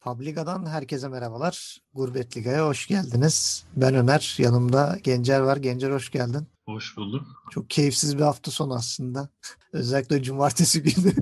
Publica'dan herkese merhabalar. Gurbet Liga'ya hoş geldiniz. Ben Ömer, yanımda Gencer var. Gencer hoş geldin. Hoş bulduk. Çok keyifsiz bir hafta sonu aslında. Özellikle cumartesi günü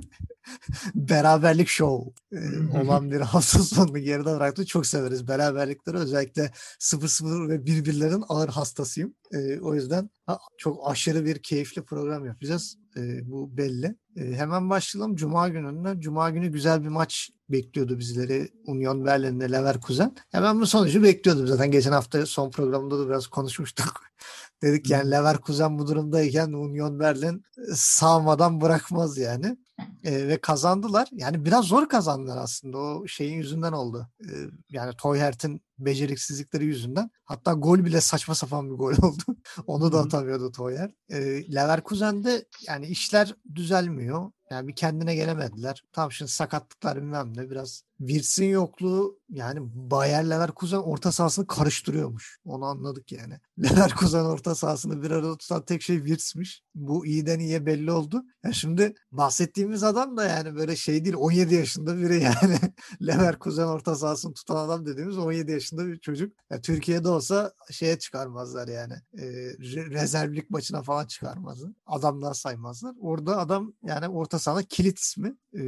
beraberlik show e, olan bir hafta sonunu geride bıraktı. Çok severiz beraberlikleri. Özellikle 0-0 ve birbirlerin ağır hastasıyım. E, o yüzden çok aşırı bir keyifli program yapacağız. E, bu belli. hemen başlayalım. Cuma gününden. Cuma günü güzel bir maç bekliyordu bizleri. Union Berlin'le Leverkusen. Hemen bu sonucu bekliyordum. Zaten geçen hafta son programda da biraz konuşmuştuk. Dedik yani Leverkusen bu durumdayken Union Berlin sağmadan bırakmaz yani e, ve kazandılar. Yani biraz zor kazandılar aslında o şeyin yüzünden oldu. E, yani Toyhert'in beceriksizlikleri yüzünden. Hatta gol bile saçma sapan bir gol oldu. Onu da atamıyordu Toyer. E, Leverkusen'de yani işler düzelmiyor. Yani bir kendine gelemediler. Tam şimdi sakatlıklar bilmem ne biraz. Wirtz'in yokluğu yani Bayer Leverkusen orta sahasını karıştırıyormuş. Onu anladık yani. Leverkusen orta sahasını bir arada tutan tek şey Wirtz'miş. Bu iyiden iyiye belli oldu. Ya şimdi bahsettiğimiz adam da yani böyle şey değil 17 yaşında biri yani. Leverkusen orta sahasını tutan adam dediğimiz 17 yaşında bir çocuk. Ya Türkiye'de olsa şeye çıkarmazlar yani. E, rezervlik maçına falan çıkarmazlar. Adamdan saymazlar. Orada adam yani orta sahada kilit ismi. E,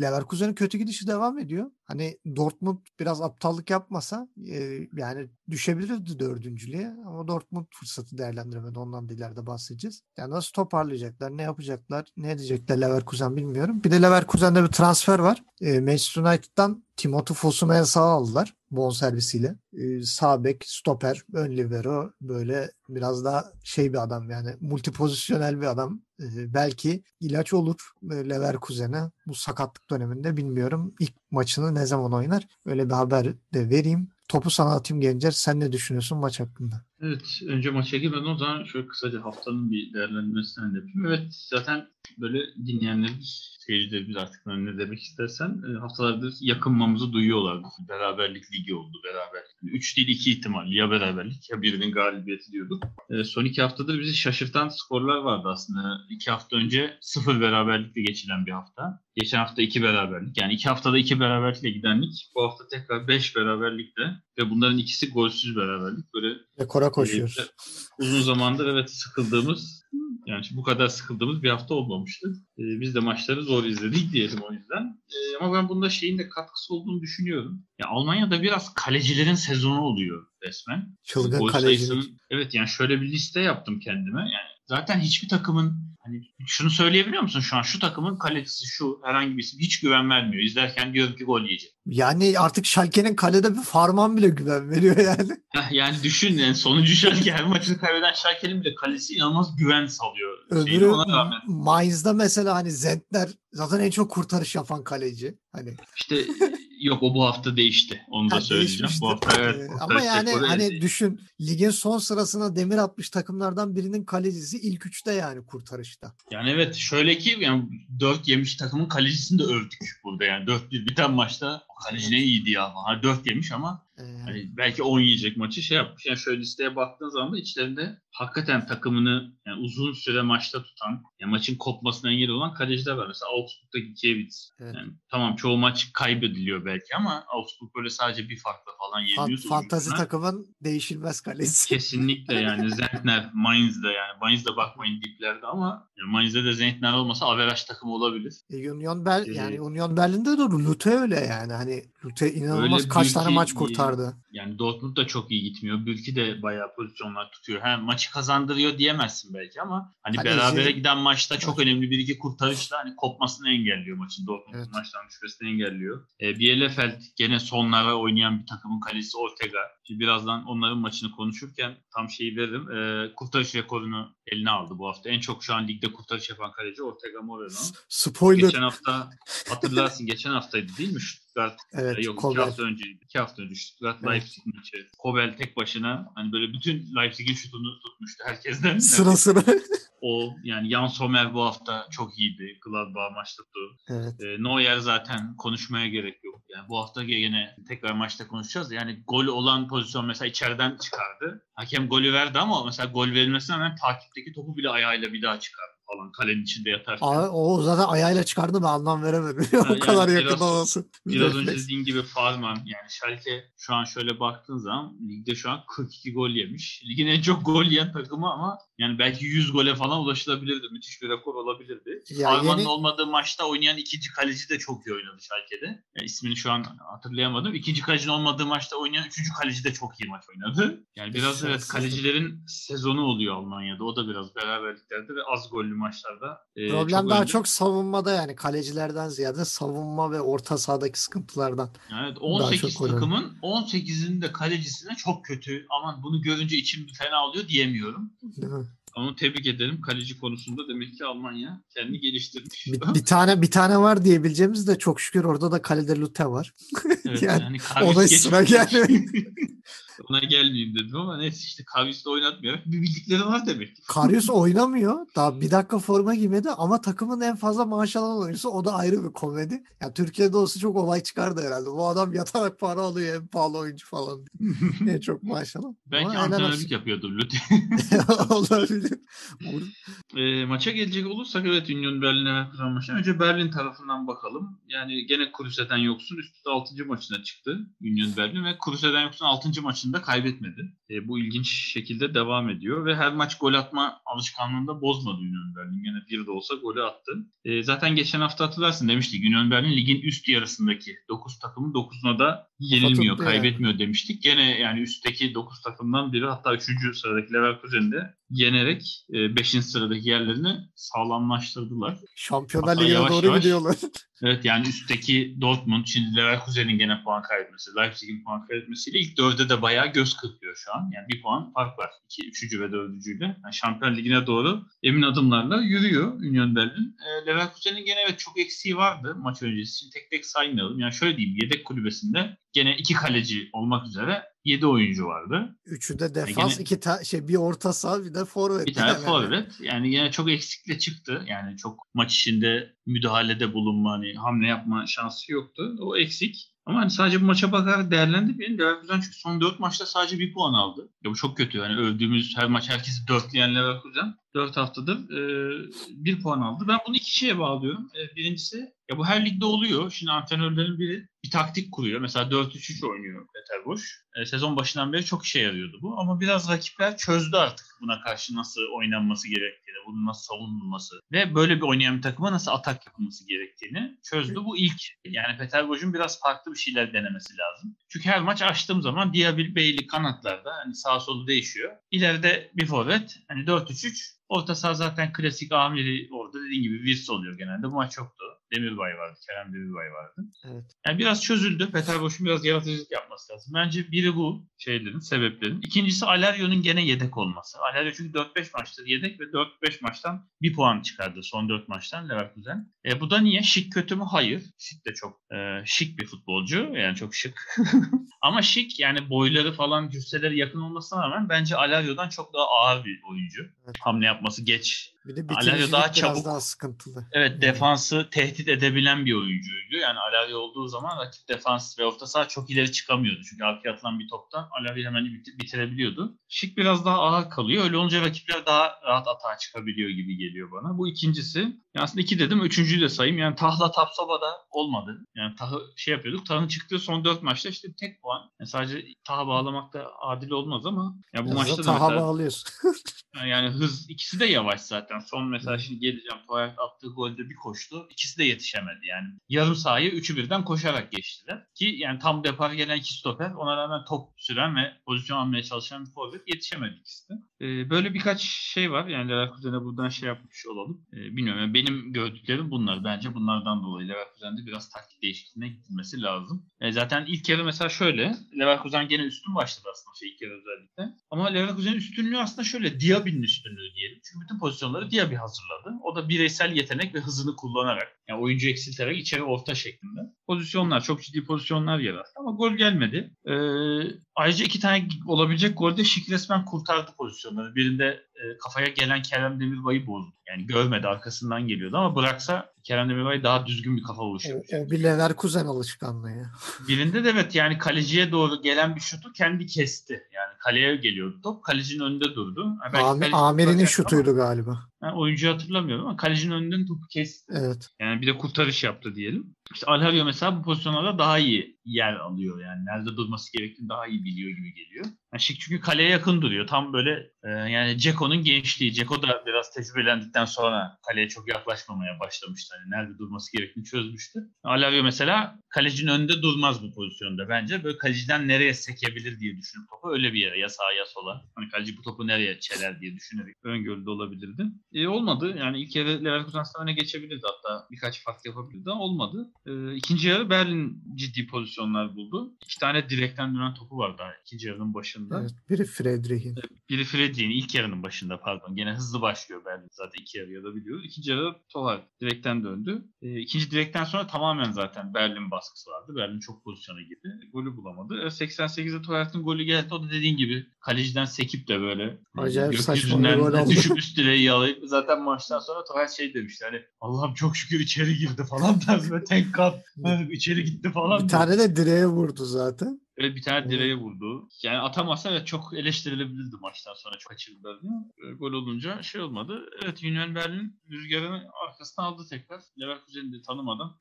Leverkusen'in kötü gidişi devam ediyor. Hani Dortmund biraz aptallık yapmasa e, yani düşebilirdi dördüncülüğe ama Dortmund fırsatı değerlendiremedi. Ondan da ileride bahsedeceğiz. Yani nasıl toparlayacaklar, ne yapacaklar, ne edecekler Leverkusen bilmiyorum. Bir de Leverkusen'de bir transfer var. E, Manchester United'dan Timothy Fosu'yu sağ aldılar bonservisiyle. E, sağ bek, stoper, ön libero böyle biraz daha şey bir adam yani multipozisyonel bir adam. Belki ilaç olur Leverkusen'e bu sakatlık döneminde bilmiyorum. İlk maçını ne zaman oynar? Öyle bir haber de vereyim. Topu sana atayım Gencer. Sen ne düşünüyorsun maç hakkında? Evet. Önce maça girmeden o zaman şöyle kısaca haftanın bir değerlendirmesini yapayım. Evet. Zaten böyle dinleyenlerimiz, seyircilerimiz artık ne demek istersen e, haftalardır yakınmamızı duyuyorlardı. Beraberlik ligi oldu. Beraberlik. Üç değil iki ihtimal. Ya beraberlik ya birinin galibiyeti diyorduk. E, son iki haftadır bizi şaşırtan skorlar vardı aslında. İki hafta önce sıfır beraberlikle geçilen bir hafta. Geçen hafta iki beraberlik. Yani iki haftada iki beraberlikle giden lig. Bu hafta tekrar beş beraberlikle ve bunların ikisi golsüz beraberlik. Böyle Rekora koşuyoruz. E, uzun zamandır evet sıkıldığımız yani bu kadar sıkıldığımız bir hafta olmamıştı. E, biz de maçları zor izledik diyelim o yüzden. E, ama ben bunda şeyin de katkısı olduğunu düşünüyorum. Ya Almanya'da biraz kalecilerin sezonu oluyor resmen. Çılgın kalecilik. Evet yani şöyle bir liste yaptım kendime. Yani zaten hiçbir takımın hani şunu söyleyebiliyor musun şu an şu takımın kalecisi şu herhangi bir isim hiç güven vermiyor. İzlerken diyorum ki gol yiyecek. Yani artık Schalke'nin kalede bir Farman bile güven veriyor yani. yani düşün yani sonuncu Schalke her maçını kaybeden Schalke'nin bile kalesi inanılmaz güven salıyor. Öbürü ona rağmen. Mainz'da mesela hani Zentner zaten en çok kurtarış yapan kaleci. Hani işte yok o bu hafta değişti. Onu da ha, söyleyeceğim. Bu hafta evet. Ama yani hani düşün ligin son sırasına demir atmış takımlardan birinin kalecisi ilk üçte yani kurtarışta. Yani evet şöyle ki yani 4 yemiş takımın kalecisini de övdük burada yani 4 bir biten maçta kaleci ne iyiydi ya. Ha 4 yemiş ama ee... hani belki 10 yiyecek maçı şey yapmış. Yani şöyle listeye baktığın zaman içlerinde hakikaten takımını yani uzun süre maçta tutan, yani maçın kopmasına engel olan kaleciler var. Mesela Augsburg'daki Kiewicz. Evet. Yani tamam çoğu maç kaybediliyor belki ama Augsburg böyle sadece bir farkla falan yeniyor. Fantazi takımın değişilmez kalesi. Kesinlikle yani Zentner, Mainz'da yani Mainz'da bakmayın diplerde ama yani Mainz'de de Zentner olmasa averaj takımı olabilir. E, Union Ber ee, yani Union Berlin'de de Lute öyle yani. Hani Lute inanılmaz kaç tane maç kurtardı. Yani Dortmund da çok iyi gitmiyor. Bülki de bayağı pozisyonlar tutuyor. Hem maçı kazandırıyor diyemezsin belki ama hani Kaleci... berabere giden maçta çok önemli bir iki kurtarışla hani kopmasını engelliyor maçın. Dortmund'un evet. maçtan düşmesini engelliyor. E, Bielefeld gene sonlara oynayan bir takımın kalesi Ortega. Şimdi birazdan onların maçını konuşurken tam şeyi veririm. E, kurtarış rekorunu eline aldı bu hafta. En çok şu an ligde kurtarış yapan kaleci Ortega Moreno. Spoiler. Geçen hafta hatırlarsın geçen haftaydı değil mi? Stuttgart evet, yok Kobel. iki hafta önce iki hafta önce Stuttgart evet. Leipzig maçı. Kobel tek başına hani böyle bütün Leipzig'in şutunu tutmuştu herkesten. Sıra sıra. O yani Jan Sommer bu hafta çok iyiydi. Gladbach maç tuttu. Evet. E, Neuer zaten konuşmaya gerek yok. Yani bu hafta yine tekrar maçta konuşacağız. Yani gol olan pozisyon mesela içeriden çıkardı. Hakem golü verdi ama mesela gol verilmesine rağmen takipteki topu bile ayağıyla bir daha çıkardı falan kalenin içinde yatarken. Aa, o zaten ayağıyla çıkardı ben anlam veremedim. o yani kadar yakın biraz- olması. Biraz önce dediğin gibi Farman yani Schalke şu an şöyle baktığın zaman ligde şu an 42 gol yemiş. Ligin en çok gol yiyen takımı ama yani belki 100 gole falan ulaşılabilirdi. Müthiş bir rekor olabilirdi. Ya Farman'ın yeni- olmadığı maçta oynayan ikinci kaleci de çok iyi oynadı Schalke'de. Ya ismini şu an hatırlayamadım. İkinci kalecinin olmadığı maçta oynayan üçüncü kaleci de çok iyi maç oynadı. Yani biraz evet kalecilerin sezonu oluyor Almanya'da. O da biraz beraberliklerde ve az gollü maçlarda. e, Problem daha önde. çok savunmada yani kalecilerden ziyade savunma ve orta sahadaki sıkıntılardan. Evet Daha 18 çok oynadı. takımın 18'inin de kalecisine çok kötü. Aman bunu görünce içim fena oluyor diyemiyorum. Değil mi? Ama tebrik edelim kaleci konusunda demek ki Almanya kendini geliştirmiş. Bir, bir tane bir tane var diyebileceğimiz de çok şükür orada da kalede Lute var. evet, yani yani, ona Kavis sıra geçmedi. Ona gelmeyeyim dedim ama neyse işte Kavis'le oynatmayarak bir bildikleri var demek ki. Karius oynamıyor. Daha bir dakika forma giymedi ama takımın en fazla maaş alan oyuncusu. O da ayrı bir komedi. Ya Türkiye'de olsa çok olay çıkardı herhalde. Bu adam yatarak para alıyor en pahalı oyuncu falan. en çok maaş alan. Belki antrenörlük yapıyordur Lütfi. Olabilir. E, maça gelecek olursak evet Union Berlin Leverkusen maçı. Önce Berlin tarafından bakalım. Yani gene Kruse'den yoksun. Üst üste 6. maçına çıktı Union Berlin ve Kruse'den yoksun 6. maçında kaybetmedi. E, bu ilginç şekilde devam ediyor ve her maç gol atma alışkanlığını da bozmadı Union Berlin. Gene bir de olsa golü attı. E, zaten geçen hafta hatırlarsın demiştik Union Berlin ligin üst yarısındaki 9 takımın 9'una da yenilmiyor, yani. kaybetmiyor demiştik. Gene yani üstteki 9 takımdan biri hatta 3. sıradaki Leverkusen'i de yenerek 5. sıradaki yerlerini sağlamlaştırdılar. Şampiyonlar Ligi'ne doğru yavaş- gidiyorlar. Evet yani üstteki Dortmund, şimdi Leverkusen'in gene puan kaybetmesi, Leipzig'in puan kaybetmesiyle ilk dörde de bayağı göz kırpıyor şu an. Yani bir puan fark var. İki, üçüncü ve dördüncüyle. Yani Şampiyon Ligi'ne doğru emin adımlarla yürüyor Union Berlin. E, Leverkusen'in gene evet çok eksiği vardı maç öncesi. Şimdi tek tek saymayalım. Yani şöyle diyeyim yedek kulübesinde gene iki kaleci olmak üzere 7 oyuncu vardı. Üçü de defans, gene- iki ta- şey bir orta saha bir de forvet. Bir tane Yani. forvet. Yani yine çok eksikle çıktı. Yani çok maç içinde müdahalede bulunma, hani hamle yapma şansı yoktu. O eksik. Ama hani sadece bu maça bakarak değerlendirmeyin. Leverkusen çünkü son 4 maçta sadece bir puan aldı. Ya bu çok kötü. Hani övdüğümüz her maç herkesi dörtleyen Leverkusen 4 haftadır e, bir puan aldı. Ben bunu iki şeye bağlıyorum. E, birincisi ya bu her ligde oluyor. Şimdi antrenörlerin biri bir taktik kuruyor. Mesela 4-3-3 oynuyor Peter Bosch. E, sezon başından beri çok işe yarıyordu bu. Ama biraz rakipler çözdü artık buna karşı nasıl oynanması gerektiğini, bunun nasıl savunulması ve böyle bir oynayan bir takıma nasıl atak yapılması gerektiğini çözdü. Bu ilk. Yani Peter Bosch'un biraz farklı bir şeyler denemesi lazım. Çünkü her maç açtığım zaman Diaby, Bailey kanatlarda hani sağ solu değişiyor. İleride bir forvet. Hani 4-3-3 Orta saha zaten klasik amiri orada dediğin gibi Virs oluyor genelde. Bu maç yoktu. Demirbay vardı, Kerem Demirbay vardı. Evet. Yani biraz çözüldü. Peter Bosch'un biraz yaratıcılık yapması lazım. Bence biri bu şeylerin, sebeplerin. İkincisi Alario'nun gene yedek olması. Alario çünkü 4-5 maçtır yedek ve 4-5 maçtan bir puan çıkardı son 4 maçtan Leverkusen. E, bu da niye? Şık kötü mü? Hayır. Şık de çok e, şık bir futbolcu. Yani çok şık. Ama şık yani boyları falan cüsseleri yakın olmasına rağmen bence Alario'dan çok daha ağır bir oyuncu. Evet. Hamle yapması geç. Bir de Alario daha çabuk. daha sıkıntılı. Evet Yani. defansı tehdit edebilen bir oyuncuydu. Yani Alario olduğu zaman rakip defans ve orta saha çok ileri çıkamıyordu. Çünkü arkaya atılan bir toptan Alario hemen bit- bitirebiliyordu. Şık biraz daha ağır kalıyor. Öyle olunca rakipler daha rahat atağa çıkabiliyor gibi geliyor bana. Bu ikincisi. Yani aslında iki dedim. Üçüncüyü de sayayım. Yani Tahla Tapsoba da olmadı. Yani Tah'ı şey yapıyorduk. Tah'ın çıktığı son dört maçta işte tek puan. Yani sadece Tah'a bağlamak da adil olmaz ama ya bu Biraz maçta da da taha mesela bağlıyorsun. yani hız ikisi de yavaş zaten. Son mesela şimdi geleceğim. Poyet attığı golde bir koştu. İkisi de yetişemedi yani. Yarım sahayı üçü birden koşarak geçtiler. Ki yani tam depar gelen iki stoper ona rağmen top süren ve pozisyon almaya çalışan bir forvet yetişemedi ikisi de. Ee, böyle birkaç şey var. Yani Leverkusen'e buradan şey yapmış olalım. Ee, bilmiyorum. Yani benim gördüklerim bunlar. Bence bunlardan dolayı Leverkusen'de biraz taktik değişikliğine gidilmesi lazım. Ee, zaten ilk yarı mesela şöyle. Leverkusen gene üstün başladı aslında şey ilk yarı özellikle. Ama Leverkusen'in üstünlüğü aslında şöyle. Diaby'nin üstünlüğü diyelim. Çünkü bütün pozisyonları Diaby hazırladı. O da bireysel yetenek ve hızını kullanarak yani oyuncu eksilterek içeri orta şeklinde. Pozisyonlar çok ciddi pozisyonlar yarattı ama gol gelmedi. Ee, ayrıca iki tane olabilecek golde Şik resmen kurtardı pozisyonları. Birinde e, kafaya gelen Kerem Demirbay'ı bozdu. Yani görmedi arkasından geliyordu ama bıraksa Kerem Demirbay daha düzgün bir kafa oluşturmuş. o bir Leverkusen alışkanlığı ya. Birinde de evet yani kaleciye doğru gelen bir şutu kendi kesti. Yani kaleye geliyordu top. Kalecinin önünde durdu. Ami- kaleci Amir'in şutuydu galiba. Ben oyuncuyu hatırlamıyorum ama kalecinin önünden topu kesti. Evet. Yani bir de kurtarış yaptı diyelim. İşte Alhavio mesela bu pozisyonlarda daha iyi yer alıyor yani. Nerede durması gerektiğini daha iyi biliyor gibi geliyor. Yani Şik çünkü kaleye yakın duruyor. Tam böyle e, yani Ceko'nun gençliği. Ceko da biraz tecrübelendikten sonra kaleye çok yaklaşmamaya başlamıştı. Hani nerede durması gerektiğini çözmüştü. Alhavio mesela kalecinin önünde durmaz bu pozisyonda bence. Böyle kaleciden nereye sekebilir diye düşünüp topu öyle bir yere ya sağa ya sola. Hani kaleci bu topu nereye çeler diye düşünerek öngörüde olabilirdi. E, olmadı. Yani ilk yarı Leverkusen'den öne geçebilirdi hatta. Birkaç fark yapabilirdi ama olmadı. E, ikinci yarı Berlin ciddi pozisyonlar buldu. İki tane direkten dönen topu var daha ikinci yarının başında. evet. Biri Friedrich'in. Biri Freddy'nin ilk yarının başında pardon. Gene hızlı başlıyor Berlin zaten iki yarıya da biliyor. İkinci yarı Tohar direkten döndü. E, ikinci direkten sonra tamamen zaten Berlin baskısı vardı. Berlin çok pozisyona girdi. Golü bulamadı. E, 88'de Tohar'ın golü geldi. O da dediğin gibi kaleciden sekip de böyle Acayip e, saçma bir gökyüzünden gol oldu. düşüp üst direği zaten maçtan sonra Tohar şey demişti hani Allah'ım çok şükür içeri girdi falan tarzı ve tek kat içeri gitti falan. Bir tane de direğe vurdu zaten. Evet bir tane direğe vurdu. Yani atamazsa evet çok eleştirilebilirdi maçtan sonra çok kaçırdılar diye. E, gol olunca şey olmadı. Evet Union Berlin rüzgarını arkasına aldı tekrar. Leverkusen'i de tanımadan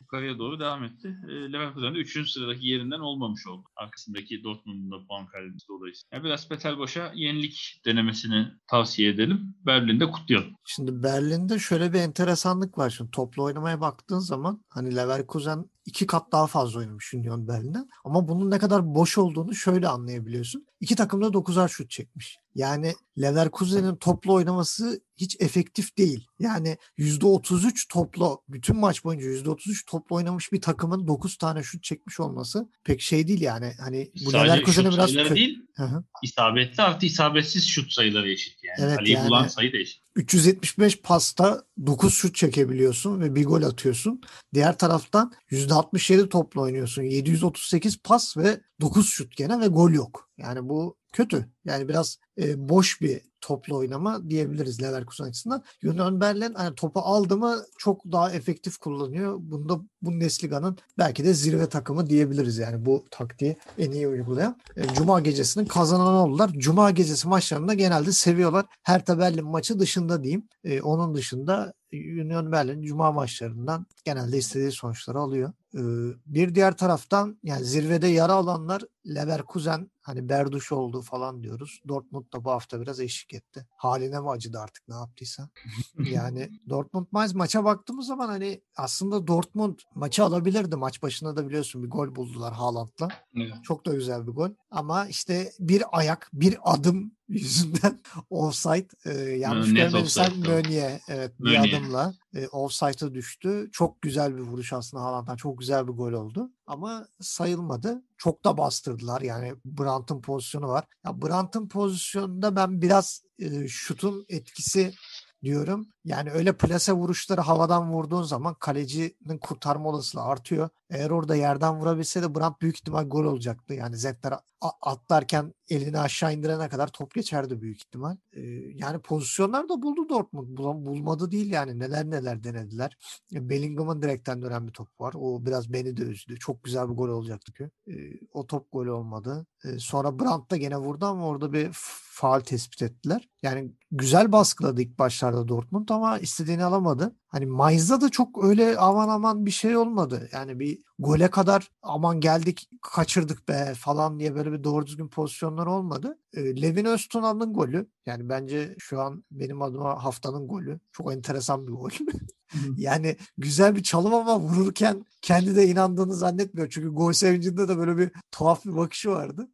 yukarıya doğru devam etti. E, Leverkusen de 3. sıradaki yerinden olmamış oldu. Arkasındaki Dortmund'un da puan kaybetmesi dolayısıyla. Yani biraz Petel Boş'a yenilik denemesini tavsiye edelim. Berlin'de kutlayalım. Şimdi Berlin'de şöyle bir enteresanlık var. Şimdi toplu oynamaya baktığın zaman hani Leverkusen iki kat daha fazla oynamış Union Berlin'den. Ama bunun ne kadar boş olduğunu şöyle anlayabiliyorsun. İki takım da 9'ar şut çekmiş. Yani Leverkusen'in toplu oynaması hiç efektif değil. Yani %33 toplu, bütün maç boyunca %33 toplu oynamış bir takımın 9 tane şut çekmiş olması pek şey değil yani. Hani bu Sadece Leverkusen'e biraz kö- değil, Hı hı. isabetli artı isabetsiz şut sayıları eşit yani. Evet, Kaleyi yani- bulan sayı da eşit. 375 pasta 9 şut çekebiliyorsun ve bir gol atıyorsun. Diğer taraftan %67 topla oynuyorsun. 738 pas ve 9 şut gene ve gol yok. Yani bu kötü. Yani biraz e, boş bir toplu oynama diyebiliriz Leverkusen açısından. Union Berlin hani topu aldı mı çok daha efektif kullanıyor. Bunda Bundesliga'nın belki de zirve takımı diyebiliriz yani bu taktiği en iyi uygulayan. E, Cuma gecesinin kazananı oldular. Cuma gecesi maçlarında genelde seviyorlar. Hertha Berlin maçı dışında diyeyim. E, onun dışında Union Berlin Cuma maçlarından genelde istediği sonuçları alıyor. Ee, bir diğer taraftan yani zirvede yara alanlar Leverkusen hani berduş oldu falan diyoruz. Dortmund da bu hafta biraz eşlik etti. Haline mi acıdı artık ne yaptıysa. Yani Dortmund maç maça baktığımız zaman hani aslında Dortmund maçı alabilirdi. Maç başında da biliyorsun bir gol buldular Haaland'la. Evet. Çok da güzel bir gol. Ama işte bir ayak, bir adım yüzünden offside. E, yanlış görmediysem. Meunier evet bir Meunier. adımla e, offside'a düştü. Çok güzel bir vuruş aslında Haaland'dan. Çok güzel bir gol oldu. Ama sayılmadı. Çok da bastırdılar. Yani Brandt'ın pozisyonu var. Ya Brandt'ın pozisyonunda ben biraz e, şutun etkisi diyorum. Yani öyle plase vuruşları havadan vurduğun zaman kalecinin kurtarma olasılığı artıyor. Eğer orada yerden vurabilse de Brandt büyük ihtimal gol olacaktı. Yani Zentler a- atlarken elini aşağı indirene kadar top geçerdi büyük ihtimal. Ee, yani pozisyonlar da buldu Dortmund. Bul- bulmadı değil yani. Neler neler denediler. E, Bellingham'ın direkten dönen bir top var. O biraz beni de üzdü. Çok güzel bir gol olacaktı ki. Ee, o top gol olmadı. Ee, sonra Brandt da gene vurdu ama orada bir faal tespit ettiler. Yani güzel baskıladı ilk başlarda Dortmund ama istediğini alamadı. Hani Mainz'da da çok öyle aman aman bir şey olmadı. Yani bir gole kadar aman geldik kaçırdık be falan diye böyle bir doğru düzgün pozisyonlar olmadı. E, Levin Öztunal'ın golü yani bence şu an benim adıma haftanın golü. Çok enteresan bir gol. yani güzel bir çalım ama vururken kendi de inandığını zannetmiyor. Çünkü gol sevincinde de böyle bir tuhaf bir bakışı vardı.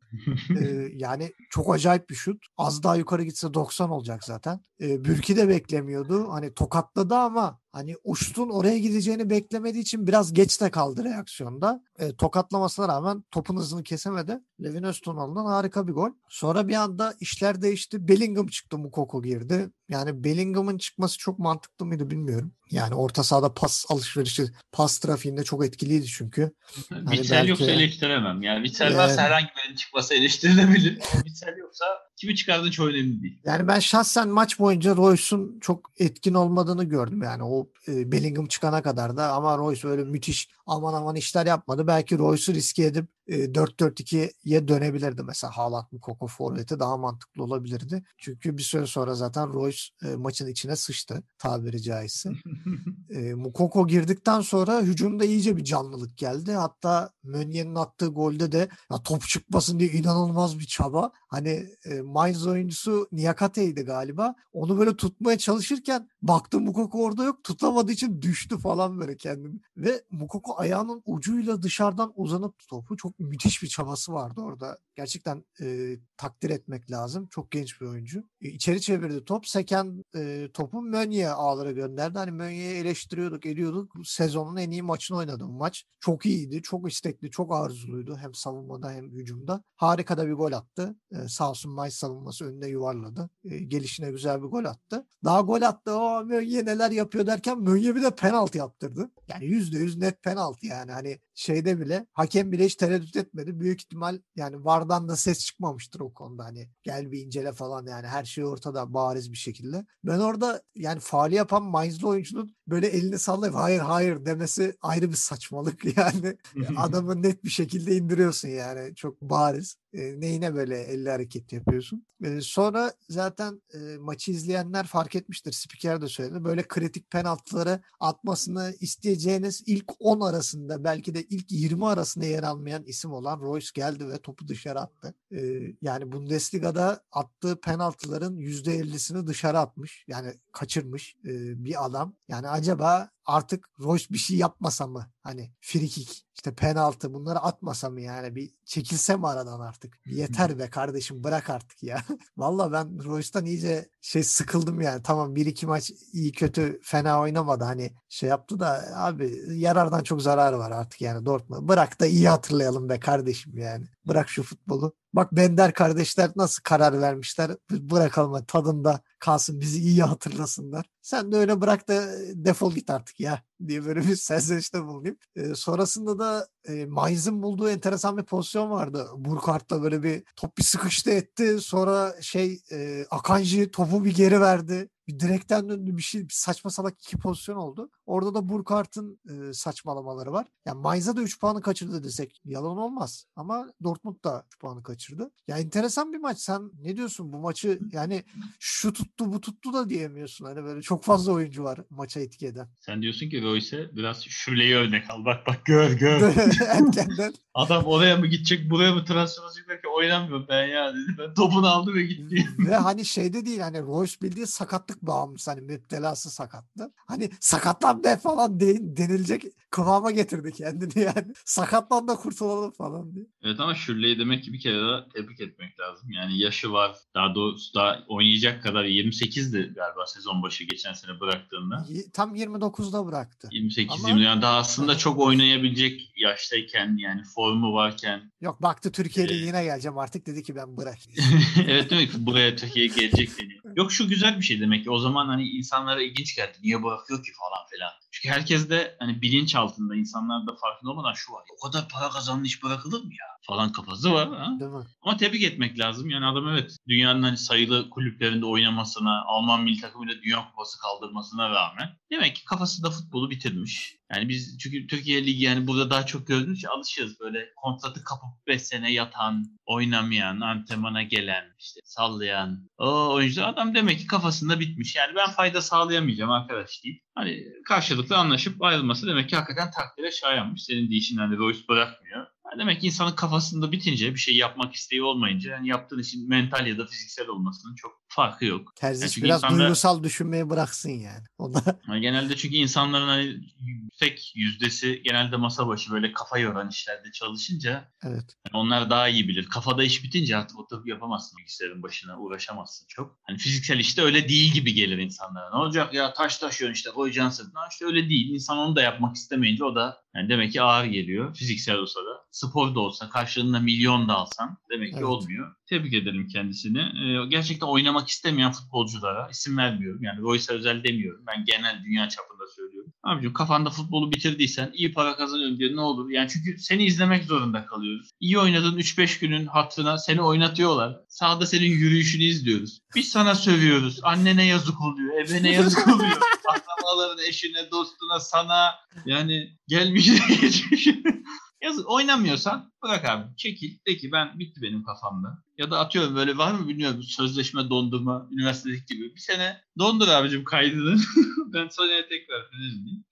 Ee, yani çok acayip bir şut. Az daha yukarı gitse 90 olacak zaten. Ee, Bürki de beklemiyordu. Hani tokatladı ama hani uçtun oraya gideceğini beklemediği için biraz geç de kaldı reaksiyonda. Ee, tokatlamasına rağmen topun hızını kesemedi. Levin Öztunal'dan harika bir gol. Sonra bir anda işler değişti. Bellingham çıktı Mukoko girdi. Yani Bellingham'ın çıkması çok mantıklı mıydı bilmiyorum. Yani orta sahada pas alışverişi, pas trafiğinde çok etkiliydi çünkü. Witsel belki- yoksa eleştiremem. Yani Witsel Yani- varsa herhangi birinin çıkması eleştirilebilir. Ama Witsel yoksa kimi çıkardığın çok önemli değil. Yani ben şahsen maç boyunca Royce'un çok etkin olmadığını gördüm. Yani o e, Bellingham çıkana kadar da ama Royce öyle müthiş aman aman işler yapmadı. Belki Royce'u riske edip e, 4-4-2'ye dönebilirdi mesela. Haaland mı Koko Forvet'e daha mantıklı olabilirdi. Çünkü bir süre sonra zaten Royce e, maçın içine sıçtı tabiri caizse. e, Mukoko girdikten sonra hücumda iyice bir canlılık geldi. Hatta Meunier'in attığı golde de ya top çıkmasın diye inanılmaz bir çaba. Hani e, Mainz oyuncusu Niyakate'ydi galiba. Onu böyle tutmaya çalışırken baktım Mukoko orada yok. Tutamadığı için düştü falan böyle kendini. Ve Mukoko ayağının ucuyla dışarıdan uzanıp topu çok müthiş bir çabası vardı orada. Gerçekten e, takdir etmek lazım. Çok genç bir oyuncu. E, içeri çevirdi top. Seken e, topu Meunier ağlara gönderdi. Hani Meunier'i eleştiriyorduk, ediyorduk. Sezonun en iyi maçını oynadı bu maç. Çok iyiydi, çok istekli, çok arzuluydu. Hem savunmada hem hücumda. Harika da bir gol attı. E, sağ olsun Mainz savunması önüne yuvarladı. E, gelişine güzel bir gol attı. Daha gol attı. O Meunier neler yapıyor derken Meunier bir de penaltı yaptırdı. Yani %100 net penaltı yani. Hani şeyde bile hakem bile hiç tereddüt etmedi. Büyük ihtimal yani VAR'dan da ses çıkmamıştır o konuda hani gel bir incele falan yani her şey ortada bariz bir şekilde. Ben orada yani faali yapan Mainz'lı oyuncunun böyle elini sallayıp hayır hayır demesi ayrı bir saçmalık yani. Adamı net bir şekilde indiriyorsun yani çok bariz. E, neyine böyle elli hareket yapıyorsun. E, sonra zaten e, maçı izleyenler fark etmiştir. Spiker de söyledi. Böyle kritik penaltıları atmasını isteyeceğiniz ilk 10 arasında belki de ilk 20 arasında yer almayan isim olan Royce geldi ve topu dışarı attı. E, yani Bundesliga'da attığı penaltıların %50'sini dışarı atmış. Yani kaçırmış e, bir adam. Yani acaba artık Royce bir şey yapmasa mı? Hani free kick, işte penaltı bunları atmasa mı yani? Bir çekilse mi aradan artık? Yeter be kardeşim bırak artık ya. Valla ben Royce'dan iyice şey sıkıldım yani. Tamam bir iki maç iyi kötü fena oynamadı. Hani şey yaptı da abi yarardan çok zarar var artık yani Dortmund. Bırak da iyi hatırlayalım be kardeşim yani. Bırak şu futbolu. Bak Bender kardeşler nasıl karar vermişler. Bırakalım tadında kalsın bizi iyi hatırlasınlar. Sen de öyle bırak da defol git artık ya diye böyle bir serzenişte bulunayım. E, sonrasında da e, Mainz'in bulduğu enteresan bir pozisyon vardı. Burkhart'la böyle bir top bir sıkıştı etti. Sonra şey e, Akanji topu bir geri verdi bir direkten döndü bir şey bir saçma salak iki pozisyon oldu. Orada da Burkhart'ın e, saçmalamaları var. Yani Mainz'a da 3 puanı kaçırdı desek yalan olmaz. Ama Dortmund da 3 puanı kaçırdı. Ya enteresan bir maç. Sen ne diyorsun bu maçı yani şu tuttu bu tuttu da diyemiyorsun. Hani böyle çok fazla oyuncu var maça etki eden. Sen diyorsun ki Royce biraz şuleyi örnek al. Bak bak gör gör. Adam oraya mı gidecek buraya mı transfer olacak derken oynamıyorum ben ya dedi. Ben topunu aldı ve gitti. ve hani şeyde değil hani Royce bildiği sakatlık bağımlısı hani müptelası sakattı. Hani sakatlan be falan de, denilecek kıvama getirdi kendini yani. Sakatlan da kurtulalım falan diye. Evet ama Şürle'yi demek ki bir kere daha tebrik etmek lazım. Yani yaşı var. Daha doğrusu daha oynayacak kadar 28'di galiba sezon başı geçen sene bıraktığında. Tam 29'da bıraktı. 28 ama... yani daha aslında çok oynayabilecek yaştayken yani formu varken. Yok baktı Türkiye'de ee... yine geleceğim artık dedi ki ben bırak. evet demek ki buraya Türkiye'ye gelecek dedi. Yok şu güzel bir şey demek ki o zaman hani insanlara ilginç geldi. Niye bırakıyor ki falan filan. Çünkü herkes de hani bilinç altında insanlar da farkında olmadan şu var. O kadar para kazanan iş bırakılır mı ya? Falan kafası var. Ha? Değil mi? Ama tebrik etmek lazım. Yani adam evet dünyanın hani sayılı kulüplerinde oynamasına, Alman milli takımıyla dünya kupası kaldırmasına rağmen demek ki kafasında futbolu bitirmiş. Yani biz çünkü Türkiye Ligi yani burada daha çok gördüğümüz için alışıyoruz böyle kontratı kapıp 5 sene yatan, oynamayan, antrenmana gelen, işte sallayan o oyuncu adam demek ki kafasında bitmiş. Yani ben fayda sağlayamayacağım arkadaş deyip hani karşılıklı anlaşıp ayrılması demek ki hakikaten takdire şayanmış. Senin deyişin hani Royce bırakmıyor. Demek ki insanın kafasında bitince bir şey yapmak isteği olmayınca yani yaptığın işin mental ya da fiziksel olmasının çok farkı yok. Terziç yani biraz insanlar, duygusal düşünmeyi bıraksın yani. O da... yani genelde çünkü insanların hani yüksek yüzdesi genelde masa başı böyle kafa yoran işlerde çalışınca evet. yani onlar daha iyi bilir. Kafada iş bitince artık oturup yapamazsın bilgisayarın başına uğraşamazsın çok. Hani fiziksel işte öyle değil gibi gelir insanlara. Ne olacak ya taş taşıyorsun işte koyacaksın sırtına. İşte öyle değil. İnsan onu da yapmak istemeyince o da yani demek ki ağır geliyor fiziksel olsa da. Spor da olsa karşılığında milyon da alsan demek ki evet. olmuyor. Tebrik ederim kendisini. Ee, gerçekten oynamak istemeyen futbolculara isim vermiyorum. Yani Royce özel demiyorum. Ben genel dünya çapında söylüyorum. Abicim kafanda futbolu bitirdiysen iyi para kazanıyorum diye ne olur? Yani çünkü seni izlemek zorunda kalıyoruz. İyi oynadığın 3-5 günün hatırına seni oynatıyorlar. Sağda senin yürüyüşünü izliyoruz. Biz sana sövüyoruz. Annene yazık oluyor. Ebene yazık oluyor. akrabalarına, eşine, dostuna, sana yani gelmişine geçmişine. Yazık oynamıyorsan bırak abi çekil de ki ben bitti benim kafamda. Ya da atıyorum böyle var mı bilmiyorum sözleşme dondurma üniversitedeki gibi. Bir sene dondur abicim kaydını. ben sonraya tekrar döneyim.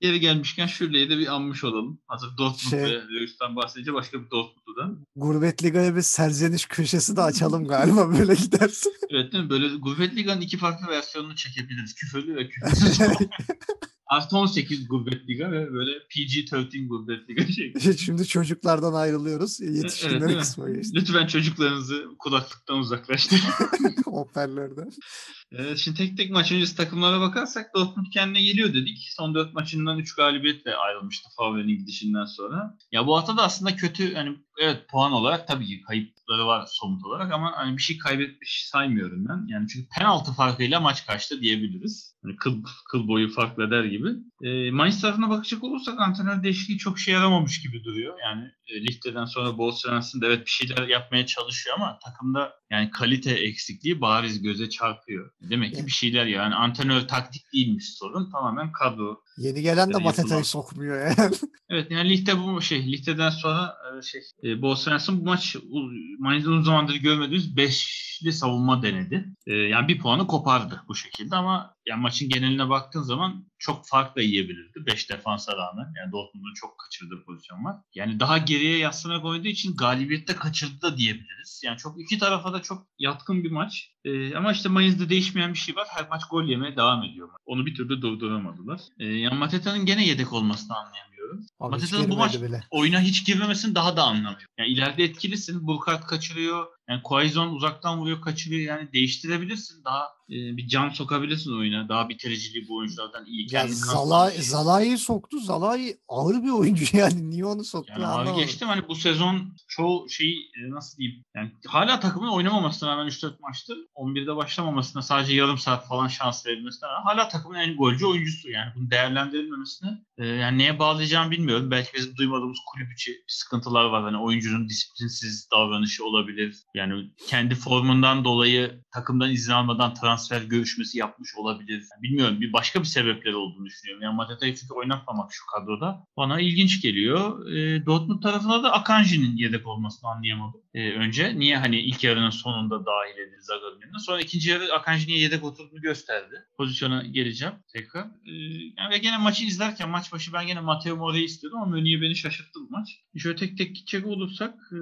Geri gelmişken Şürle'yi de bir anmış olalım. Hazır Dortmund Şey- Lewis'ten bahsedince başka bir Dortmund'dan. Gurbet Liga'ya bir serzeniş köşesi de açalım galiba böyle giderse. Evet değil mi? Böyle Gurbet Liga'nın iki farklı versiyonunu çekebiliriz. Küfürlü ve küfürsüz. Artı 18 Gurbet Liga ve böyle PG-13 Gurbet Liga şey. Şimdi çocuklardan ayrılıyoruz. Evet, Yetişkinler değil mi? kısmı geçti. Lütfen çocuklarınızı kulaklıktan uzaklaştırın. Hoparlörden. Evet, şimdi tek tek maç öncesi takımlara bakarsak Dortmund kendine geliyor dedik. Son 4 maçından 3 galibiyetle ayrılmıştı Favre'nin gidişinden sonra. Ya bu hafta da aslında kötü hani evet puan olarak tabii ki kayıpları var somut olarak ama hani bir şey kaybetmiş saymıyorum ben. Yani çünkü penaltı farkıyla maç kaçtı diyebiliriz. Hani kıl, kıl boyu fark eder gibi. E, Mainz tarafına bakacak olursak antrenör değişikliği çok şey yaramamış gibi duruyor. Yani e, Lichte'den sonra Bol da evet bir şeyler yapmaya çalışıyor ama takımda yani kalite eksikliği bariz göze çarpıyor. Demek ki bir şeyler yani antrenör taktik değilmiş sorun. Tamamen kadro. Yeni gelen de yapılan- sokmuyor yani. Evet yani ligde bu şey ligden sonra e, şey e, Bol Svensson bu maç uzun zamandır görmediğimiz beşli savunma denedi. E, yani bir puanı kopardı bu şekilde ama yani maçın geneline baktığın zaman çok fark da yiyebilirdi. 5 defansa rağmen. Yani Dortmund'un çok kaçırdığı pozisyon var. Yani daha geriye yaslanak oynadığı için galibiyette kaçırdı da diyebiliriz. Yani çok iki tarafa da çok yatkın bir maç. Ee, ama işte Mayıs'ta değişmeyen bir şey var. Her maç gol yemeye devam ediyor. Onu bir türlü durduramadılar. Ee, yani Mateta'nın gene yedek olmasını anlayamıyorum. Hiç Mateta'nın bu maç bile. oyuna hiç girmemesini daha da anlamıyorum. Yani ileride etkilisin. Burkhardt kaçırıyor. Yani Quaison uzaktan vuruyor kaçırıyor. Yani değiştirebilirsin. Daha e, bir can sokabilirsin oyuna. Daha bitiriciliği bu oyunculardan iyi. Ya Kendini Zala. Zalai'yi soktu. Zalai ağır bir oyuncu yani. Niye onu soktu Yani anlamadım. geçtim hani bu sezon çoğu şeyi e, nasıl diyeyim yani hala takımın oynamamasına rağmen 3-4 maçtır 11'de başlamamasına sadece yarım saat falan şans verilmesine rağmen hala takımın en golcü oyuncusu yani bunu değerlendirilmemesine e, yani neye bağlayacağım bilmiyorum belki bizim duymadığımız kulüp içi sıkıntılar var hani oyuncunun disiplinsiz davranışı olabilir yani kendi formundan dolayı takımdan izin almadan transfer görüşmesi yapmış olabilir bilmiyorum bir başka bir sebepleri olduğunu düşünüyorum yani Mateta'yı çünkü oynatmamak şu kadroda bana ilginç geliyor. E, Dortmund tarafına da Akanji'nin yedek olmasını anlayamadım. E, önce niye hani ilk yarının sonunda dahil edildi Zagal'ın. Sonra ikinci yarı Akanji niye yedek oturduğunu gösterdi. Pozisyona geleceğim tekrar. E, yani gene maçı izlerken maç başı ben gene Matteo More'yi istiyordum ama Mönü'ye beni şaşırttı bu maç. Şöyle tek tek gidecek olursak e,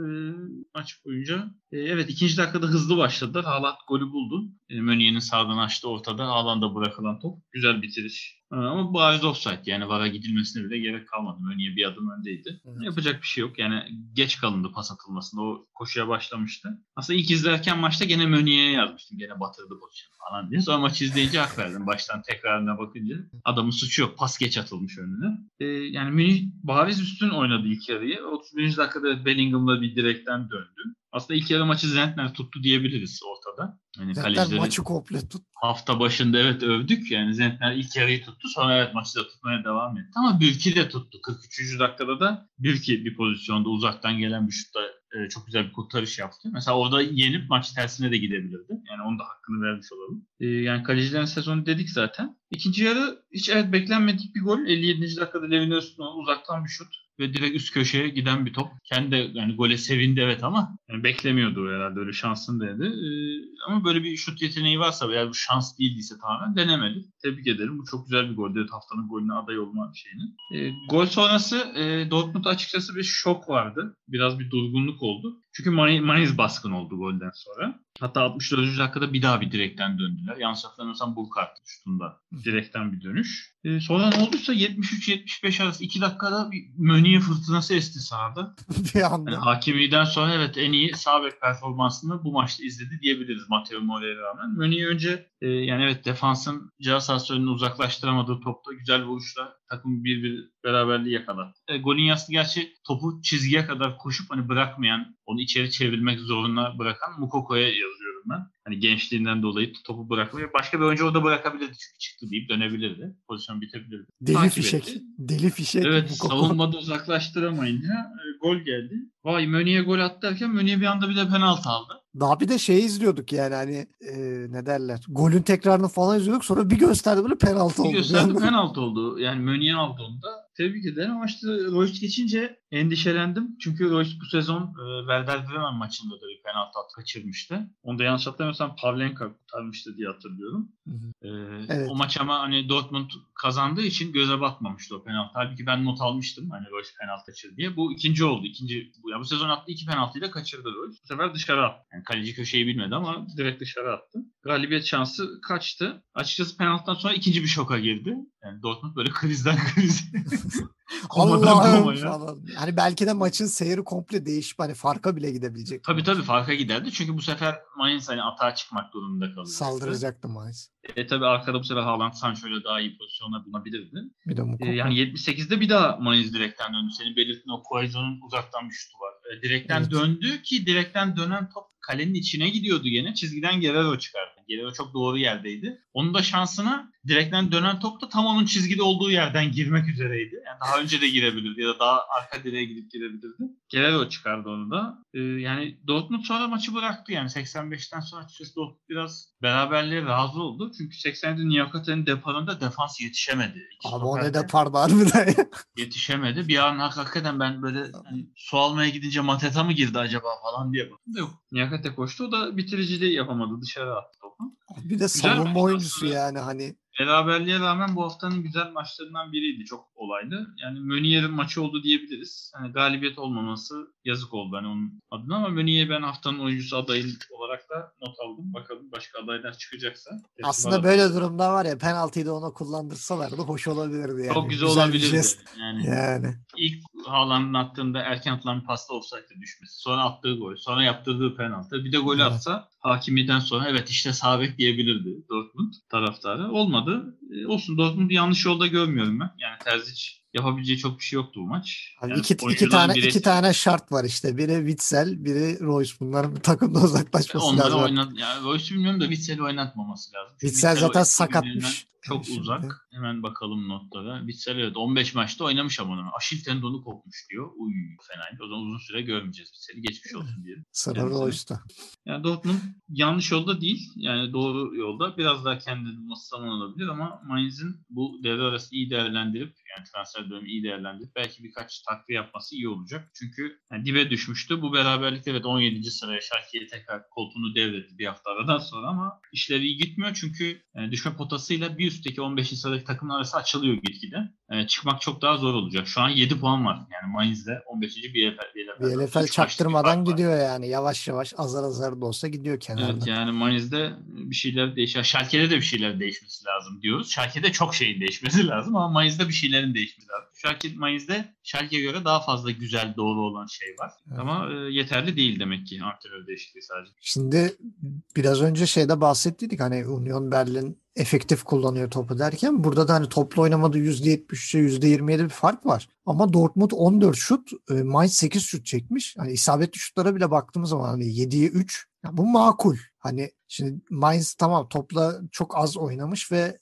maç boyunca e, evet ikinci dakikada hızlı başladılar. Haaland golü buldu. E, Mönü'nün sağdan açtı ortada. Haaland'a bırakılan top. Güzel bitiriş. E, Ama bariz offside yani VAR'a gidilmesine bile gerek kalmadı. Mönü'ye bir adım öndeydi. Evet. Yapacak bir şey yok. Yani geç kalındı pas atılmasında. O koşuya başlamıştı. Aslında ilk izlerken maçta gene Mönü'ye yazmıştım. Gene batırdı pozisyonu falan diye. Sonra maçı izleyince hak verdim. Baştan tekrarına bakınca. Adamın suçu yok. Pas geç atılmış önüne. E, yani Münih bariz üstün oynadı ilk yarıyı. 31. dakikada Bellingham'la bir direkten döndü. Aslında ilk yarı maçı Zentner tuttu diyebiliriz ortada. Zaten kalecileri maçı komple tut. hafta başında evet övdük. Yani Zentner ilk yarıyı tuttu. Sonra evet maçı da tutmaya devam etti. Ama Bürki de tuttu. 43. dakikada da Bürki bir pozisyonda uzaktan gelen bir şutta e, çok güzel bir kurtarış yaptı. Mesela orada yenip maç tersine de gidebilirdi. Yani onun da hakkını vermiş olalım. E, yani kalecilerin sezonu dedik zaten. İkinci yarı hiç evet beklenmedik bir gol. 57. dakikada Levin Öztürk'ün uzaktan bir şut ve direkt üst köşeye giden bir top. Kendi yani gole sevindi evet ama yani beklemiyordu herhalde öyle şansın dedi. Ee, ama böyle bir şut yeteneği varsa eğer bu şans değildiyse tamamen denemedi. Tebrik ederim. Bu çok güzel bir gol. Evet haftanın golüne aday olma şeyini. Ee, gol sonrası e, Dortmund'da açıkçası bir şok vardı. Biraz bir durgunluk oldu. Çünkü Mainz baskın oldu golden sonra. Hatta 64. dakikada bir daha bir direkten döndüler. Yanlış hatırlamıyorsam Burkhardt şutunda direkten bir dönüş. Ee, sonra ne olduysa 73-75 arası 2 dakikada bir Mönü'ye fırtınası esti sahada. Yani anda. hakimiyden sonra evet en iyi sağ bek performansını bu maçta izledi diyebiliriz Matteo More'ye rağmen. Mönü'yü önce e, yani evet defansın ceza sahası uzaklaştıramadığı topta güzel vuruşla takım bir bir beraberliği yakaladı. E, golün yaslı gerçi topu çizgiye kadar koşup hani bırakmayan, onu içeri çevirmek zorunda bırakan Mukoko'ya yazıyorum ben. Hani gençliğinden dolayı topu bırakmıyor. Başka bir oyuncu orada bırakabilirdi çünkü çıktı deyip dönebilirdi. Pozisyon bitebilirdi. Deli takip fişek. etti. Deli fişek. Evet bu koku. savunmada uzaklaştıramayınca e, gol geldi. Vay Mönü'ye gol attı derken Mönü'ye bir anda bir de penaltı aldı. Daha bir de şey izliyorduk yani hani e, ne derler. Golün tekrarını falan izliyorduk. Sonra bir gösterdi böyle penaltı Bir oldu. gösterdi penaltı oldu. Yani Meunier aldı onu da. Tebrik ederim ama işte Royce geçince endişelendim. Çünkü Royce bu sezon e, Werder Bremen maçında da bir penaltı at kaçırmıştı. Onu da yanlış hatırlamıyorsam Pavlenka kurtarmıştı diye hatırlıyorum. Hı hı. E, Evet. O maç ama hani Dortmund kazandığı için göze batmamıştı o penaltı. Halbuki ben not almıştım hani Royce penaltı kaçırdı diye. Bu ikinci oldu. İkinci, bu, ya bu sezon attığı iki penaltıyı da kaçırdı Royce. Bu sefer dışarı attı. Yani kaleci köşeyi bilmedi ama direkt dışarı attı. Galibiyet şansı kaçtı. Açıkçası penaltıdan sonra ikinci bir şoka girdi. Yani Dortmund böyle krizden krize. Allah'ım. Hani belki de maçın seyri komple değişip hani farka bile gidebilecek. Tabii tabii farka giderdi. Çünkü bu sefer Mainz hani atağa çıkmak durumunda kalacaktı. Saldıracaktı Mainz. E tabii arkada bu sefer Haaland Sancho ile daha iyi pozisyonlar bulabilirdi. Bir de E, yani 78'de bir daha Mainz direkten döndü. Senin belirttiğin o Quaison'un uzaktan bir şutu var. E, direkten Evet. döndü ki direkten dönen top kalenin içine gidiyordu gene. Çizgiden Guerrero çıkardı. Guerrero çok doğru yerdeydi. Onun da şansına direkten dönen top da tam onun çizgide olduğu yerden girmek üzereydi. Yani daha önce de girebilirdi ya da daha arka direğe gidip girebilirdi. Guerrero çıkardı onu da. E, yani Dortmund sonra maçı bıraktı. Yani 85'ten sonra açıkçası Dortmund biraz beraberliğe razı oldu. Çünkü 80'de Niyakate'nin deparında defans yetişemedi. İki Abi o ne stoperde de pardı harbiden yetişemedi. Bir an hakikaten ben böyle hani, su almaya gidince Mateta mı girdi acaba falan diye baktım da yok. Niyakate koştu. O da bitiriciliği yapamadı. Dışarı attı. Bir de Güzel savunma maçtı oyuncusu yani hani Beraberliğe rağmen bu haftanın güzel maçlarından biriydi. Çok olaylı. Yani Mönier'in maçı oldu diyebiliriz. Hani galibiyet olmaması yazık oldu hani onun adına ama Mönier'i ben haftanın oyuncusu adayı olarak da not aldım. Bakalım başka adaylar çıkacaksa. Aslında bana- böyle durumda var ya penaltıyı da ona kullandırsalardı hoş olabilirdi yani. çok güzel, bir olabilirdi. jest. Yani Yani. ilk Haaland'ın attığında erken atılan bir pasta offside'e düşmesi. Sonra attığı gol. Sonra yaptırdığı penaltı. Bir de golü Evet. atsa hakimiyeden sonra evet işte sağ bek diyebilirdi Dortmund taraftarı. Olmadı. E, olsun Dortmund'u yanlış yolda görmüyorum ben. Yani Terzic yapabileceği çok bir şey yoktu bu maç. Yani iki, iki tane birisi- iki tane şart var işte. Biri Witsel, biri Royce. Bunların takımda uzaklaşması Onları lazım. oynat, yani Royce'u bilmiyorum da Witsel'i oynatmaması lazım. Witsel zaten sakatmış. Çok Yani uzak. şimdi. Hemen bakalım notlara. Witsel evet 15 maçta oynamış ama onu. Aşil tendonu kopmuş diyor. Uy fenaydı. O zaman uzun süre görmeyeceğiz Witsel'i. Geçmiş olsun diyelim. Sıra Kendisine. Royce'da. Yani Dortmund yanlış yolda değil. Yani doğru yolda. Biraz daha kendini bulması zaman alabilir ama Mainz'in bu devre arası iyi değerlendirip yani transfer dönemi iyi değerlendirip belki birkaç takviye yapması iyi olacak. Çünkü yani dibe düşmüştü. Bu beraberlik evet 17. sıraya Schalke'ye tekrar koltuğunu devretti bir hafta aradan sonra ama işleri iyi gitmiyor çünkü yani düşme potasıyla bir üstteki 15. sıradaki takımlar arası açılıyor gitgide. Yani çıkmak çok daha zor olacak. Şu an 7 puan var. Yani Mainz'de 15. bir Bir LFL çaktırmadan gidiyor yani. Yavaş yavaş azar azar da olsa gidiyor kenarda. Evet yani Mainz'de bir şeyler değişiyor. Schalke'de de bir şeyler değişmesi lazım diyoruz. Schalke'de çok şeyin değişmesi lazım ama Mainz'de bir şeylerin değişmesi lazım. Schalke Mainz'de Schalke'ye göre daha fazla güzel doğru olan şey var. Evet. Ama e, yeterli değil demek ki antrenör değişikliği sadece. Şimdi biraz önce şeyde bahsettiydik hani Union Berlin efektif kullanıyor topu derken burada da hani toplu oynamada %73'e %27 bir fark var. Ama Dortmund 14 şut, e, Mainz 8 şut çekmiş. Hani isabetli şutlara bile baktığımız zaman hani 7'ye 3. Ya bu makul. Hani şimdi Mainz tamam topla çok az oynamış ve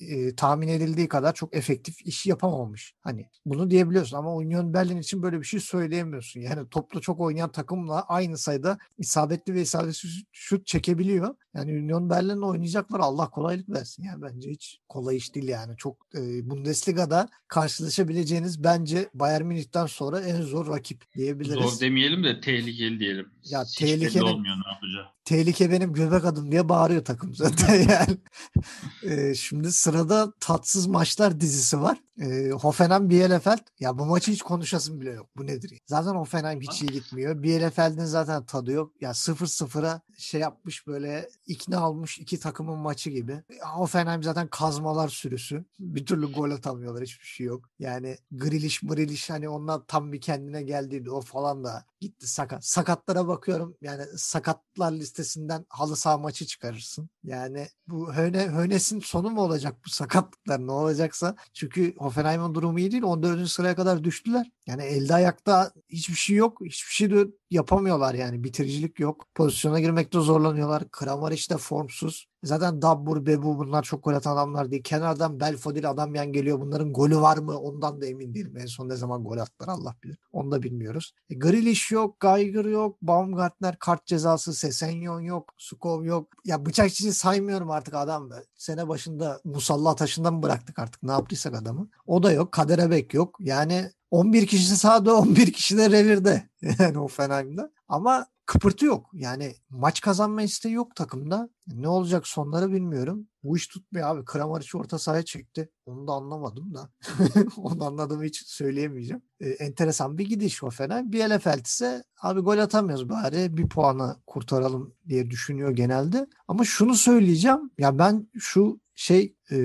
e, tahmin edildiği kadar çok efektif iş yapamamış. Hani bunu diyebiliyorsun ama Union Berlin için böyle bir şey söyleyemiyorsun. Yani topla çok oynayan takımla aynı sayıda isabetli ve isabetsiz şut çekebiliyor. Yani Union Berlin'le oynayacaklar Allah kolaylık versin. Yani bence hiç kolay iş değil yani. Çok e, Bundesliga'da karşılaşabileceğiniz bence Bayern Münih'ten sonra en zor rakip diyebiliriz. Zor demeyelim de tehlikeli diyelim. Ya Hiç belli tehlikeli- olmuyor ne yapacağı. Tehlike benim göbek adım diye bağırıyor takım zaten yani. Ee, şimdi sırada tatsız maçlar dizisi var. Ee, Hoffenheim Bielefeld. Ya bu maçı hiç konuşasım bile yok. Bu nedir? ya? Zaten Hoffenheim hiç iyi gitmiyor. Bielefeld'in zaten tadı yok. Ya 0-0'a şey yapmış böyle ikna olmuş iki takımın maçı gibi. Hoffenheim zaten kazmalar sürüsü. Bir türlü gol atamıyorlar. Hiçbir şey yok. Yani Grealish, Mrilish hani onlar tam bir kendine geldiydi. O falan da gitti sakat. Sakatlara bakıyorum. Yani sakatlar listesinden halı saha maçı çıkarırsın. Yani bu Höne, Hönes'in sonu mu olacak bu sakatlıklar ne olacaksa? Çünkü Hoffenheim'in durumu iyi değil. 14. sıraya kadar düştüler. Yani elde ayakta hiçbir şey yok. Hiçbir şey de yapamıyorlar yani. Bitiricilik yok. Pozisyona girmekte zorlanıyorlar. Kramaric de formsuz. Zaten Dabbur, Bebu bunlar çok gol atan adamlar değil. Kenardan Belfodil adam yan geliyor. Bunların golü var mı? Ondan da emin değilim. En son ne zaman gol attılar Allah bilir. Onu da bilmiyoruz. E, Grealish yok, Geiger yok, Baumgartner kart cezası, Sesenyon yok, Sukov yok. Ya bıçakçıyı saymıyorum artık adam. Sene başında musalla taşından mı bıraktık artık ne yaptıysak adamı. O da yok. Kaderebek yok. Yani 11 kişi sahada 11 kişi de revirde. Yani o Fenheim'de. Ama kıpırtı yok. Yani maç kazanma isteği yok takımda. Ne olacak sonları bilmiyorum. Bu iş tutmuyor abi. Kramaric orta sahaya çekti. Onu da anlamadım da. Onu anladığımı hiç söyleyemeyeceğim. Ee, enteresan bir gidiş o Fener. Bielefeld ise abi gol atamıyoruz bari bir puanı kurtaralım diye düşünüyor genelde. Ama şunu söyleyeceğim. Ya ben şu şey e,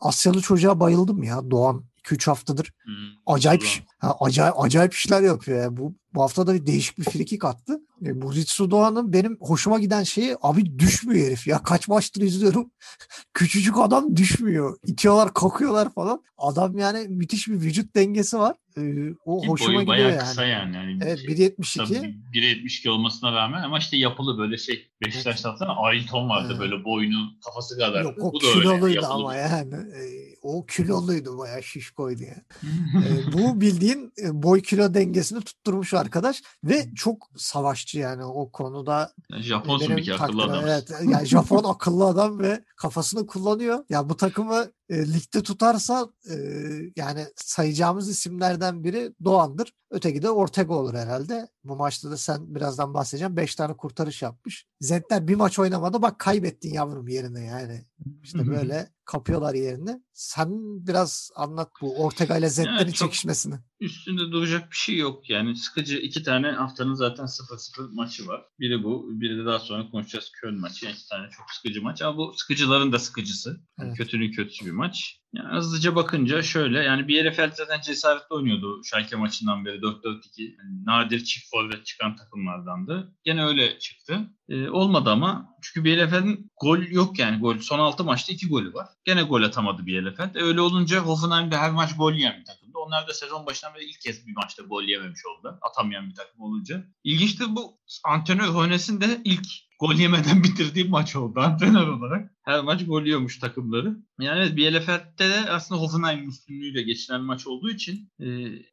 Asyalı çocuğa bayıldım ya Doğan. 2-3 haftadır hmm, acayip ha, acayip acayip işler yapıyor ya. Bu bu hafta da bir değişik bir frikik attı. E, Buritsu Doğan'ın benim hoşuma giden şeyi abi düşmüyor herif ya. Kaç maçtır izliyorum. Küçücük adam düşmüyor. İtiyorlar kalkıyorlar falan. Adam yani müthiş bir vücut dengesi var. Ee, o Ki hoşuma boyu gidiyor yani. kısa yani. yani evet 1.72. 1.72 olmasına rağmen ama işte yapılı böyle şey Beşiktaş tarafından Ailton vardı evet. böyle boynu kafası kadar. Yok o bu kiloluydu öyle, ama yani. E, o kiloluydu bayağı şişkoydu yani. e, bu bildiğin e, boy kilo dengesini tutturmuş arkadaş ve çok savaşçı yani o konuda. Yani Japonsun bir akıllı adam. Evet yani Japon akıllı adam ve kafasını kullanıyor. Ya yani bu takımı e, ligde tutarsa e, yani sayacağımız isimlerden biri Doğan'dır. Öteki de Ortega olur herhalde. Bu maçta da sen birazdan bahsedeceğim. 5 tane kurtarış yapmış. Zentler bir maç oynamadı. Bak kaybettin yavrum yerine yani. İşte böyle kapıyorlar yerini. Sen biraz anlat bu Ortega ile Zentler'in yani çekişmesini. Üstünde duracak bir şey yok. Yani sıkıcı iki tane haftanın zaten 0-0 maçı var. Biri bu. Biri de daha sonra konuşacağız Köln maçı. Yani iki tane çok sıkıcı maç. Ama bu sıkıcıların da sıkıcısı. Yani evet. Kötünün kötüsü bir maç. Yani hızlıca bakınca şöyle yani Bielefeld zaten cesaretli oynuyordu Schalke maçından beri 4-4-2. Yani nadir çift forvet çıkan takımlardandı. Gene öyle çıktı. Ee, olmadı ama çünkü Bielefeld'in gol yok yani gol. Son 6 maçta 2 golü var. Gene gol atamadı Bielefeld. E, öyle olunca Hoffenheim'de her maç gol yiyen bir takımdı. Onlar da sezon başından beri ilk kez bir maçta gol yememiş oldu. Atamayan bir takım olunca. İlginçtir bu antrenör Hoeneß'in de ilk gol yemeden bitirdiği maç oldu antrenör olarak. Her maç gol yiyormuş takımları. Yani evet Bielefeld'de de aslında Hoffenheim üstünlüğüyle geçilen maç olduğu için e,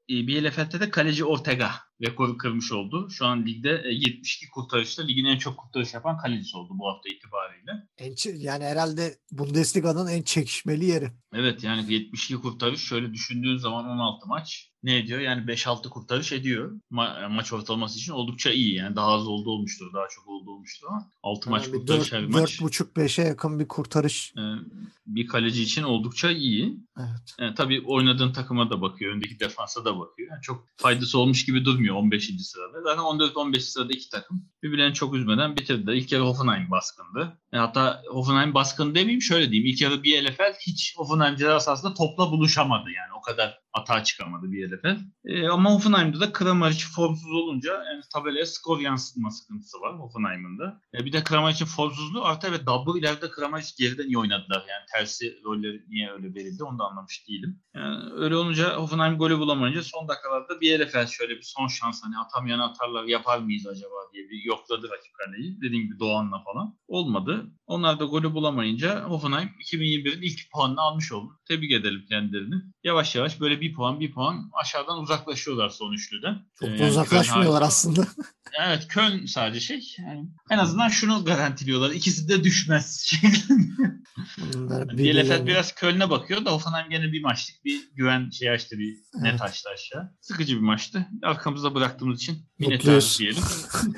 e Bielefeld'de de kaleci Ortega rekoru kırmış oldu. Şu an ligde 72 e, kurtarışta ligin en çok kurtarış yapan kalecisi oldu bu hafta itibariyle. En, yani herhalde Bundesliga'nın en çekişmeli yeri. Evet yani 72 kurtarış şöyle düşündüğün zaman 16 maç ne ediyor? Yani 5-6 kurtarış ediyor. Ma- maç ortalaması için oldukça iyi. Yani daha az oldu olmuştur, daha çok oldu olmuştur ama 6 yani maç kurtarış 4, her maç. 4.5-5'e yakın bir kurtarış. E, bir kaleci için oldukça iyi. Evet. Yani tabii oynadığın takıma da bakıyor, öndeki defansa da bakıyor. Yani çok faydası olmuş gibi durmuyor 15. sırada. Zaten 14-15 sırada iki takım birbirlerini çok üzmeden bitirdi. İlk yarı Hoffenheim baskındı. E hatta Hoffenheim baskın demeyeyim şöyle diyeyim. İlk yarı Bielefeld hiç Hoffenheim ceza sahasında topla buluşamadı yani. O kadar hata çıkamadı Bielefeld. E, ama Hoffenheim'de de Kramaric formsuz olunca yani tabelaya skor yansıtma sıkıntısı var Hoffenheim'ın da. E, bir de Kramaric'in formsuzluğu artı evet Dabur ileride Kramaric geriden iyi oynadılar. Yani tersi rolleri niye öyle verildi onu da anlamış değilim. Yani öyle olunca Hoffenheim golü bulamayınca son dakikalarda Bielefeld şöyle bir son şans hani atamayan atarlar yapar mıyız acaba diye bir yokladı rakip kaleyi. Dediğim gibi Doğan'la falan. Olmadı. Onlar da golü bulamayınca Hoffenheim 2021'in ilk puanını almış oldu. Tebrik edelim kendilerini. Yavaş yavaş böyle bir puan bir puan aşağıdan uzaklaşıyorlar son üçlüden. Çok ee, da uzaklaşmıyorlar aslında. evet Köln sadece şey. Yani en azından şunu garantiliyorlar. İkisi de düşmez. Bielefeld biraz Köln'e bakıyor da Hoffenheim gene bir maçlık bir güven şey açtı bir net evet. açtı aşağı. Sıkıcı bir maçtı. Arkamızda bıraktığımız için minnettarız diyelim.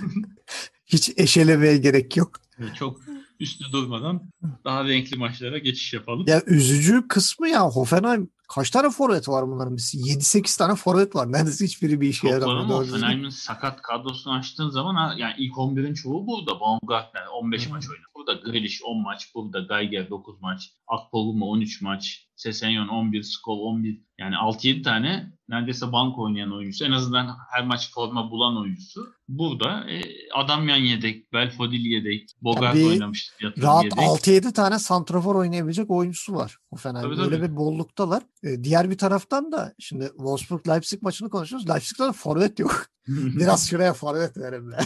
Hiç eşelemeye gerek yok. Çok üstü durmadan daha renkli maçlara geçiş yapalım. Ya üzücü kısmı ya Hoffenheim kaç tane forvet var bunların? 7-8 tane forvet var. Neredeyse hiçbiri bir işe yaramıyor. Ama Hoffenheim'in sakat kadrosunu açtığın zaman ha, yani ilk 11'in çoğu burada. Baumgartner 15 hmm. maç oynadı. Burada Grealish 10 maç, burada Geiger 9 maç, Akpoguma 13 maç, Sesenyon 11, Skol 11 yani 6-7 tane neredeyse bank oynayan oyuncusu. En azından her maç forma bulan oyuncusu. Burada e, Adamyan yedek, Belfodil yedek, Bogart Tabii, oynamıştı. Rahat yedek. 6-7 tane santrafor oynayabilecek oyuncusu var. O fena. Tabii, Böyle tabii. bir bolluktalar. Ee, diğer bir taraftan da şimdi Wolfsburg-Leipzig maçını konuşuyoruz. Leipzig'te de forvet yok. Biraz şuraya forvet verin be.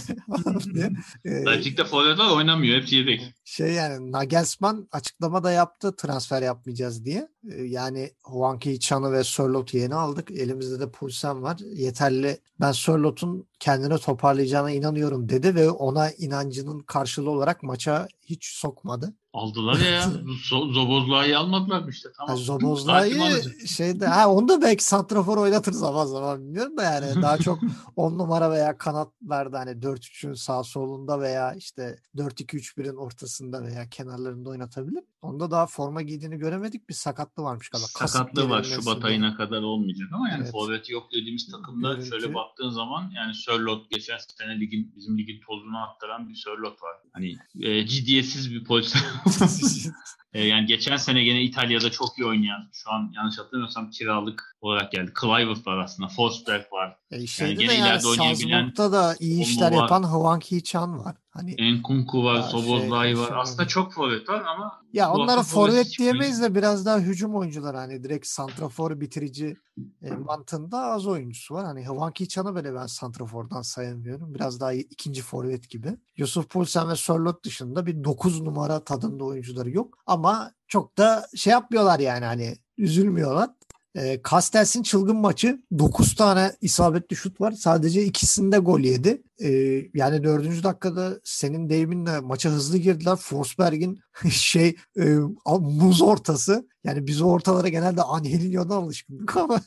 diye. Ee, Leipzig'te forvetler oynamıyor. Hepsi yedek. şey yani Nagelsmann açıklama da yaptı transfer yapmayacağız diye. Yani Hwang Hee-chan'ı ve Sörlot'u yeni aldık. Elimizde de Pulsen var. Yeterli. Ben Sörlot'un kendini toparlayacağına inanıyorum dedi ve ona inancının karşılığı olarak maça hiç sokmadı. Aldılar ya. So- Zobozla'yı almadılar işte. Tamam. Zobozla'yı şeyde ha onu da belki santrafor oynatır zaman zaman bilmiyorum da yani daha çok 10 numara veya kanatlarda hani 4-3'ün sağ solunda veya işte 4-2-3-1'in ortasında veya kenarlarında oynatabilir. Onda daha forma giydiğini göremedik. Bir sakatlığı varmış galiba. Sakatlığı var. Şubat ayına kadar olmayacak ama yani Evet. forveti yok dediğimiz takımda Görüntü. şöyle baktığın zaman yani Sörlot geçen sene ligin bizim ligin tozunu attıran bir Sörlot var. Hani e, ciddiyetsiz bir pozisyon. E, yani geçen sene gene İtalya'da çok iyi oynayan, şu an yanlış hatırlamıyorsam kiralık olarak geldi. Clivert var aslında, Forsberg var. E şeyde gene de yani ileride oynayabilen da iyi işler var. yapan Hwang Hee-chan var. Hani Enkunku var, Sobozlay şey, var. şey Aslında çok forvet var ama Ya onlara forvet diyemeyiz de biraz daha hücum oyuncular hani direkt santrafor bitirici e, mantığında az oyuncusu var. Hani Hwang Hee-chan'ı bile ben santrafordan sayamıyorum. Biraz daha ikinci forvet gibi. Yusuf Poulsen ve Sörloth dışında bir 9 numara tadında oyuncuları yok. Ama çok da şey yapmıyorlar yani hani üzülmüyorlar. E, Castells'in çılgın maçı 9 tane isabetli şut var. Sadece ikisinde gol yedi. E, yani dördüncü dakikada senin deyiminle maça hızlı girdiler. Forsberg'in şey e, muz ortası. Yani biz o ortalara genelde Angelinho'dan alışkındık ama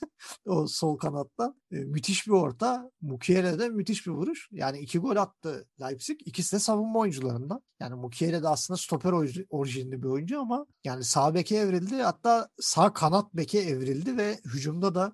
o sol kanatta e, müthiş bir orta. Mukiele de müthiş bir vuruş. Yani iki gol attı Leipzig. İkisi de savunma oyuncularından. Yani Mukiele de aslında stoper orijinli- bir oyuncu ama yani sağ beke evrildi. Hatta sağ kanat beke evrildi ve hücumda da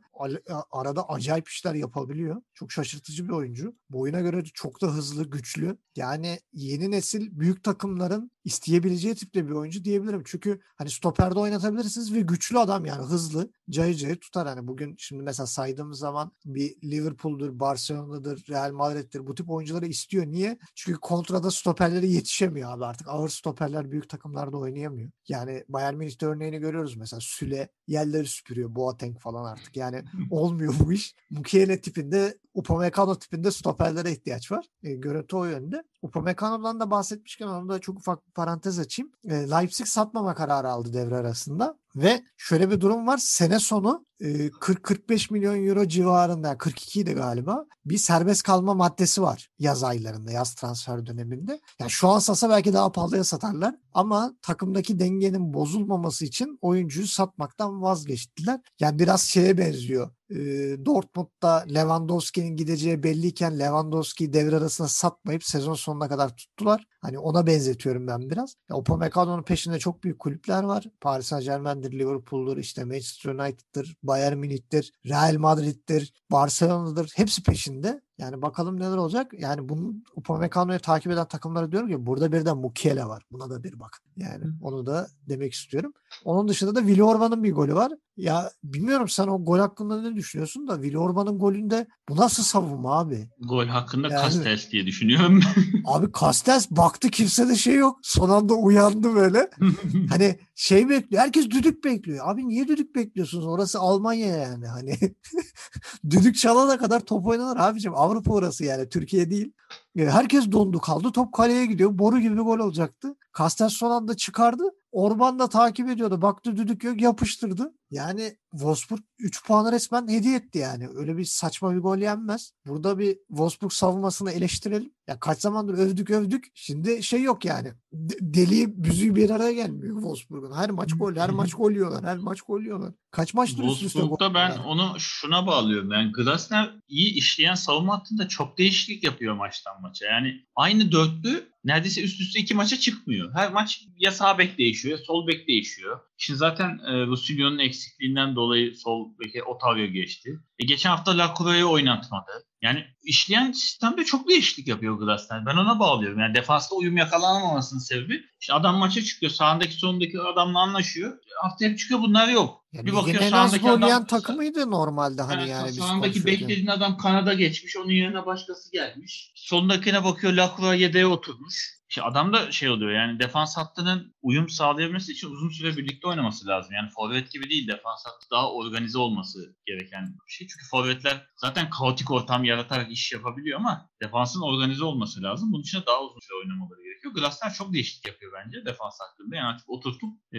arada acayip işler yapabiliyor. Çok şaşırtıcı bir oyuncu. Boyuna göre de çok da hızlı, güçlü. Yani yeni nesil büyük takımların isteyebileceği tipte bir oyuncu diyebilirim. Çünkü hani stoperde oynatabilirsiniz ve güçlü adam yani hızlı. Cayı cayı tutar hani bugün şimdi mesela saydığımız zaman bir Liverpool'dur, Barcelona'dır, Real Madrid'dir bu tip oyuncuları istiyor. Niye? Çünkü kontrada stoperleri yetişemiyor abi artık. Ağır stoperler büyük takımlarda oynayamıyor. Yani Bayern Münih'te örneğini görüyoruz mesela Süle yerleri süpürüyor. Boateng falan artık. Yani olmuyor bu iş. Mukiele tipinde Upamecano tipinde stoperlere ihtiyaç var. E, görüntü o yönde. Upamecano'dan da bahsetmişken onu da çok ufak bir parantez açayım. E, Leipzig satmama kararı aldı devre arasında. Ve şöyle bir durum var. Sene sonu e, 40-45 milyon euro civarında, yani 42 idi galiba. Bir serbest kalma maddesi var yaz aylarında, yaz transfer döneminde. Yani şu an satsa belki daha pahalıya satarlar. Ama takımdaki dengenin bozulmaması için oyuncuyu satmaktan vazgeçtiler. Yani biraz şeye benziyor. E, Dortmund'da Lewandowski'nin gideceği belliyken Lewandowski'yi devre arasında satmayıp sezon sonuna kadar tuttular. Hani ona benzetiyorum ben biraz. Ya Upamecano'nun peşinde çok büyük kulüpler var. Paris Saint Germain'dir, Liverpool'dur, işte Manchester United'dır, Bayern Münih'tir, Real Madrid'dir, Barcelona'dır. Hepsi peşinde. Yani bakalım neler olacak. Yani bunun Upamecano'yu takip eden takımlara diyorum ki burada bir de Mukiele var. Buna da bir bakın. Yani onu da demek istiyorum. Onun dışında da Willi Orban'ın bir golü var. Ya bilmiyorum sen o gol hakkında ne düşünüyorsun da Willi Orban'ın golünde bu nasıl savunma abi? gol hakkında Yani- Castells diye düşünüyorum. Abi Castells baktı kimsede şey yok. Son anda uyandı böyle. Hani şey bekliyor. Herkes düdük bekliyor. Abi niye düdük bekliyorsunuz? Orası Almanya yani. Hani düdük çalana kadar top oynanır abicim. Avrupa orası yani. Türkiye değil. E, Herkes dondu kaldı. Top kaleye gidiyor. Boru gibi bir gol olacaktı. Castells son anda çıkardı. Orban da takip ediyordu. Baktı düdük yok yapıştırdı. Yani Wolfsburg 3 puanı resmen hediye etti yani. Öyle bir saçma bir gol yenmez. Burada bir Wolfsburg savunmasını eleştirelim. Ya kaç zamandır övdük övdük. Şimdi şey yok yani. De- deliği büzüğü bir araya gelmiyor Wolfsburg'un. Her maç gol, her maç gol yiyorlar. Her maç gol yiyorlar. Kaç maçtır üst üste gol ben yiyorlar? onu şuna bağlıyorum. Yani Glasner iyi işleyen savunma hattında çok değişiklik yapıyor maçtan maça. Yani aynı dörtlü neredeyse üst üste iki maça çıkmıyor. Her maç ya sağ bek değişiyor ya sol bek değişiyor. Şimdi zaten e, Russillo'nun eksikliğinden dolayı sol beke Otavio geçti. E, geçen hafta Lacroix'ı oynatmadı. Yani işleyen sistemde çok değişiklik yapıyor Glasner. Ben ona bağlıyorum. Yani defansta uyum yakalanamamasının sebebi işte adam maça çıkıyor. Sağındaki sonundaki adamla anlaşıyor. Haftaya çıkıyor bunlar yok. Yani bir ligin bakıyor sağındaki adam takımıydı normalde hani yani biz sağındaki beklediğin adam Kanada geçmiş. Onun yerine başkası gelmiş. Sondakine bakıyor Lacroix yedeğe oturmuş. İşte adam da şey oluyor yani defans hattının uyum sağlayabilmesi için uzun süre birlikte oynaması lazım. Yani forvet gibi değil defans hattı daha organize olması gereken bir şey. Çünkü forvetler zaten kaotik ortam yaratarak iş yapabiliyor ama defansın organize olması lazım. Bunun için de daha uzun süre oynamaları gerekiyor. Glasner çok değişiklik yapıyor bence defans hakkında. Yani artık oturtup e,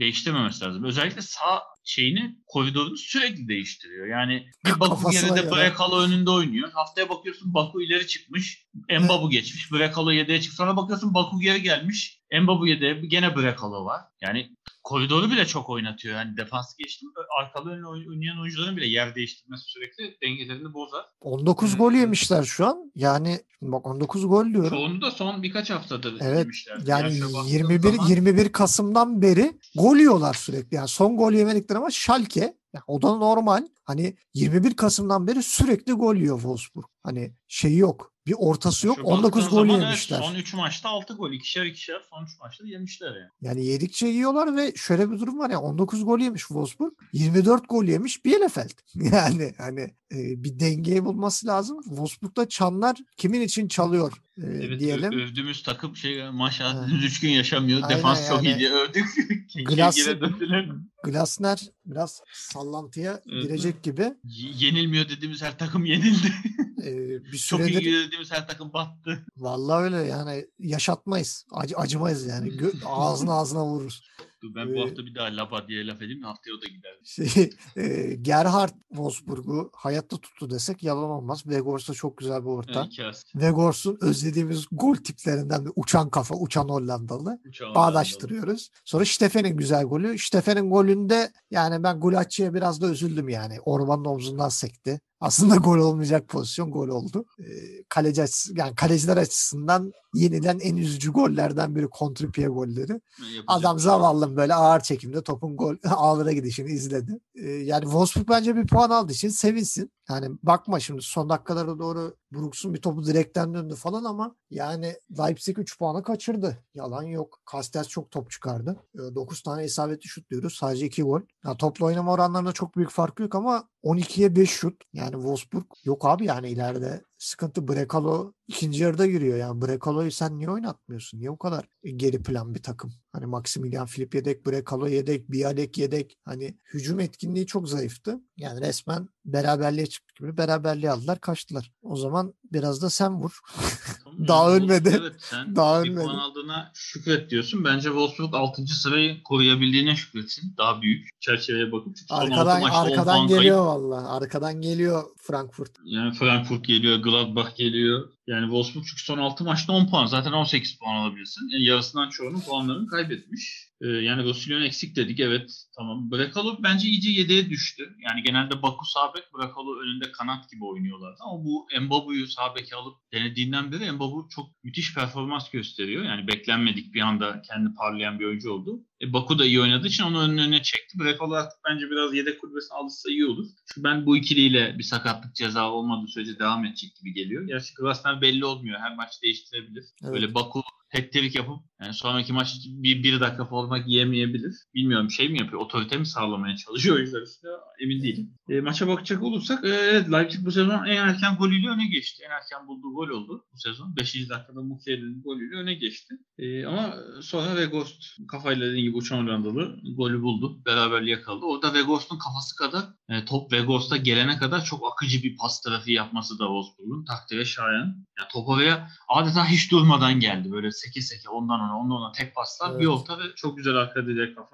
değiştirmemesi lazım. Özellikle sağ şeyini koridorunu sürekli değiştiriyor. Yani bir Baku göre. Brekalo önünde oynuyor. Haftaya bakıyorsun Baku ileri çıkmış. Mbabu geçmiş. Brekalo yedeğe çıkmış. Sonra bakıyorsun Baku geri gelmiş. Mbabu yedeğe gene Brekalo var. Yani koridoru bile çok oynatıyor. Yani defans geçtim. Arkalı oynayan oyuncuların bile yer değiştirmesi sürekli dengelerini bozar. 19 Evet. gol yemişler şu an. Yani bak 19 gol diyorum. Çoğunu da son birkaç haftadır Evet, yemişler. Yani baktığın 21 zaman- 21 Kasım'dan beri gol yiyorlar sürekli. Yani son gol yemedikleri ama Schalke yani o da normal. Hani 21 Kasım'dan beri sürekli gol yiyor Wolfsburg. Hani şeyi yok. Bir ortası yok. Şu 19 baktığın gol zaman evet, yemişler. son 3 maçta 6 gol. ikişer ikişer son 3 maçta yemişler yani. Yani yedikçe yiyorlar ve şöyle bir durum var ya 19 gol yemiş Wolfsburg. 24 gol yemiş Bielefeld. Yani hani e, bir dengeyi bulması lazım. Wolfsburg'da çanlar kimin için çalıyor e, Evet, diyelim. övdüğümüz takım şey maşallah Ha. 3 gün yaşamıyor. Aynen Defans çok iyi yani. diye övdük. Glas- Geri döndüler. Glasner biraz sallantıya Evet. girecek gibi. Y- Yenilmiyor dediğimiz her takım yenildi. E, bir çok iyi süredir dediğimiz her takım battı. Vallahi öyle yani yaşatmayız. Acı, acımayız yani. Gö- ağzına ağzına vururuz. Dur ben Ee, bu hafta bir daha Laba diye laf edeyim de haftaya o da gider. Şey, e, Gerhard Wolfsburg'u hayatta tuttu desek yalan olmaz. Vegors'ta çok güzel bir orta. Vegors'un özlediğimiz gol tiplerinden bir uçan kafa, uçan Hollandalı. Uçağın Bağdaştırıyoruz. Sonra Steffen'in güzel golü. Steffen'in golünde yani ben Gulacci'ye biraz da üzüldüm yani. Ormanın omzundan sekti. Aslında gol olmayacak pozisyon gol oldu. Ee, kaleci açısı, yani kaleciler açısından yeniden en üzücü gollerden biri kontrpiye golleri. Yapacak Adam şey zavallım böyle ağır çekimde topun gol ağlara gidişini izledi. Ee, yani Wolfsburg bence bir puan aldığı için sevinsin. Yani bakma şimdi son dakikalara doğru Brooks'un bir topu direkten döndü falan ama yani Leipzig 3 puanı kaçırdı. Yalan yok. Castells çok top çıkardı. 9 tane isabetli şut diyoruz. Sadece 2 gol. Ya topla oynama oranlarında çok büyük fark yok ama 12'ye 5 şut. Yani Wolfsburg yok abi yani ileride sıkıntı. Brekalo ikinci yarıda giriyor. Yani Brekalo'yu sen niye oynatmıyorsun? Niye bu kadar geri plan bir takım? Hani Maximilian Filip yedek, Brekalo yedek, Bialek yedek. Hani hücum etkinliği çok zayıftı. Yani resmen beraberliğe çıktı gibi beraberliğe aldılar kaçtılar. O zaman biraz da sen vur. Daha ölmedi. Evet sen Daha bir ölmedi. puan aldığına şükret diyorsun. Bence Wolfsburg 6. sırayı koruyabildiğine şükretsin. Daha büyük çerçeveye bakıp. Arkadan arkadan geliyor vallahi. Arkadan geliyor Frankfurt. Yani Frankfurt geliyor, Gladbach geliyor. Yani Wolfsburg çünkü son 6 maçta 10 puan. Zaten 18 puan alabilirsin. Yani yarısından çoğunun puanlarını kaybetmiş. Ee, yani Rosilyon eksik dedik evet. Tamam. Brekalo bence iyice yedeğe düştü. Yani genelde Baku sağ bek, Brekalo önünde kanat gibi oynuyorlar. Ama bu Mbabu'yu sağ beke alıp denediğinden beri Mbabu çok müthiş performans gösteriyor. Yani beklenmedik bir anda kendi parlayan bir oyuncu oldu. E, Baku da iyi oynadığı için onu önüne önüne çekti. Brekalo artık bence biraz yedek kulübesine alışsa iyi olur. Çünkü ben bu ikiliyle bir sakatlık ceza olmadığı sürece devam edecek gibi geliyor. Gerçi Glasner belli olmuyor. Her maç değiştirebilir. Evet. Böyle Baku tek yapıp yani sonraki maç bir, bir dakika forma giyemeyebilir. Bilmiyorum şey mi yapıyor? Otorite mi sağlamaya çalışıyor oyuncular üstüne? Emin değilim. E, maça bakacak olursak e, evet Leipzig bu sezon en erken golüyle öne geçti. En erken bulduğu gol oldu bu sezon. 5. dakikada Mukiel'in golüyle öne geçti. E, ama sonra Weghorst kafayla dediğin gibi uçan Hollandalı golü buldu. Beraberliği yakaladı. Orada Weghorst'un kafası kadar e, top Weghorst'a gelene kadar çok akıcı bir pas trafiği yapması da Wolfsburg'un takdire şayan. Yani top oraya adeta hiç durmadan geldi. Böyle seke seke ondan ona ondan ona tek paslar Evet. bir orta ve çok güzel arka direk kafa.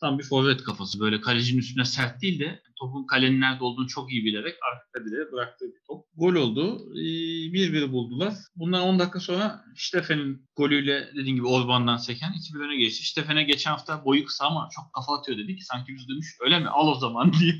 Tam bir forvet kafası. Böyle kalecinin üstüne sert değil de topun kalenin nerede olduğunu çok iyi bilerek arka direğe bıraktığı bir top. Gol oldu. Ee, 1-1 buldular. Bundan 10 dakika sonra Steffen'in golüyle dediğim gibi Orban'dan seken 2-1 öne geçti. Steffen'e geçen hafta boyu kısa ama çok kafa atıyor dedik. Sanki biz demiş öyle mi al o zaman diye.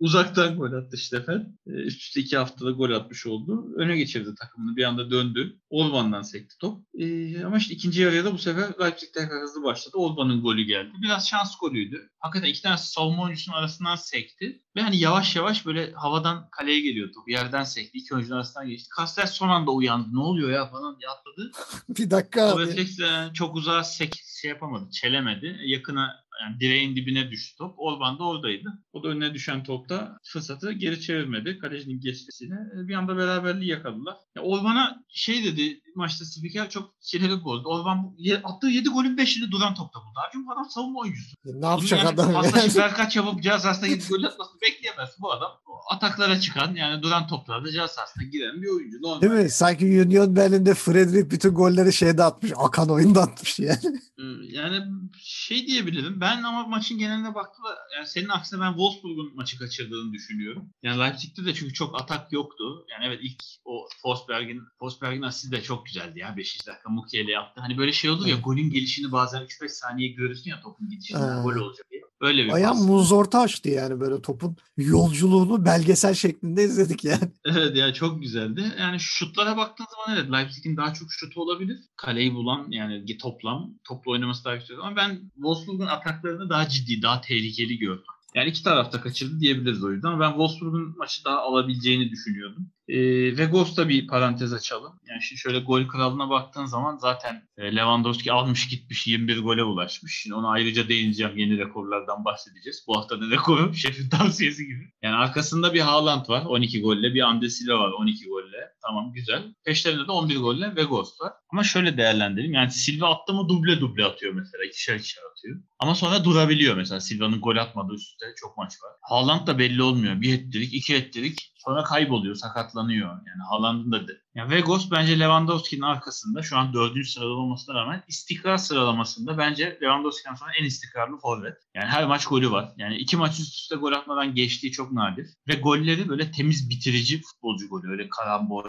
Uzaktan gol attı Steffen. Ee, Üst üste iki haftada gol atmış oldu. Öne geçirdi takımını. Bir anda döndü. Orban'dan sekti top. Ee, ama işte ikinci yarıya da bu sefer Leipzig tekrar hızlı başladı. Orban'ın golü geldi. Biraz şans golüydü. Hakikaten iki tane savunma oyuncusunun arasından sekti. Ve hani yavaş yavaş böyle havadan kaleye geliyor top. Yerde yerden sekti. İki oyuncunun arasından geçti. Kastel son anda uyandı. Ne oluyor ya falan diye atladı. bir dakika abi. refleksle çok uzağa sek, şey yapamadı. Çelemedi. Yakına yani direğin dibine düştü top. Orban da oradaydı. O da önüne düşen topta fırsatı geri çevirmedi. Kalecinin geçmesiyle. E, Bir anda beraberliği yakaladılar. Ya Orban'a şey dedi maçta spiker çok sinirli oldu. Orban attığı 7 golün 5'ini duran topta buldu. Abi bu adam savunma oyuncusu. Ne yapacak yani adam? Aslında? Berkaç yapıp cihaz sahasına gidip gol atmasını bekleyemez. Bu adam ataklara çıkan yani duran toplarda cihaz sahasına giren bir oyuncu. Normal. Değil mi? Sanki Union Berlin'de Fredrik bütün golleri şeyde atmış. Akan oyunda atmış yani. Yani şey diyebilirim. Ben ama maçın geneline baktığımda yani senin aksine ben Wolfsburg'un maçı kaçırdığını düşünüyorum. Yani Leipzig'te de çünkü çok atak yoktu. Yani evet ilk o Forsberg'in Forsberg'in asisti de çok güzeldi ya. 5. dakika Mukiele yaptı. Hani böyle şey olur ya Evet. golün gelişini bazen 3-5 saniye görürsün ya topun gidişinde Ha. gol olacak diye. Öyle bir Bayağı pas. muz orta açtı yani böyle topun yolculuğunu belgesel şeklinde izledik yani. Evet ya çok güzeldi. Yani şutlara baktığın zaman evet Leipzig'in daha çok şutu olabilir. Kaleyi bulan yani toplam toplu oynaması daha yüksek ama ben Wolfsburg'un ataklarını daha ciddi, daha tehlikeli gördüm. Yani iki tarafta kaçırdı diyebiliriz o yüzden ama ben Wolfsburg'un maçı daha alabileceğini düşünüyordum. Ee, ve Ghost'a bir parantez açalım. Yani şimdi şöyle gol kralına baktığın zaman zaten e, Lewandowski almış gitmiş 21 gole ulaşmış. Şimdi ona ayrıca değineceğim. Yeni rekorlardan bahsedeceğiz. Bu haftanın rekoru şefin tavsiyesi gibi. Yani arkasında bir Haaland var 12 golle. Bir Andre Silva var 12 golle. Tamam güzel. Peşlerinde de 11 golle ve Ghost var. Ama şöyle değerlendirelim. Yani Silva attı mı duble duble atıyor mesela. İkişer ikişer atıyor. Ama sonra durabiliyor mesela. Silva'nın gol atmadığı üstte çok maç var. Haaland da belli olmuyor. Bir ettirik, iki ettirik. Sonra kayboluyor, sakatlanıyor. Yani Haaland'ın da. Yani Vegos bence Lewandowski'nin arkasında şu an dördüncü sırada olmasına rağmen istikrar sıralamasında bence Lewandowski'den sonra en istikrarlı forvet. Yani her maç golü var. Yani iki maç üst üste gol atmadan geçtiği çok nadir. Ve golleri böyle temiz bitirici futbolcu golü. Öyle karambol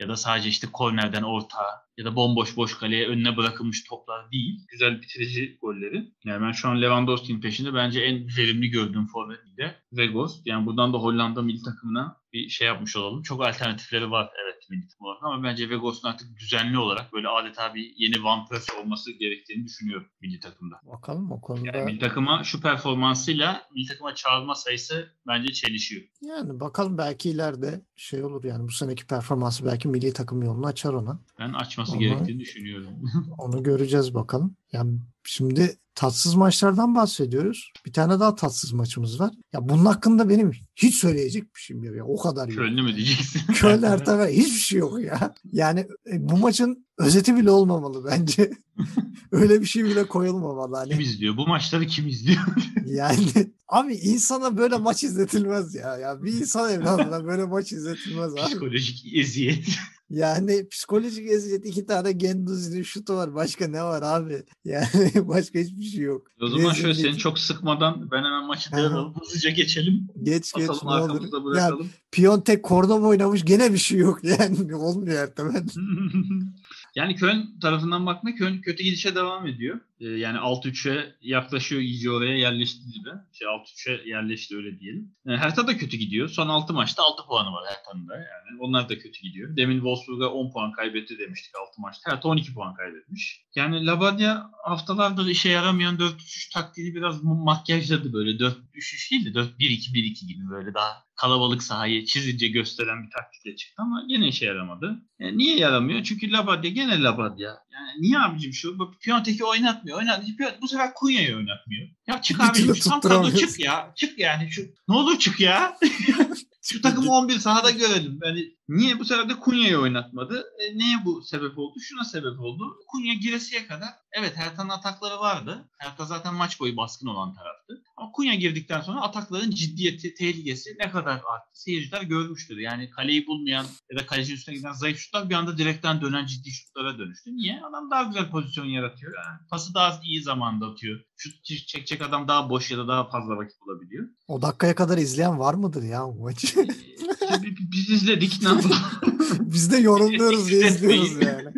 ya da sadece işte kornerden orta ya da bomboş boş kaleye önüne bırakılmış toplar değil. Güzel bitirici golleri. Yani ben şu an Lewandowski'nin peşinde bence en verimli gördüğüm forvet de Vegos. Yani buradan da Hollanda milli takımına bir şey yapmış olalım. Çok alternatifleri var evet milli takım olarak ama bence Vegos'un artık düzenli olarak böyle adeta bir yeni Van Persie olması gerektiğini düşünüyorum milli takımda. Bakalım o konuda. Yani milli takıma şu performansıyla milli takıma çağrılma sayısı bence çelişiyor. Yani bakalım belki ileride şey olur yani bu seneki performansı belki milli takım yolunu açar ona. Ben açması Ama- gerektiğini düşünüyorum. Onu göreceğiz bakalım. Yani şimdi tatsız maçlardan bahsediyoruz. Bir tane daha tatsız maçımız var. Ya bunun hakkında benim hiç söyleyecek bir şeyim yok ya. O kadar yok. Köln'ü mü diyeceksin? Köln Ertem hiçbir şey yok ya. Yani e, bu maçın özeti bile olmamalı bence. Öyle bir şey bile koyulmamalı Kim hani. izliyor? Bu maçları kim izliyor? Yani abi insana böyle maç izletilmez ya. Ya bir insan evladına böyle maç izletilmez abi. Psikolojik eziyet. Yani psikolojik eziyet iki tane Genduzi'nin şutu var. Başka ne var abi? Yani başka hiçbir şey yok. O zaman şöyle Rezillik. seni çok sıkmadan ben hemen maçı devralım. Hızlıca geçelim. Geç geç Atalım ne olur. Ya bırakalım. Piontek Cordoba oynamış gene bir şey yok yani. Olmuyor Ertem. yani Köln tarafından baktığında Köln kötü gidişe devam ediyor. Ee, yani 6-3'e yaklaşıyor iyice oraya yerleşti gibi. Şey 6-3'e yerleşti öyle diyelim. Ee, Hertha da kötü gidiyor. Son 6 maçta 6 puanı var Hertha'nın da. Yani onlar da kötü gidiyor. Demin Wolfsburg'a 10 puan kaybetti demiştik 6 maçta. Hertha 12 puan kaybetmiş. Yani Labadia haftalardır işe yaramayan 4-3-3 taktiğini biraz makyajladı böyle. 4-3-3 değil de 4-1-2-1-2 gibi böyle daha kalabalık sahayı çizince gösteren bir taktikle çıktı ama yine işe yaramadı. E, niye yaramıyor? Çünkü Labadia gene Labadia. Yani niye abicim şu? Bu Piontek'i oynatmıyor. Oynatmıyor. Bu sefer Kunya'yı oynatmıyor. Ya çık türlü Şu tam kadro çık ya. Çık yani. Şu, ne olur çık ya. Şu takımı 11 sahada görelim. Yani niye bu sefer de Kunya'yı oynatmadı? E, neye bu sebep oldu? Şuna sebep oldu. Kunya giresiye kadar evet Hertha'nın atakları vardı. Hertha zaten maç boyu baskın olan taraftı. Ama Kunya girdikten sonra atakların ciddiyeti, tehlikesi ne kadar arttı seyirciler görmüştür. Yani kaleyi bulmayan ya da kaleci üstüne giden zayıf şutlar bir anda direkten dönen ciddi şutlara dönüştü. Niye? Adam daha güzel pozisyon yaratıyor. Yani pası daha iyi zamanda atıyor. Şut çekecek adam daha boş ya da daha fazla vakit bulabiliyor. O dakikaya kadar izleyen var mıdır ya bu maçı? Biz izledik ne yapalım? biz de yorumluyoruz diye izliyoruz yani.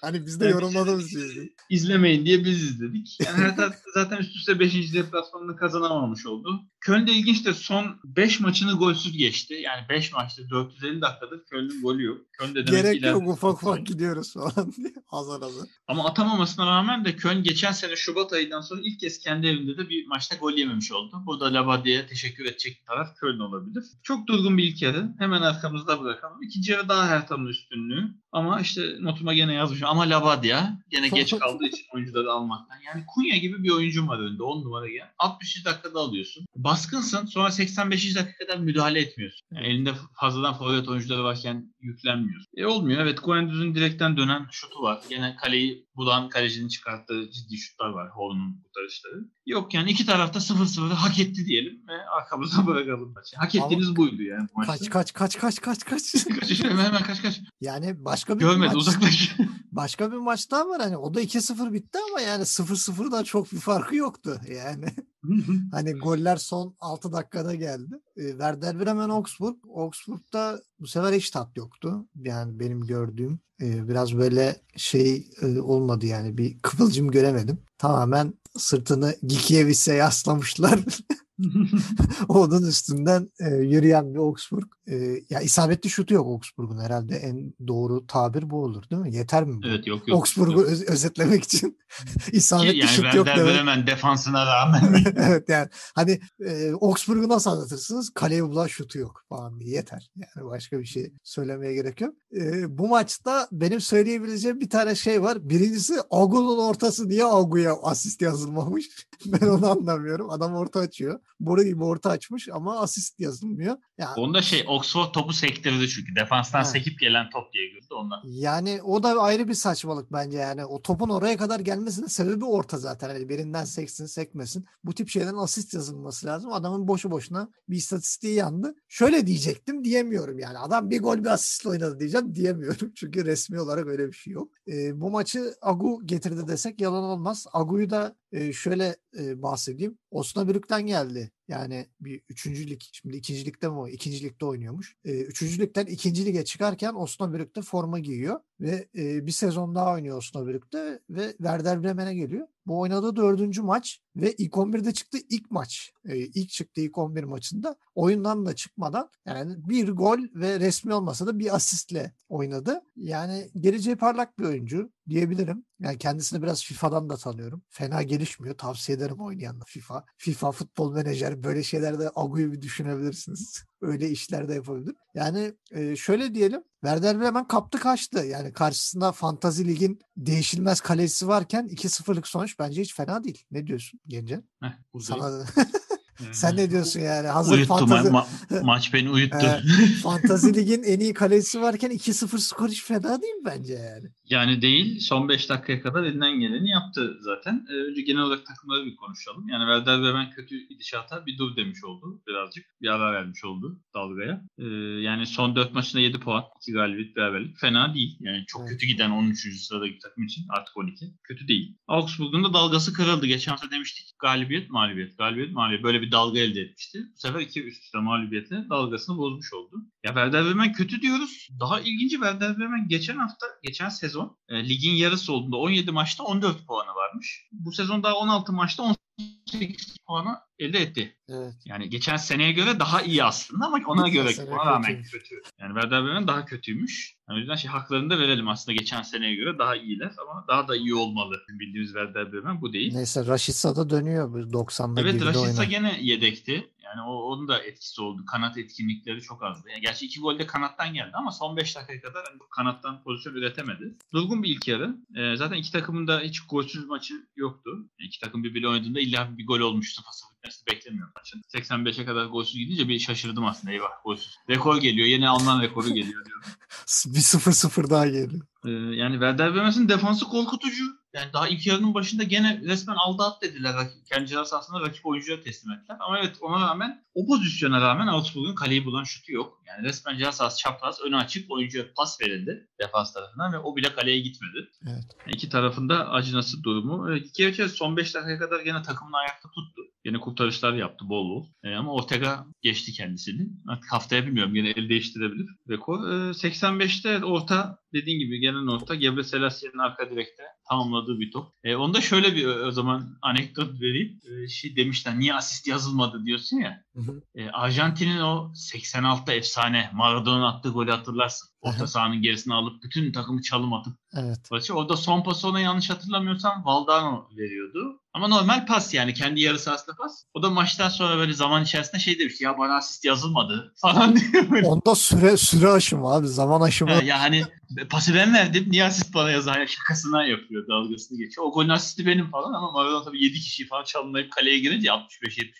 Hani biz de Evet. yorumladığımız şey. İzlemeyin diye biz izledik. Yani Hertha zaten üst üste 5. deplasmanını kazanamamış oldu. Köln de ilginçtir. Son 5 maçını golsüz geçti. Yani 5 maçta 450 dakikadır Köln'ün golü yok. Köln de demek Gerek yok ufak ufak gidiyoruz falan diye azar azar. Ama atamamasına rağmen de Köln geçen sene Şubat ayından sonra ilk kez kendi evinde de bir maçta gol yememiş oldu. Burada Labadia'ya teşekkür edecek taraf Köln olabilir. Çok durgun bir ilk yarı. Hemen arkamızda bırakalım. İkinci yarı daha Hertha'nın üstünlüğü. Ama işte notuma gene yazmışım. Ama Labadia gene geç kaldığı için oyuncuları almaktan. Yani Kunya gibi bir oyuncum var önünde. 10 numara gel. 60. dakikada alıyorsun. Baskınsın. Sonra 85. dakikada müdahale etmiyorsun. Yani elinde fazladan forvet oyuncuları varken yüklenmiyorsun. E olmuyor. Evet Guendouzi'nin direkten dönen şutu var. Gene kaleyi bulan kalecinin çıkarttığı ciddi şutlar var. Horn'un kurtarışları. Yok yani iki tarafta 0-0'ı hak etti diyelim ve arkamızda bırakalım maçı. Hak ettiğiniz buydu yani bu maçta. Kaç kaç kaç kaç kaç kaç. Kaç, hemen hemen kaç kaç. yani başka bir Görmedi maç, uzaklaş. başka bir maç daha var hani o da 2-0 bitti ama yani 0-0'dan çok bir farkı yoktu yani. Hani goller son 6 dakikada geldi. E, Werder Bremen Augsburg. Augsburg'da bu sefer hiç tat yoktu. Yani benim gördüğüm e, biraz böyle şey e, olmadı yani bir kıvılcım göremedim. Tamamen sırtını Gikiewicz'e yaslamışlar. Onun üstünden e, yürüyen bir Augsburg. E, ya isabetli şutu yok Augsburg'un herhalde en doğru tabir bu olur değil mi? Yeter mi bu? evet yok yok. Augsburg'u Yok. öz- özetlemek için isabetli yani şut yok Werder demek. Bremen defansına rağmen evet yani hani e, Augsburg'u nasıl anlatırsınız? Kaleye bulan şutu yok falan diye yeter. Yani başka bir şey söylemeye gerek yok. E, bu maçta benim söyleyebileceğim bir tane şey var. Birincisi Agu'nun ortası niye Agu'ya asist yazılmamış? ben onu anlamıyorum. Adam orta açıyor. Boru gibi orta açmış ama asist yazılmıyor. Yani onda şey Oxford topu sektirdi çünkü. Defanstan Ha. sekip gelen top diye gördü ondan. Yani o da ayrı bir saçmalık bence yani. O topun oraya kadar gelmesinin sebebi orta zaten. Hani birinden seksin sekmesin. Bu tip şeylerin asist yazılması lazım. Adamın boşu boşuna bir istatistiği yandı. Şöyle diyecektim diyemiyorum yani. Adam bir gol bir asistle oynadı diyeceğim diyemiyorum. Çünkü resmi olarak öyle bir şey yok. Ee, bu maçı Agu getirdi desek yalan olmaz. Agu'yu da şöyle e, bahsedeyim. Osnabrück'ten geldi. Yani bir üçüncü lig, şimdi ikinci ligde mi o? İkinci ligde oynuyormuş. E, üçüncü ligden ikinci lige çıkarken Osnabrück'te forma giyiyor ve e, bir sezon daha oynuyor Osnabrück'te ve Werder Bremen'e geliyor. Bu oynadığı dördüncü maç ve ilk 11'de çıktı ilk maç. E, ilk çıktığı ilk 11 maçında oyundan da çıkmadan yani bir gol ve resmi olmasa da bir asistle oynadı. Yani geleceği parlak bir oyuncu diyebilirim. Yani kendisini biraz FIFA'dan da tanıyorum. Fena gelişmiyor. Tavsiye ederim oynayanla FIFA. FIFA futbol menajer böyle şeylerde Agu'yu bir düşünebilirsiniz. Öyle işler de yapabilir. Yani e, şöyle diyelim. Werder Bremen kaptı kaçtı. Yani karşısında Fantazi Lig'in değişilmez kalesi varken 2-0'lık sonuç bence hiç fena değil. Ne diyorsun Gence? Heh. Sana sen ne diyorsun yani? Hazır Uyuttu ma- Fantazi, ma- maç beni uyuttu. Evet. Fantazi Lig'in en iyi kalesi varken 2-0 skor hiç fena değil bence yani. Yani değil. Son 5 dakikaya kadar elinden geleni yaptı zaten. Ee, önce genel olarak takımları bir konuşalım. Yani Werder Bremen kötü gidişata bir dur demiş oldu birazcık. Bir ara vermiş oldu dalgaya. Ee, yani son 4 maçında 7 puan. 2 galibiyet beraberlik. Fena değil. Yani çok Evet. kötü giden 13. sıradaki takım için artık 12. Kötü değil. Augsburg'un da dalgası kırıldı. Geçen hafta demiştik galibiyet mağlubiyet. Galibiyet mağlubiyet. Böyle bir dalga elde etmişti. Bu sefer iki üst üste mağlubiyetle dalgasını bozmuş oldu. Ya Werder Bremen kötü diyoruz. Daha ilginci Werder Bremen geçen hafta, geçen sezon e, ligin yarısı olduğunda 17 maçta 14 puanı varmış. Bu sezon daha 16 maçta 18 puanı elde etti. Evet. Yani geçen seneye göre daha iyi aslında ama ona göre ona rağmen kötü. Yani Werder Bremen daha kötüymüş. Yani o yüzden şey haklarını da verelim aslında geçen seneye göre daha iyiler ama daha da iyi olmalı. Bildiğimiz Werder Bremen bu değil. Neyse Rashica da dönüyor. bu 90'da Evet Rashica gene yedekti. Yani o, onun da etkisi oldu. Kanat etkinlikleri çok azdı. Yani gerçi iki gol de kanattan geldi ama son 5 dakikaya kadar hani kanattan pozisyon üretemedi. Durgun bir ilk yarı. Ee, zaten iki takımın da hiç golsüz maçı yoktu. Yani iki takım birbiriyle oynadığında illa bir gol olmuş 0-0 bitmesi beklemiyorum maçın. 85'e kadar golsüz gidince bir şaşırdım aslında. Eyvah golsüz. Rekor geliyor. Yeni Alman rekoru geliyor diyorum. Bir 0-0 daha geliyor. Ee, yani Werder Bremen'in defansı korkutucu. Yani daha ilk yarının başında gene resmen aldı at dediler. Kendi ceza rakip oyuncuya teslim ettiler. Ama evet ona rağmen o pozisyona rağmen Augsburg'un kaleyi bulan şutu yok. Yani resmen ceza sahası çapraz önü açık oyuncuya pas verildi defans tarafından ve o bile kaleye gitmedi. Evet. Yani iki tarafında acınası durumu. Evet, iki yarı son 5 dakikaya kadar gene takımını ayakta tuttu. Yine kurtarışlar yaptı bol bol. E, ama Ortega geçti kendisini. Artık haftaya bilmiyorum yine el değiştirebilir. Rekor. E, 85'te orta dediğin gibi gelen orta Gebre Selassi'nin arka direkte tamamladığı bir top. E, onda şöyle bir o zaman anekdot vereyim. E, şey demişler niye asist yazılmadı diyorsun ya. Hı. E, Arjantin'in o 86'da efsane Maradona attığı golü hatırlarsın. Orta Aha. sahanın gerisine alıp bütün takımı çalım atıp Evet. maçı. Orada son pası ona yanlış hatırlamıyorsam Valdano veriyordu. Ama normal pas yani kendi yarı sahasında pas. O da maçtan sonra böyle zaman içerisinde şey demiş ya bana asist yazılmadı falan diyor. böyle. Onda süre süre aşımı abi. Zaman aşımı. Ha, ya hani pası ben verdim niye asist bana yazar şakasına yapıyor dalgasını geçiyor. O golün asisti benim falan ama Maradona tabii 7 kişiyi falan çalınlayıp kaleye girince 65-70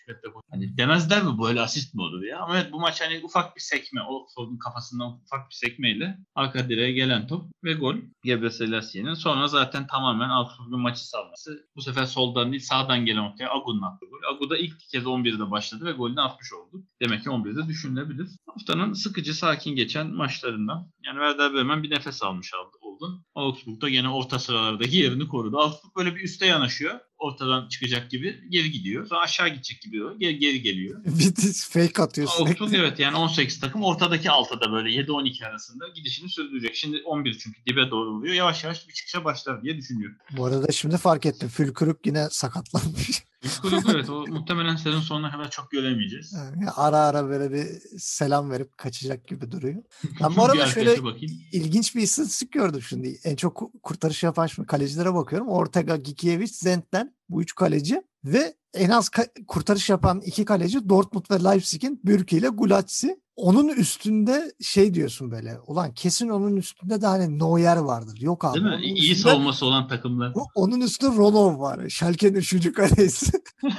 metre gol. Hani demezler mi böyle asist mi olur ya? Ama evet bu maç hani ufak bir sekme. Oxford'un kafasından ufak bir sekmeyle arka direğe gelen top ve gol. Gebre Selassi'nin. Sonra zaten tamamen Augsburg'un maçı salması. Bu sefer soldan değil sağdan gelen ortaya Agu'nun attığı gol. Agu da ilk kez 11'de başladı ve golünü atmış oldu. Demek ki 11'de düşünülebilir. Haftanın sıkıcı sakin geçen maçlarından. Yani Werder Bremen bir nefes almış aldı, oldun. Augsburg da gene orta sıralardaki yerini korudu. Augsburg böyle bir üste yanaşıyor. Ortadan çıkacak gibi geri gidiyor. Sonra aşağı gidecek gibi oluyor. Geri, geri geliyor. Bir fake atıyor sürekli. Augsburg evet yani 18 takım ortadaki 6'da böyle 7-12 arasında gidişini sürdürecek. Şimdi 11 çünkü dibe doğru vuruyor. Yavaş yavaş bir çıkışa başlar diye düşünüyor. Bu arada şimdi fark ettim. Fülkürük yine sakatlanmış. Kulüp evet o muhtemelen sezon sonuna kadar çok göremeyeceğiz. Yani ara ara böyle bir selam verip kaçacak gibi duruyor. Ben bu arada şöyle bakayım. ilginç bir istatistik gördüm şimdi. En çok ku- kurtarış yapan şimdi kalecilere bakıyorum. Ortega, Gikiewicz, Zent'ten bu üç kaleci ve en az ka- kurtarış yapan iki kaleci Dortmund ve Leipzig'in Bürki ile Gulatsi. Onun üstünde şey diyorsun böyle. Ulan kesin onun üstünde de hani Neuer vardır. Yok abi. Değil mi? İyi savunması olan takımlar. Onun üstünde Ronov var. Schalke'nin üçüncü kalesi.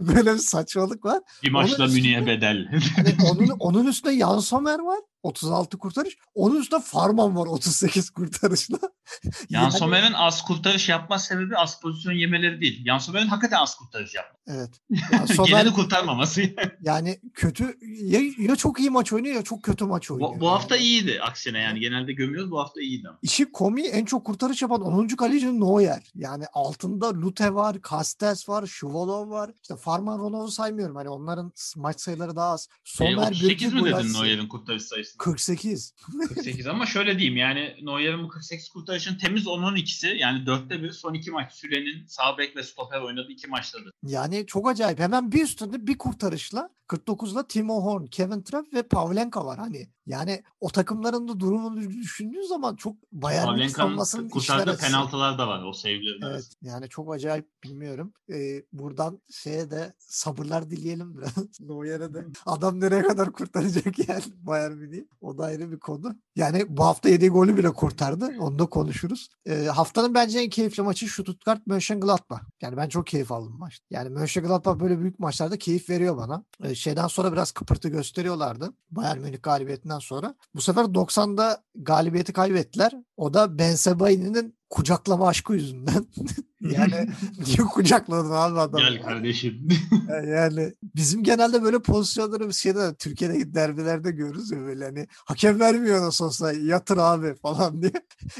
böyle bir saçmalık var. Bir maçla Münih'e bedel. Hani onun, onun üstünde Jan Sommer var. 36 kurtarış. Onun üstünde Farman var 38 kurtarışla. Jan Yani- Sommer'in az kurtarış yapma sebebi az pozisyon yemeleri değil. Jan Sommer'in hakikaten az kurtarış yapması. Evet. Jan Sommer Geneli kurtarmaması. yani kötü ya, ya çok iyi maç oynuyor ya çok kötü maç oynuyor. bu, bu hafta iyiydi aksine yani. Genelde gömüyoruz bu hafta iyiydi ama. İşi komiği en çok kurtarış yapan 10. kaleci Neuer. Yani altında Lute var, Castells var, Şuvalov var. İşte Farman Ronov'u saymıyorum. Hani onların maç sayıları daha az. E, Sommer, 38 mi dedin. Neuer'in kurtarış sayısı? 48. 48 ama şöyle diyeyim yani Neuer'in bu 48 kurtarışın temiz 10'un ikisi yani dörtte biri son iki maç sürenin sağ bek ve stoper oynadığı iki maçtadır. Yani çok acayip. Hemen bir üstünde bir kurtarışla 49'la Timo Horn, Kevin Trapp ve Pavlenka var hani. Yani o takımların da durumunu düşündüğün zaman çok Bayern Münih savunmasının Pavlenka'nın kurtardığı penaltılar da var o save'lerin Evet yani çok acayip bilmiyorum. Ee, buradan şeye de sabırlar dileyelim biraz. Neuer'e de. Adam nereye kadar kurtaracak yani Bayern Münih. O da ayrı bir konu. Yani bu hafta yediği golü bile kurtardı. Onu da konuşuruz. Ee, haftanın bence en keyifli maçı Stuttgart Mönchengladbach. Yani ben çok keyif aldım maç. Yani Mönchengladbach böyle büyük maçlarda keyif veriyor bana. Ee, şeyden sonra biraz kıpırtı gösteriyorlardı. Bayern Münih galibiyetinden sonra. Bu sefer 90'da galibiyeti kaybettiler. O da Ben Sebaini'nin kucaklama aşkı yüzünden. yani niye kucakladın abi adamı? Gel kardeşim. Yani bizim genelde böyle pozisyonları biz şeyde Türkiye'deki derbilerde görürüz ya böyle hani hakem vermiyor nasıl olsa yatır abi falan diye.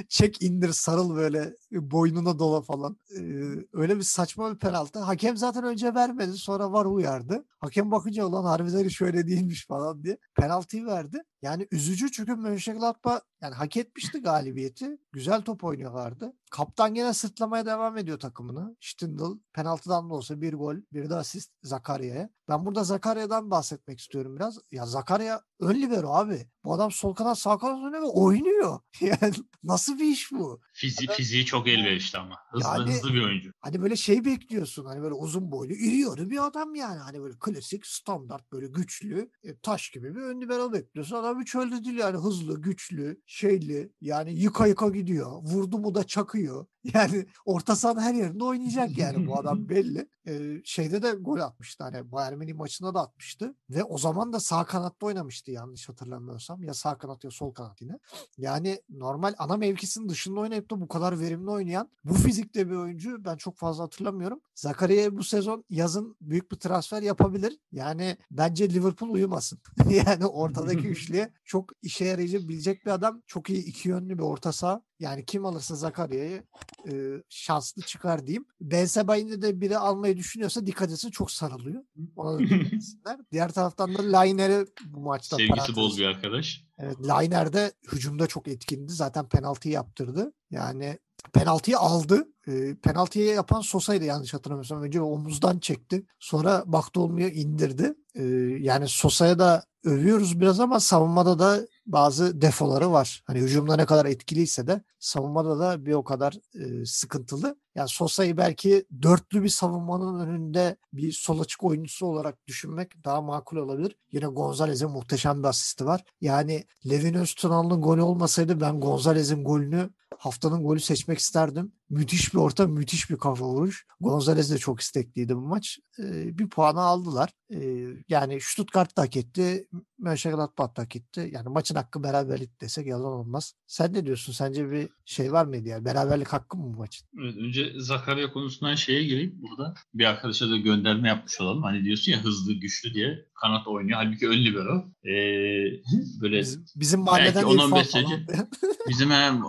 Çek indir sarıl böyle boynuna dola falan. Ee, öyle bir saçma bir penaltı. Hakem zaten önce vermedi sonra var uyardı. Hakem bakınca ulan harbiden hiç öyle değilmiş falan diye penaltıyı verdi. Yani üzücü çünkü Mönchengladbach yani hak etmişti galibiyeti. Güzel top oynuyorlardı. Kaptan gene sırtlamaya devam ediyor takımını. Stindl penaltıdan da olsa bir gol, bir de asist Zakarya'ya. Ben burada Zakarya'dan bahsetmek istiyorum biraz. Ya Zakarya ön libero abi. Bu adam sol kanat sağ kanat oynuyor ve oynuyor. Yani nasıl bir iş bu? Fizi, fiziği çok elverişli ama. Hızlı Yani- hızlı bir oyuncu. Hani böyle şey bekliyorsun. Hani böyle uzun boylu, iri yarı bir adam yani. Hani böyle klasik, standart böyle güçlü, e, taş gibi bir ön libero bekliyorsun. Adam hiç öyle değil yani. Hızlı, güçlü, şeyli. Yani yıka yıka gidiyor. Vurdu mu da çakıyor. Yani orta sahanın her yerinde oynayacak yani bu adam belli. Ee, şeyde de gol atmıştı. Hani Bayern Münih maçında da atmıştı. Ve o zaman da sağ kanatta oynamıştı yanlış hatırlamıyorsam. Ya sağ kanat ya sol kanat yine. Yani normal ana mevkisinin dışında oynayıp da bu kadar verimli oynayan bu fizikte bir oyuncu ben çok fazla hatırlamıyorum. Zakarya'ya bu sezon yazın büyük bir transfer yapabilir. Yani bence Liverpool uyumasın. yani ortadaki üçlüye çok işe yarayabilecek bir adam. Çok iyi iki yönlü bir orta saha. Yani kim alırsa Zakarya'yı e, şanslı çıkar diyeyim. Bensebaini de biri almayı düşünüyorsa dikkat etsin çok sarılıyor. Ona da etsinler. Diğer taraftan da Lainer'e bu maçta Sevgisi bol bir arkadaş. Evet, Lainer de hücumda çok etkindi. Zaten penaltıyı yaptırdı. Yani penaltıyı aldı. E, penaltıyı yapan Sosa'ydı yanlış hatırlamıyorsam. Önce omuzdan çekti. Sonra baktı olmuyor indirdi. E, yani Sosa'ya da övüyoruz biraz ama savunmada da bazı defoları var. Hani hücumda ne kadar etkiliyse de savunmada da bir o kadar e, sıkıntılı. Yani Sosa'yı belki dörtlü bir savunmanın önünde bir sol açık oyuncusu olarak düşünmek daha makul olabilir. Yine Gonzalez'in muhteşem bir asisti var. Yani Levin Öztunal'ın golü olmasaydı ben Gonzalez'in golünü haftanın golü seçmek isterdim. Müthiş bir orta, müthiş bir kafa vuruş. Gonzalez de çok istekliydi bu maç. Ee, bir puanı aldılar. Ee, yani Stuttgart da hak etti. Mönchengladbach da hak etti. Yani maçın hakkı beraberlik desek yalan olmaz. Sen ne diyorsun? Sence bir şey var mıydı ya? Beraberlik hakkı mı bu maçın? Evet, önce Zakarya konusundan şeye gireyim burada. Bir arkadaşa da gönderme yapmış olalım. Hani diyorsun ya hızlı, güçlü diye kanat oynuyor. Halbuki ön libero. Ee, böyle Bizim, bizim mahalleden Belki 10-15 İrfan sene falan. bizim hem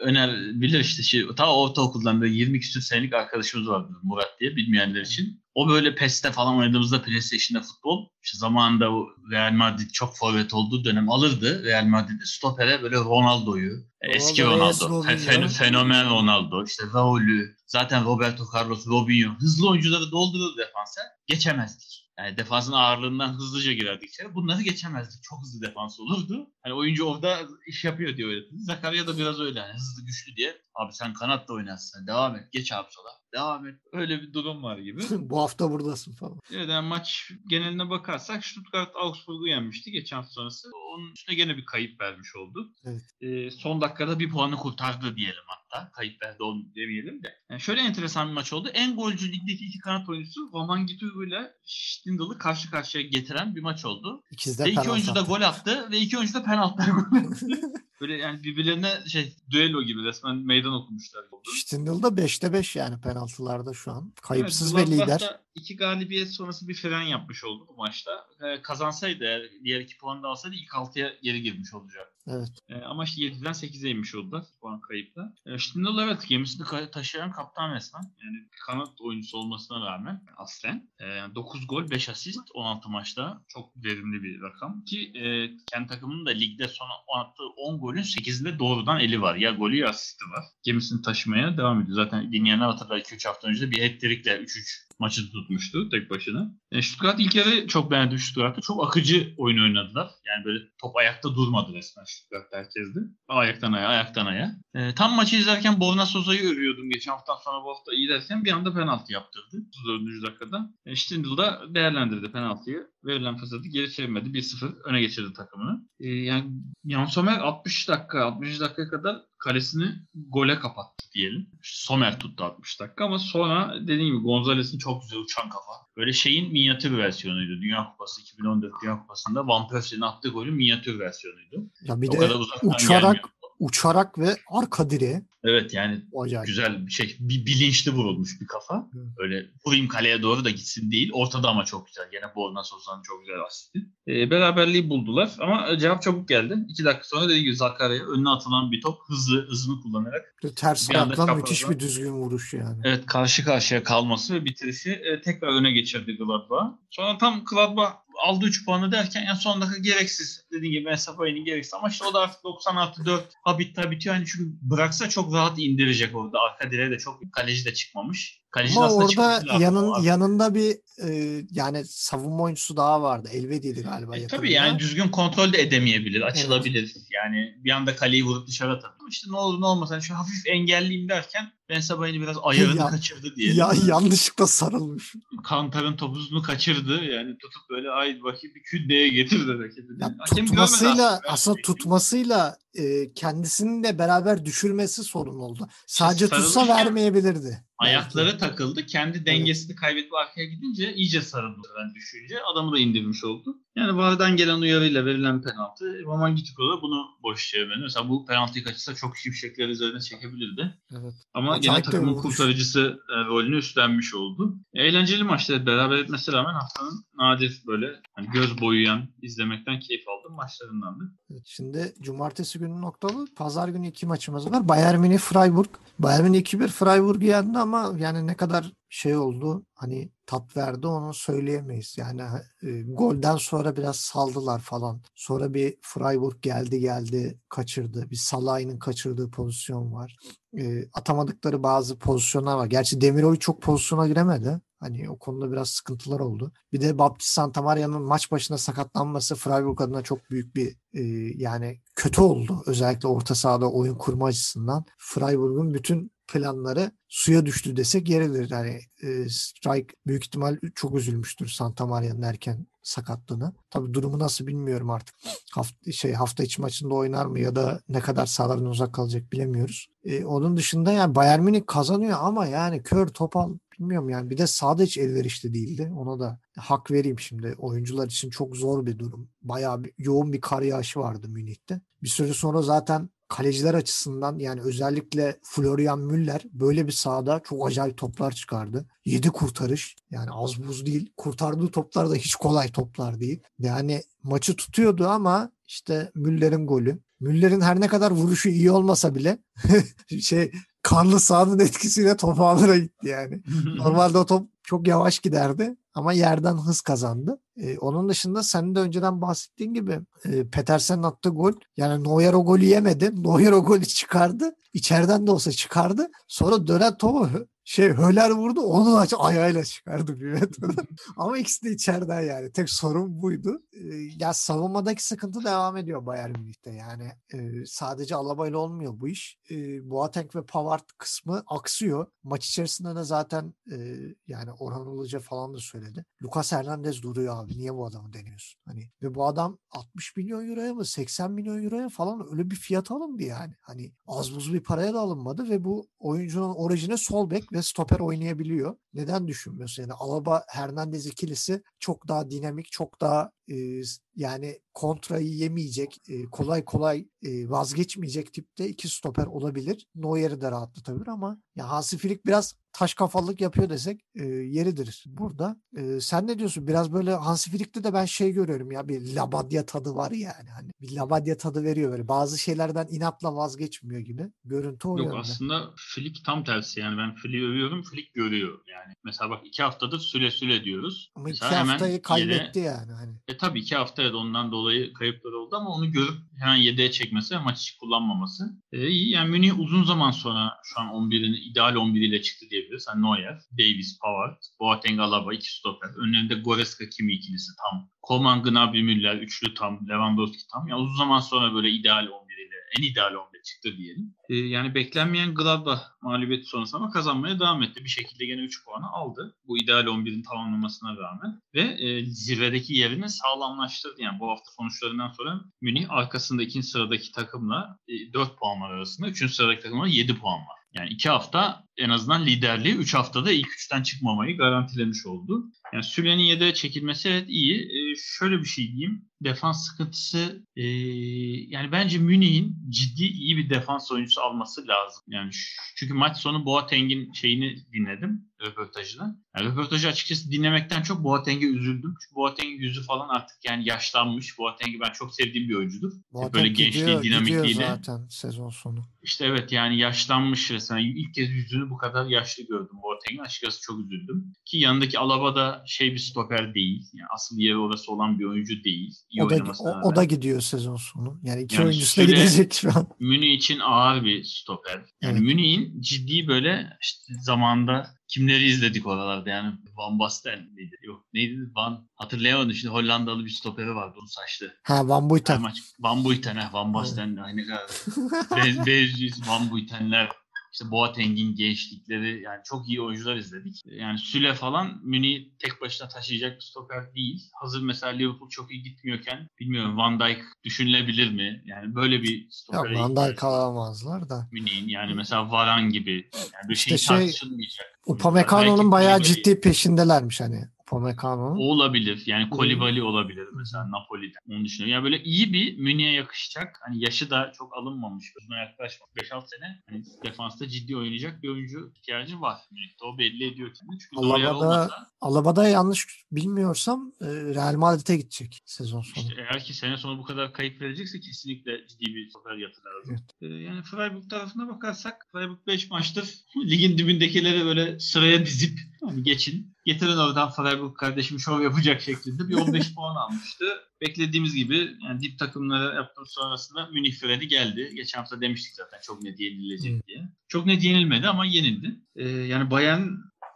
öner bilir işte şey, ta ortaokuldan böyle 20 küsur senelik arkadaşımız vardı Murat diye bilmeyenler için. O böyle PES'te falan oynadığımızda PlayStation'da futbol işte zamanında o Real Madrid çok forvet olduğu dönem alırdı. Real Madrid'de stopere böyle Ronaldo'yu, eski Ronaldo, fen- fenomen Ronaldo, işte Raul'ü, zaten Roberto Carlos, Robinho hızlı oyuncuları doldurur defansa geçemezdik. Yani defansın ağırlığından hızlıca girerdik içeri. Bunları geçemezdik. Çok hızlı defans olurdu. Hani oyuncu orada iş yapıyor diye öğretti. Zakaria da biraz öyle. Yani hızlı güçlü diye. Abi sen kanat da oynarsın. Devam et. Geç abi sola. Devam et. Öyle bir durum var gibi. bu hafta buradasın falan. Evet yani maç geneline bakarsak Stuttgart Augsburg'u yenmişti geçen hafta sonrası. Onun üstüne gene bir kayıp vermiş oldu. Evet. Ee, son dakikada bir puanı kurtardı diyelim hatta. Kayıp verdi onu demeyelim de. Yani şöyle enteresan bir maç oldu. En golcü ligdeki iki kanat oyuncusu Roman Gitugu ile Stindl'ı karşı karşıya getiren bir maç oldu. İkisi de Ve iki oyuncu da gol attı ve iki oyuncu da penaltılar. Böyle yani birbirlerine şey düello gibi resmen meydan okumuşlar oldu. Stindl da 5'te 5 yani penaltılarda şu an. Kayıpsız Evet, ve lider. İki galibiyet sonrası bir fren yapmış oldu bu maçta. Ee, kazansaydı diğer iki puanı da alsaydı ilk altıya geri girmiş olacak. Evet. Ee, ama işte 7'den 8'e inmiş oldular puan kayıpla. Ee, şimdi de evet gemisini taşıyan kaptan resmen. Yani kanat oyuncusu olmasına rağmen aslen. Ee, 9 gol 5 asist 16 maçta. Çok verimli bir rakam. Ki e, kendi takımının da ligde son attığı 10 golün 8'inde doğrudan eli var. Ya golü ya asisti var. Gemisini taşımaya devam ediyor. Zaten dinleyenler hatırlar 2-3 hafta önce de bir hat-trick'le 3-3 maçı tutmuştu tek başına. E, Stuttgart ilk yarı çok beğendim Stuttgart'ı. Çok akıcı oyun oynadılar. Yani böyle top ayakta durmadı resmen Stuttgart herkesti. Ayaktan aya, ayaktan aya. E, tam maçı izlerken Borna Soza'yı övüyordum geçen haftadan sonra bu hafta iyi derken bir anda penaltı yaptırdı. 34. dakikada. E, Stindl da değerlendirdi penaltıyı. Verilen fırsatı geri çevirmedi. 1-0 öne geçirdi takımını. E, yani Jan Sommer 60 dakika, 60 dakika kadar kalesini gole kapattı diyelim. Sommer tuttu 60 dakika ama sonra dediğim gibi Gonzalez'in çok güzel uçan kafa. Böyle şeyin minyatür versiyonuydu. Dünya Kupası 2014 Dünya Kupası'nda Van Persie'nin attığı golün minyatür versiyonuydu. Ya bir o de kadar uçarak gelmiyor. uçarak ve arka direğe Evet yani acayip. güzel bir şey. Bir bilinçli vurulmuş bir kafa. Hı. Öyle vurayım kaleye doğru da gitsin değil. Ortada ama çok güzel. Gene Borna Sosa'nın çok güzel asisti. Ee, beraberliği buldular ama cevap çabuk geldi. İki dakika sonra dediğim gibi Zakarya'ya önüne atılan bir top hızlı hızını kullanarak Ters ayakla müthiş bir düzgün vuruş yani. Evet karşı karşıya kalması ve bitirişi e, tekrar öne geçirdi Gladbach. Sonra tam Gladbach aldı 3 puanı derken en son dakika gereksiz. Dediğim gibi Mesabay'ın gereksiz ama işte o da artık 96 4 ha bitti bitiyor. Yani çünkü bıraksa çok rahat indirecek orada. Arka direğe de çok kaleci de çıkmamış. Kaleci Ama orada yanın, yanında bir e, yani savunma oyuncusu daha vardı. Elvedi'ydi galiba. E, tabii yani düzgün kontrol de edemeyebilir, açılabilir. Yani bir anda kaleyi vurup dışarı. Ama işte ne olur ne olmaz. Yani şu hafif engelliyim derken Ben Sabay'ını biraz ayarını Ya- kaçırdı diye. Ya yanlışlıkla sarılmış. Kantar'ın topuzunu kaçırdı. Yani tutup böyle ay bakayım bir kündeye getirdi rakibini. Ya Hakem tutmasıyla aslında. aslında tutmasıyla e, kendisini de beraber düşürmesi sorun oldu. Sadece tutsa sarılırken vermeyebilirdi. Ayakları takıldı. Kendi dengesini kaybetti arkaya gidince iyice sarıldı ben düşünce. Adamı da indirmiş oldu. Yani VAR'dan gelen uyarıyla verilen penaltı Roman Gitiko da bunu boş çevirmedi. Mesela bu penaltıyı kaçırsa çok şimşekler üzerine çekebilirdi. Evet. Ama Acayip gene takımın kurtarıcısı e, rolünü üstlenmiş oldu. Eğlenceli maçtı. Beraber etmesine rağmen haftanın nadir böyle hani göz boyayan, izlemekten keyif aldığım maçlarındandı. Evet, Şimdi cumartesi günü noktalı. Pazar günü iki maçımız var. Bayern Münih Freiburg. Bayern Münih 2-1 Freiburg'u yendi ama yani ne kadar şey oldu hani tat verdi onu söyleyemeyiz. Yani e, golden sonra biraz saldılar falan. Sonra bir Freiburg geldi geldi kaçırdı. Bir Salah'ın kaçırdığı pozisyon var. E, atamadıkları bazı pozisyonlar var. Gerçi Demiroy çok pozisyona giremedi. Hani o konuda biraz sıkıntılar oldu. Bir de Baptist Santamaria'nın maç başına sakatlanması Freiburg adına çok büyük bir e, yani kötü oldu. Özellikle orta sahada oyun kurma açısından. Freiburg'un bütün planları suya düştü desek yeridir. Yani e, Strike büyük ihtimal çok üzülmüştür Santamaria'nın erken sakatlığına. Tabii durumu nasıl bilmiyorum artık. Hafta, şey hafta içi maçında oynar mı ya da ne kadar sahalardan uzak kalacak bilemiyoruz. E, onun dışında yani Bayern Münih kazanıyor ama yani kör topal bilmiyorum yani. Bir de sahada hiç elverişli değildi. Ona da hak vereyim şimdi. Oyuncular için çok zor bir durum. Bayağı bir, yoğun bir kar yağışı vardı Münih'te. Bir süre sonra zaten kaleciler açısından yani özellikle Florian Müller böyle bir sahada çok acayip toplar çıkardı. 7 kurtarış yani az buz değil. Kurtardığı toplar da hiç kolay toplar değil. Yani maçı tutuyordu ama işte Müller'in golü. Müller'in her ne kadar vuruşu iyi olmasa bile şey karlı sahanın etkisiyle top ağlara gitti yani. Normalde o top çok yavaş giderdi ama yerden hız kazandı. Ee, onun dışında senin de önceden bahsettiğin gibi e, Petersen'in attığı gol yani Neuer o golü yemedi. Neuer o golü çıkardı. İçeriden de olsa çıkardı. Sonra dönen topu şey Höler vurdu onun aç ayağıyla çıkardı bir metreden. Ama ikisi de içeriden yani. Tek sorun buydu. Ee, ya savunmadaki sıkıntı devam ediyor Bayern Münih'te. Yani e, sadece Alaba ile olmuyor bu iş. E, Boateng ve Pavard kısmı aksıyor. Maç içerisinde de zaten e, yani Orhan Uluca falan da söyledi. Lucas Hernandez duruyor abi. Niye bu adamı deniyorsun? Hani ve bu adam 60 milyon euroya mı 80 milyon euroya falan öyle bir fiyat alındı yani. Hani az buz bir paraya da alınmadı ve bu oyuncunun orijine sol bek ve stoper oynayabiliyor. Neden düşünmüyorsun? Yani Alaba Hernandez ikilisi çok daha dinamik, çok daha e, yani kontrayı yemeyecek, e, kolay kolay e, vazgeçmeyecek tipte iki stoper olabilir. Neuer'i de rahatlatabilir ama ya Hansi Flick biraz taş kafalık yapıyor desek e, yeridir burada. E, sen ne diyorsun? Biraz böyle Hansi Flick'te de ben şey görüyorum ya bir labadya tadı var yani. Hani bir labadya tadı veriyor böyle. Bazı şeylerden inatla vazgeçmiyor gibi. Görüntü o Yok aslında Flick tam tersi yani ben Flick'i övüyorum Flick görüyor yani. Mesela bak iki haftadır süle süle diyoruz. Ama iki Mesela hemen haftayı yere- kaybetti yani. Hani. E tabii iki hafta evet ondan dolayı kayıplar oldu ama onu görüp hemen yedeğe çekmesi ve maç içi kullanmaması e, iyi. Yani Münih uzun zaman sonra şu an 11'ini ideal 11 ile çıktı diyebiliriz. Hani Neuer, Davis, Pavard, Boateng, Alaba iki stoper. Önlerinde Goreska, Kimi ikilisi tam. Koman, Gnabry, Müller üçlü tam. Lewandowski tam. Yani uzun zaman sonra böyle ideal 11 ile en ideal 11 çıktı diyelim. E, yani beklenmeyen Gladbach mağlubiyeti sonrası ama kazanmaya devam etti. Bir şekilde gene 3 puanı aldı. Bu ideal 11'in tamamlamasına rağmen. Ve e, zirvedeki yerini sağlamlaştırdı. Yani bu hafta sonuçlarından sonra Münih arkasında ikinci sıradaki takımla e, 4 puan var arasında. Üçüncü sıradaki takımla 7 puan var. Yani iki hafta en azından liderliği, 3 haftada ilk üçten çıkmamayı garantilemiş oldu. Yani Süle'nin yedeğe çekilmesi evet iyi. E, şöyle bir şey diyeyim. Defans sıkıntısı e, yani bence Münih'in ciddi iyi bir defans oyuncusu alması lazım. Yani çünkü maç sonu Boateng'in şeyini dinledim röportajını. Yani röportajı açıkçası dinlemekten çok Boateng'e üzüldüm. Çünkü Boateng'in yüzü falan artık yani yaşlanmış. Boateng'i ben çok sevdiğim bir oyuncudur. Boateng Böyle gidiyor, gençliği, gidiyor dinamikliğiyle. zaten sezon sonu. İşte evet yani yaşlanmış resmen. İlk kez yüzünü bu kadar yaşlı gördüm Boateng'in. Açıkçası çok üzüldüm. Ki yanındaki Alaba da şey bir stoper değil. Yani asıl yeri orası olan bir oyuncu değil. İyi O da, o, rağmen. o da gidiyor sezon sonu. Yani iki Yani oyuncusu da gidecek şu an. Münih için ağır bir stoper. Yani Evet. Münih'in ciddi böyle işte zamanda kimleri izledik oralarda yani Van Basten miydi? Yok neydi? Van hatırlayamadım şimdi Hollandalı bir stoperi vardı uzun saçlı. Ha Van Buiten. maç Van Buiten ha Van Basten aynı kadar. Bez, Van Buitenler işte Boateng'in gençlikleri yani çok iyi oyuncular izledik. Yani Süle falan Münih'i tek başına taşıyacak bir stoper değil. Hazır mesela Liverpool çok iyi gitmiyorken bilmiyorum Van Dijk düşünülebilir mi? Yani böyle bir Yok stopere Van Dijk alamazlar da. Münih'in yani mesela Varan gibi yani bir İşte şey, şey, tartışılmayacak. Upamecano'nun bayağı ciddi peşindelermiş hani. Upamecano'nun. O olabilir. Yani Kolibali olabilir mesela Napoli'den. Onu düşünüyorum. Yani böyle iyi bir Münih'e yakışacak. Hani yaşı da çok alınmamış. Uzuna yaklaşmak. 5-6 sene hani defansta ciddi oynayacak bir oyuncu ihtiyacı var. Münih'te o belli ediyor kendini. Çünkü Alaba'da, olmasa Alaba'da yanlış bilmiyorsam e, Real Madrid'e gidecek sezon sonu. işte eğer ki sene sonu bu kadar kayıp verecekse kesinlikle ciddi bir sefer yatı lazım. Ee, yani Freiburg tarafına bakarsak Freiburg 5 maçtır ligin dibindekileri böyle sıraya dizip hani geçin. Getirin oradan Freiburg kardeşim şov yapacak şeklinde bir 15 puan almıştı. Beklediğimiz gibi yani dip takımlara yaptığım sonrasında Münih freni geldi. Geçen hafta demiştik zaten çok net yenilecek diye. Çok net yenilmedi ama yenildi. Ee, yani Bayern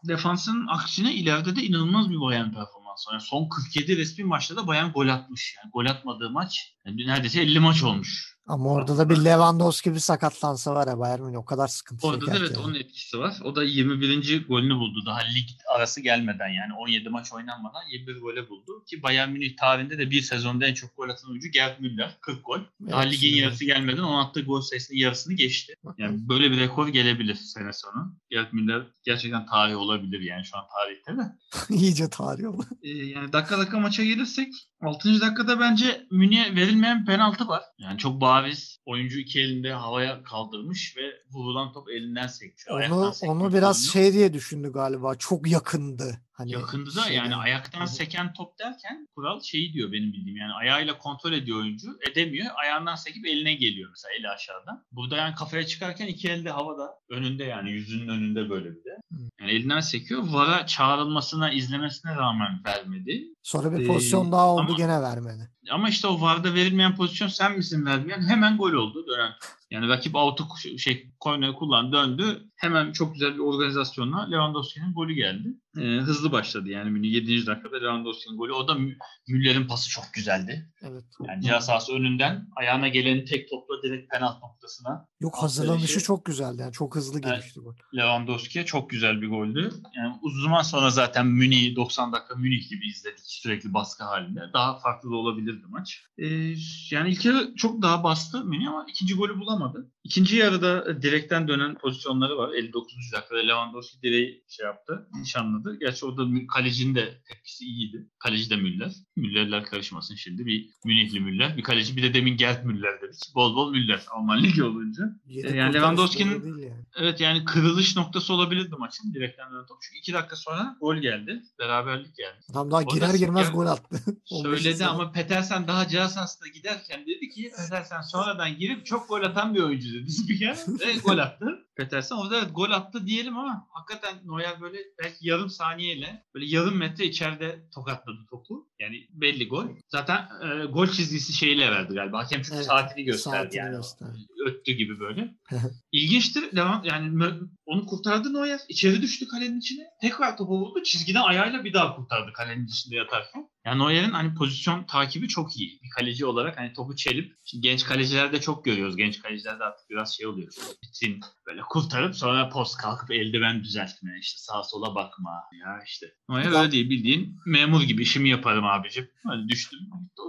defansın aksine ileride de inanılmaz bir Bayern performansı. Yani son 47 resmi maçta da Bayern gol atmış. Yani gol atmadığı maç yani neredeyse 50 maç olmuş. Ama orada da bir Lewandowski bir sakatlansa var ya Bayern Münih o kadar sıkıntı Orada da evet ki. onun etkisi var. O da 21. golünü buldu. Daha lig arası gelmeden yani 17 maç oynanmadan 21 gole buldu. Ki Bayern Münih tarihinde de bir sezonda en çok gol atan oyuncu Gerd Müller 40 gol. Daha Evet, ligin şimdi. yarısı gelmeden onun attığı gol sayısının yarısını geçti. Yani böyle bir rekor gelebilir sene sonu. Gerd Müller gerçekten tarih olabilir yani şu an tarihte de. İyice tarih oldu. Ee, yani dakika dakika maça gelirsek 6. dakikada bence Münih'e verilmeyen penaltı var. Yani çok bariz. Oyuncu iki elinde havaya kaldırmış ve vurulan top elinden. Ayaktan Onu, sekmiş onu biraz şey diye düşündü galiba. Çok yakındı. Hani Yakındı da şeyden- yani ayaktan seken top derken kural şeyi diyor benim bildiğim yani ayağıyla kontrol ediyor oyuncu edemiyor ayağından sekip eline geliyor mesela eli aşağıdan. Burada yani kafaya çıkarken iki elde havada önünde yani yüzünün önünde böyle bir de. Hı. Yani elinden sekiyor. VAR'a çağrılmasına izlemesine rağmen vermedi. Sonra bir Ee, pozisyon daha oldu ama- gene vermedi. Ama işte o VAR'da verilmeyen pozisyon sen misin vermeyen? Hemen gol oldu dönen. Yani rakip auto şey korneri kullan döndü. Hemen çok güzel bir organizasyonla Lewandowski'nin golü geldi. Ee, hızlı başladı yani Münih 7. dakikada Lewandowski'nin golü. O da Mü- Müller'in pası çok güzeldi. Evet. Yani ceza sahası önünden ayağına geleni tek topla direkt penaltı noktasına Yok hazırlanışı şey. çok güzeldi. Yani çok hızlı Evet. gelişti bu. Lewandowski'ye çok güzel bir goldü. Yani uzun zaman sonra zaten Münih 90 dakika Münih gibi izledik sürekli baskı halinde. Daha farklı da olabilirdi maç. Ee, yani ilk yarı çok daha bastı Münih ama ikinci golü bulamadı. İkinci yarıda direkten dönen pozisyonları var. 59. dakikada Lewandowski direği şey yaptı, nişanladı. Gerçi orada kalecinin de tepkisi iyiydi. Kaleci de Müller. Müllerler karışmasın şimdi. Bir Münihli Müller, bir kaleci bir de demin Gerd Müller dedik. Bol bol Müller Alman Ligi olunca. Yedi E, yani Lewandowski'nin- yani. Evet yani kırılış noktası olabilirdi maçın direkten dönen top. Çünkü iki dakika sonra gol geldi. Beraberlik geldi. Adam daha Orada girer girmez spiker gol attı. 15 Söyledi ama Petersen daha sahasına giderken dedi ki Petersen sonradan girip çok gol atan bir oyuncu dedi spiker. Ve gol attı. Petersen orada evet gol attı diyelim ama hakikaten Neuer böyle belki yarım saniyeyle böyle yarım metre içeride tokatladı topu. Yani belli gol. Zaten e, gol çizgisi şeyle verdi galiba. Hakem çünkü Evet, saatini gösterdi saatini yani. gösterdi. Öttü gibi böyle. İlginçtir. Devam, yani onu kurtardı Neuer. İçeri düştü kalenin içine. Tekrar topu vurdu. Çizgiden ayağıyla bir daha kurtardı kalenin içinde yatarken. Yani Neuer'in hani pozisyon takibi çok iyi. Bir kaleci olarak hani topu çelip şimdi genç kalecilerde çok görüyoruz. Genç kalecilerde artık biraz şey oluyor. Bitin böyle kurtarıp sonra post kalkıp eldiven düzeltme. işte sağa sola bakma. Ya işte. Neuer öyle değil. Bildiğin memur gibi işimi yaparım abicim. Hani düştüm.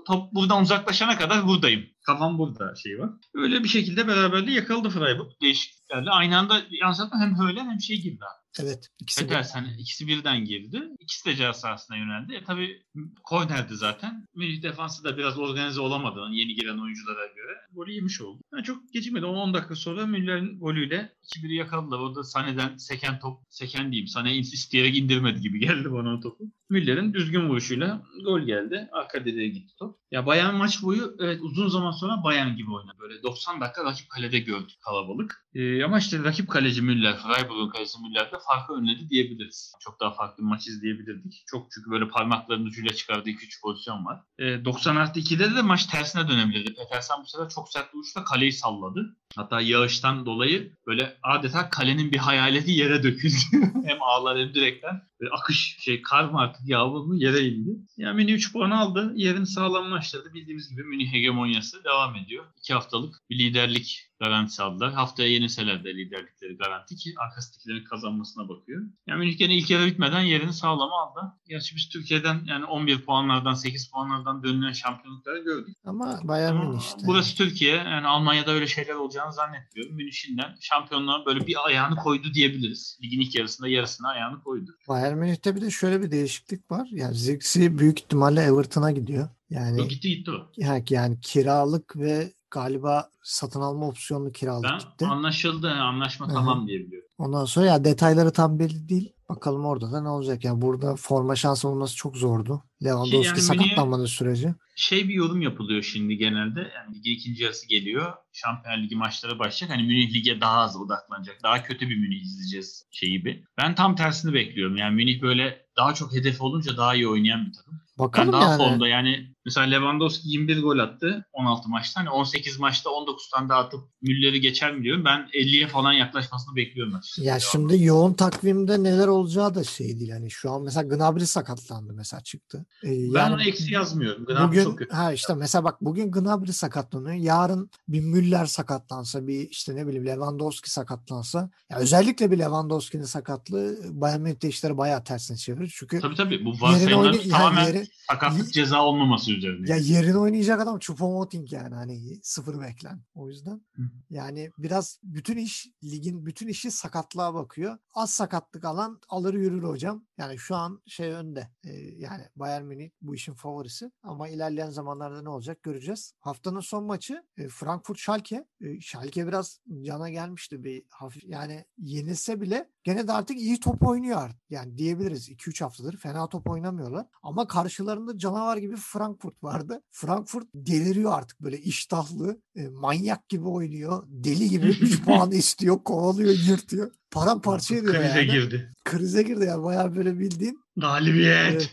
Top buradan uzaklaşana kadar buradayım. Kafam burada şey var. Öyle bir şekilde beraberliği yakaladı Freiburg. Değişikliklerle. Aynı anda zaten hem Hölen hem şey girdi. Evet. ikisi. Petersen ikisi birden girdi. İkisi de ceza sahasına yöneldi. E tabi kornerdi zaten. Münih defansı da biraz organize olamadı yeni giren oyunculara göre. Golü yemiş oldu. Yani çok gecikmedi. 10 dakika sonra Müller'in golüyle 2-1'i yakaladılar. Orada Sane'den seken top, seken diyeyim. Sane isteyerek indirmedi gibi geldi bana o topu. Müller'in düzgün vuruşuyla gol geldi. Arka direğe gitti top. Ya Bayern maç boyu evet uzun zaman sonra Bayern gibi oynadı. Böyle 90 dakika rakip kalede gördük kalabalık. Ee, ama işte rakip kaleci Müller, Freiburg'un kalecisi Müller de farkı önledi diyebiliriz. Çok daha farklı bir maç izleyebilirdik. Çok çünkü böyle parmaklarının ucuyla çıkardığı 2-3 pozisyon var. Ee, 90 artı 2'de de maç tersine dönebilirdi. Petersen bu sefer çok sert bir kaleyi salladı. Hatta yağıştan dolayı böyle adeta kalenin bir hayaleti yere döküldü. hem ağlar hem direkten. Akış şey kar mı artık yağmur mu yere indi. Yani Münih 3 puan aldı. Yerini sağlamlaştırdı. Bildiğimiz gibi Münih hegemonyası devam ediyor. 2 haftalık bir liderlik garantisi aldılar. Haftaya yenilseler de liderlikleri garanti ki arkasındakilerin kazanmasına bakıyor. Yani Münih gene ilk yarı bitmeden yerini sağlama aldı. Gerçi biz Türkiye'den yani 11 puanlardan 8 puanlardan dönülen şampiyonlukları gördük. Ama Ama Münih işte. Burası Türkiye. Yani Almanya'da öyle şeyler olacağını zannetmiyorum. Münih şimdiden şampiyonluğa böyle bir ayağını koydu diyebiliriz. Ligin ilk yarısında yarısına ayağını koydu. Bayern Münih'te bir de şöyle bir değişiklik var. Yani Zirkzee büyük ihtimalle Everton'a gidiyor. Yani O gitti gitti o. yani, yani kiralık ve galiba satın alma opsiyonlu kiralık Ben gitti. anlaşıldı, anlaşma Hı hı. tamam diye biliyorum. Ondan sonra ya detayları tam belli değil. Bakalım orada da ne olacak. Yani burada forma şansı bulması çok zordu. Lewandowski yani Münih'e- sakatlanmadığı sürece. Şey bir yorum yapılıyor şimdi genelde. Yani ligin ikinci yarısı geliyor. Şampiyon Ligi maçları başlayacak. Hani Münih lige daha az odaklanacak. Daha kötü bir Münih izleyeceğiz şeyi bir. Ben tam tersini bekliyorum. Yani Münih böyle daha çok hedef olunca daha iyi oynayan bir takım. Bakalım Ben daha yani. formda yani mesela Lewandowski 21 gol attı 16 maçta. Hani 18 maçta 19 tane daha atıp Müller'i geçer mi diyorum. Ben 50'ye falan yaklaşmasını bekliyorum açıkçası. Ya şimdi yoğun takvimde neler olacağı da şey değil. Yani şu an mesela Gnabry sakatlandı mesela çıktı. Ee, ben yani ona eksi yazmıyorum. Gnabry bugün çok kötü. ha işte mesela bak bugün Gnabry sakatlanıyor. Yarın bir Müller sakatlansa bir işte ne bileyim Lewandowski sakatlansa ya özellikle bir Lewandowski'nin sakatlığı Bayern Münih'te işleri bayağı tersine çevirir. Çünkü Tabii tabii. Bu yerin varsayımlar oyna- yani tamamen yeri- sakatlık ceza olmaması üzerine. Ya yerine oynayacak adam Choupo-Moting yani hani sıfır beklen. O yüzden yani biraz bütün iş ligin bütün işi sakatlığa bakıyor. Az sakatlık alan alır yürür hocam. Yani şu an şey önde. Ee, yani Bayern Münih bu işin favorisi. Ama ilerleyen zamanlarda ne olacak göreceğiz. Haftanın son maçı e, Frankfurt Schalke. E, Schalke biraz cana gelmişti bir hafif. Yani yenilse bile gene de artık iyi top oynuyor artık. Yani diyebiliriz 2-3 haftadır fena top oynamıyorlar. Ama karşılarında canavar gibi Frankfurt vardı. Frankfurt deliriyor artık böyle iştahlı, e, manyak gibi oynuyor. Deli gibi 3 puan istiyor, kovalıyor, yırtıyor. Paramparça ediyor Krize yani. girdi. Krize girdi yani bayağı böyle bildiğin. Galibiyet.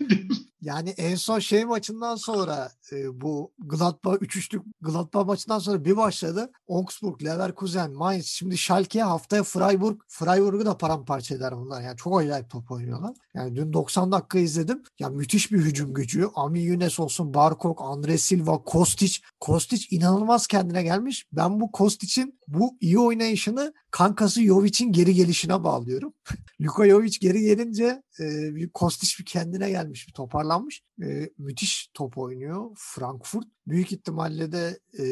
Yani en son şey maçından sonra e, bu Gladbach 3-3'lük Gladbach maçından sonra bir başladı. Augsburg, Leverkusen, Mainz, şimdi Schalke haftaya Freiburg. Freiburg'u da paramparça eder bunlar. Yani çok acayip top oynuyorlar. Yani dün 90 dakika izledim. Ya müthiş bir hücum gücü. Ami Younes olsun, Barkok, Andre Silva, Kostic. Kostic inanılmaz kendine gelmiş. Ben bu Kostic'in bu iyi oynayışını kankası Jovic'in geri gelişine bağlıyorum. Luka Jovic geri gelince e, Kostic bir kendine gelmiş, bir toparlanmış. E, müthiş top oynuyor Frankfurt. Büyük ihtimalle de e,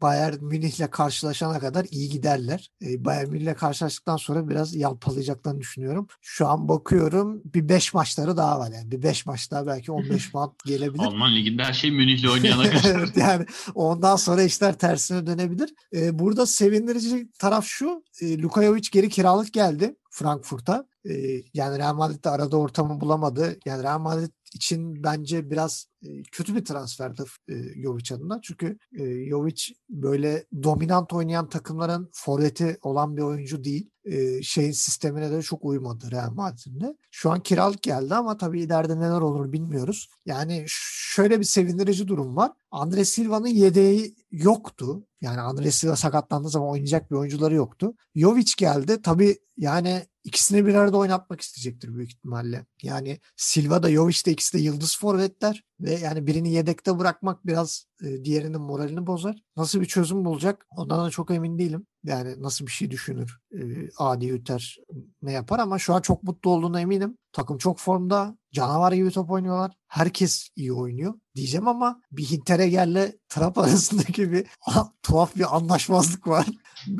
Bayern Münih'le karşılaşana kadar iyi giderler. E, Bayern Münih'le karşılaştıktan sonra biraz yalpalayacaklarını düşünüyorum. Şu an bakıyorum bir 5 maçları daha var yani. Bir 5 maç daha belki 15 puan gelebilir. Alman liginde her şey Münih'le oynayana kadar. evet yani ondan sonra işler tersine dönebilir. Ee, burada sevindirici taraf şu. E, Luka Jovic geri kiralık geldi Frankfurt'a. Ee, yani Real Madrid de arada ortamı bulamadı. Yani Real Madrid için bence biraz kötü bir transferdi e, Jovic adına. Çünkü e, Jovic böyle dominant oynayan takımların forveti olan bir oyuncu değil. E, şeyin sistemine de çok uymadı Real Madrid'de. Şu an kiralık geldi ama tabii ileride neler olur bilmiyoruz. Yani şöyle bir sevindirici durum var. Andre Silva'nın yedeği yoktu. Yani Andre Silva sakatlandığı zaman oynayacak bir oyuncuları yoktu. Jovic geldi. Tabii yani ikisini bir arada oynatmak isteyecektir büyük ihtimalle. Yani Silva da Jovic de ikisi de yıldız forvetler ve yani birini yedekte bırakmak biraz diğerinin moralini bozar. Nasıl bir çözüm bulacak? Ondan da çok emin değilim. Yani nasıl bir şey düşünür? E, Adi Üter ne yapar ama şu an çok mutlu olduğuna eminim. Takım çok formda. Canavar gibi top oynuyorlar. Herkes iyi oynuyor diyeceğim ama bir Hintereger'le Trap arasındaki bir tuhaf bir anlaşmazlık var.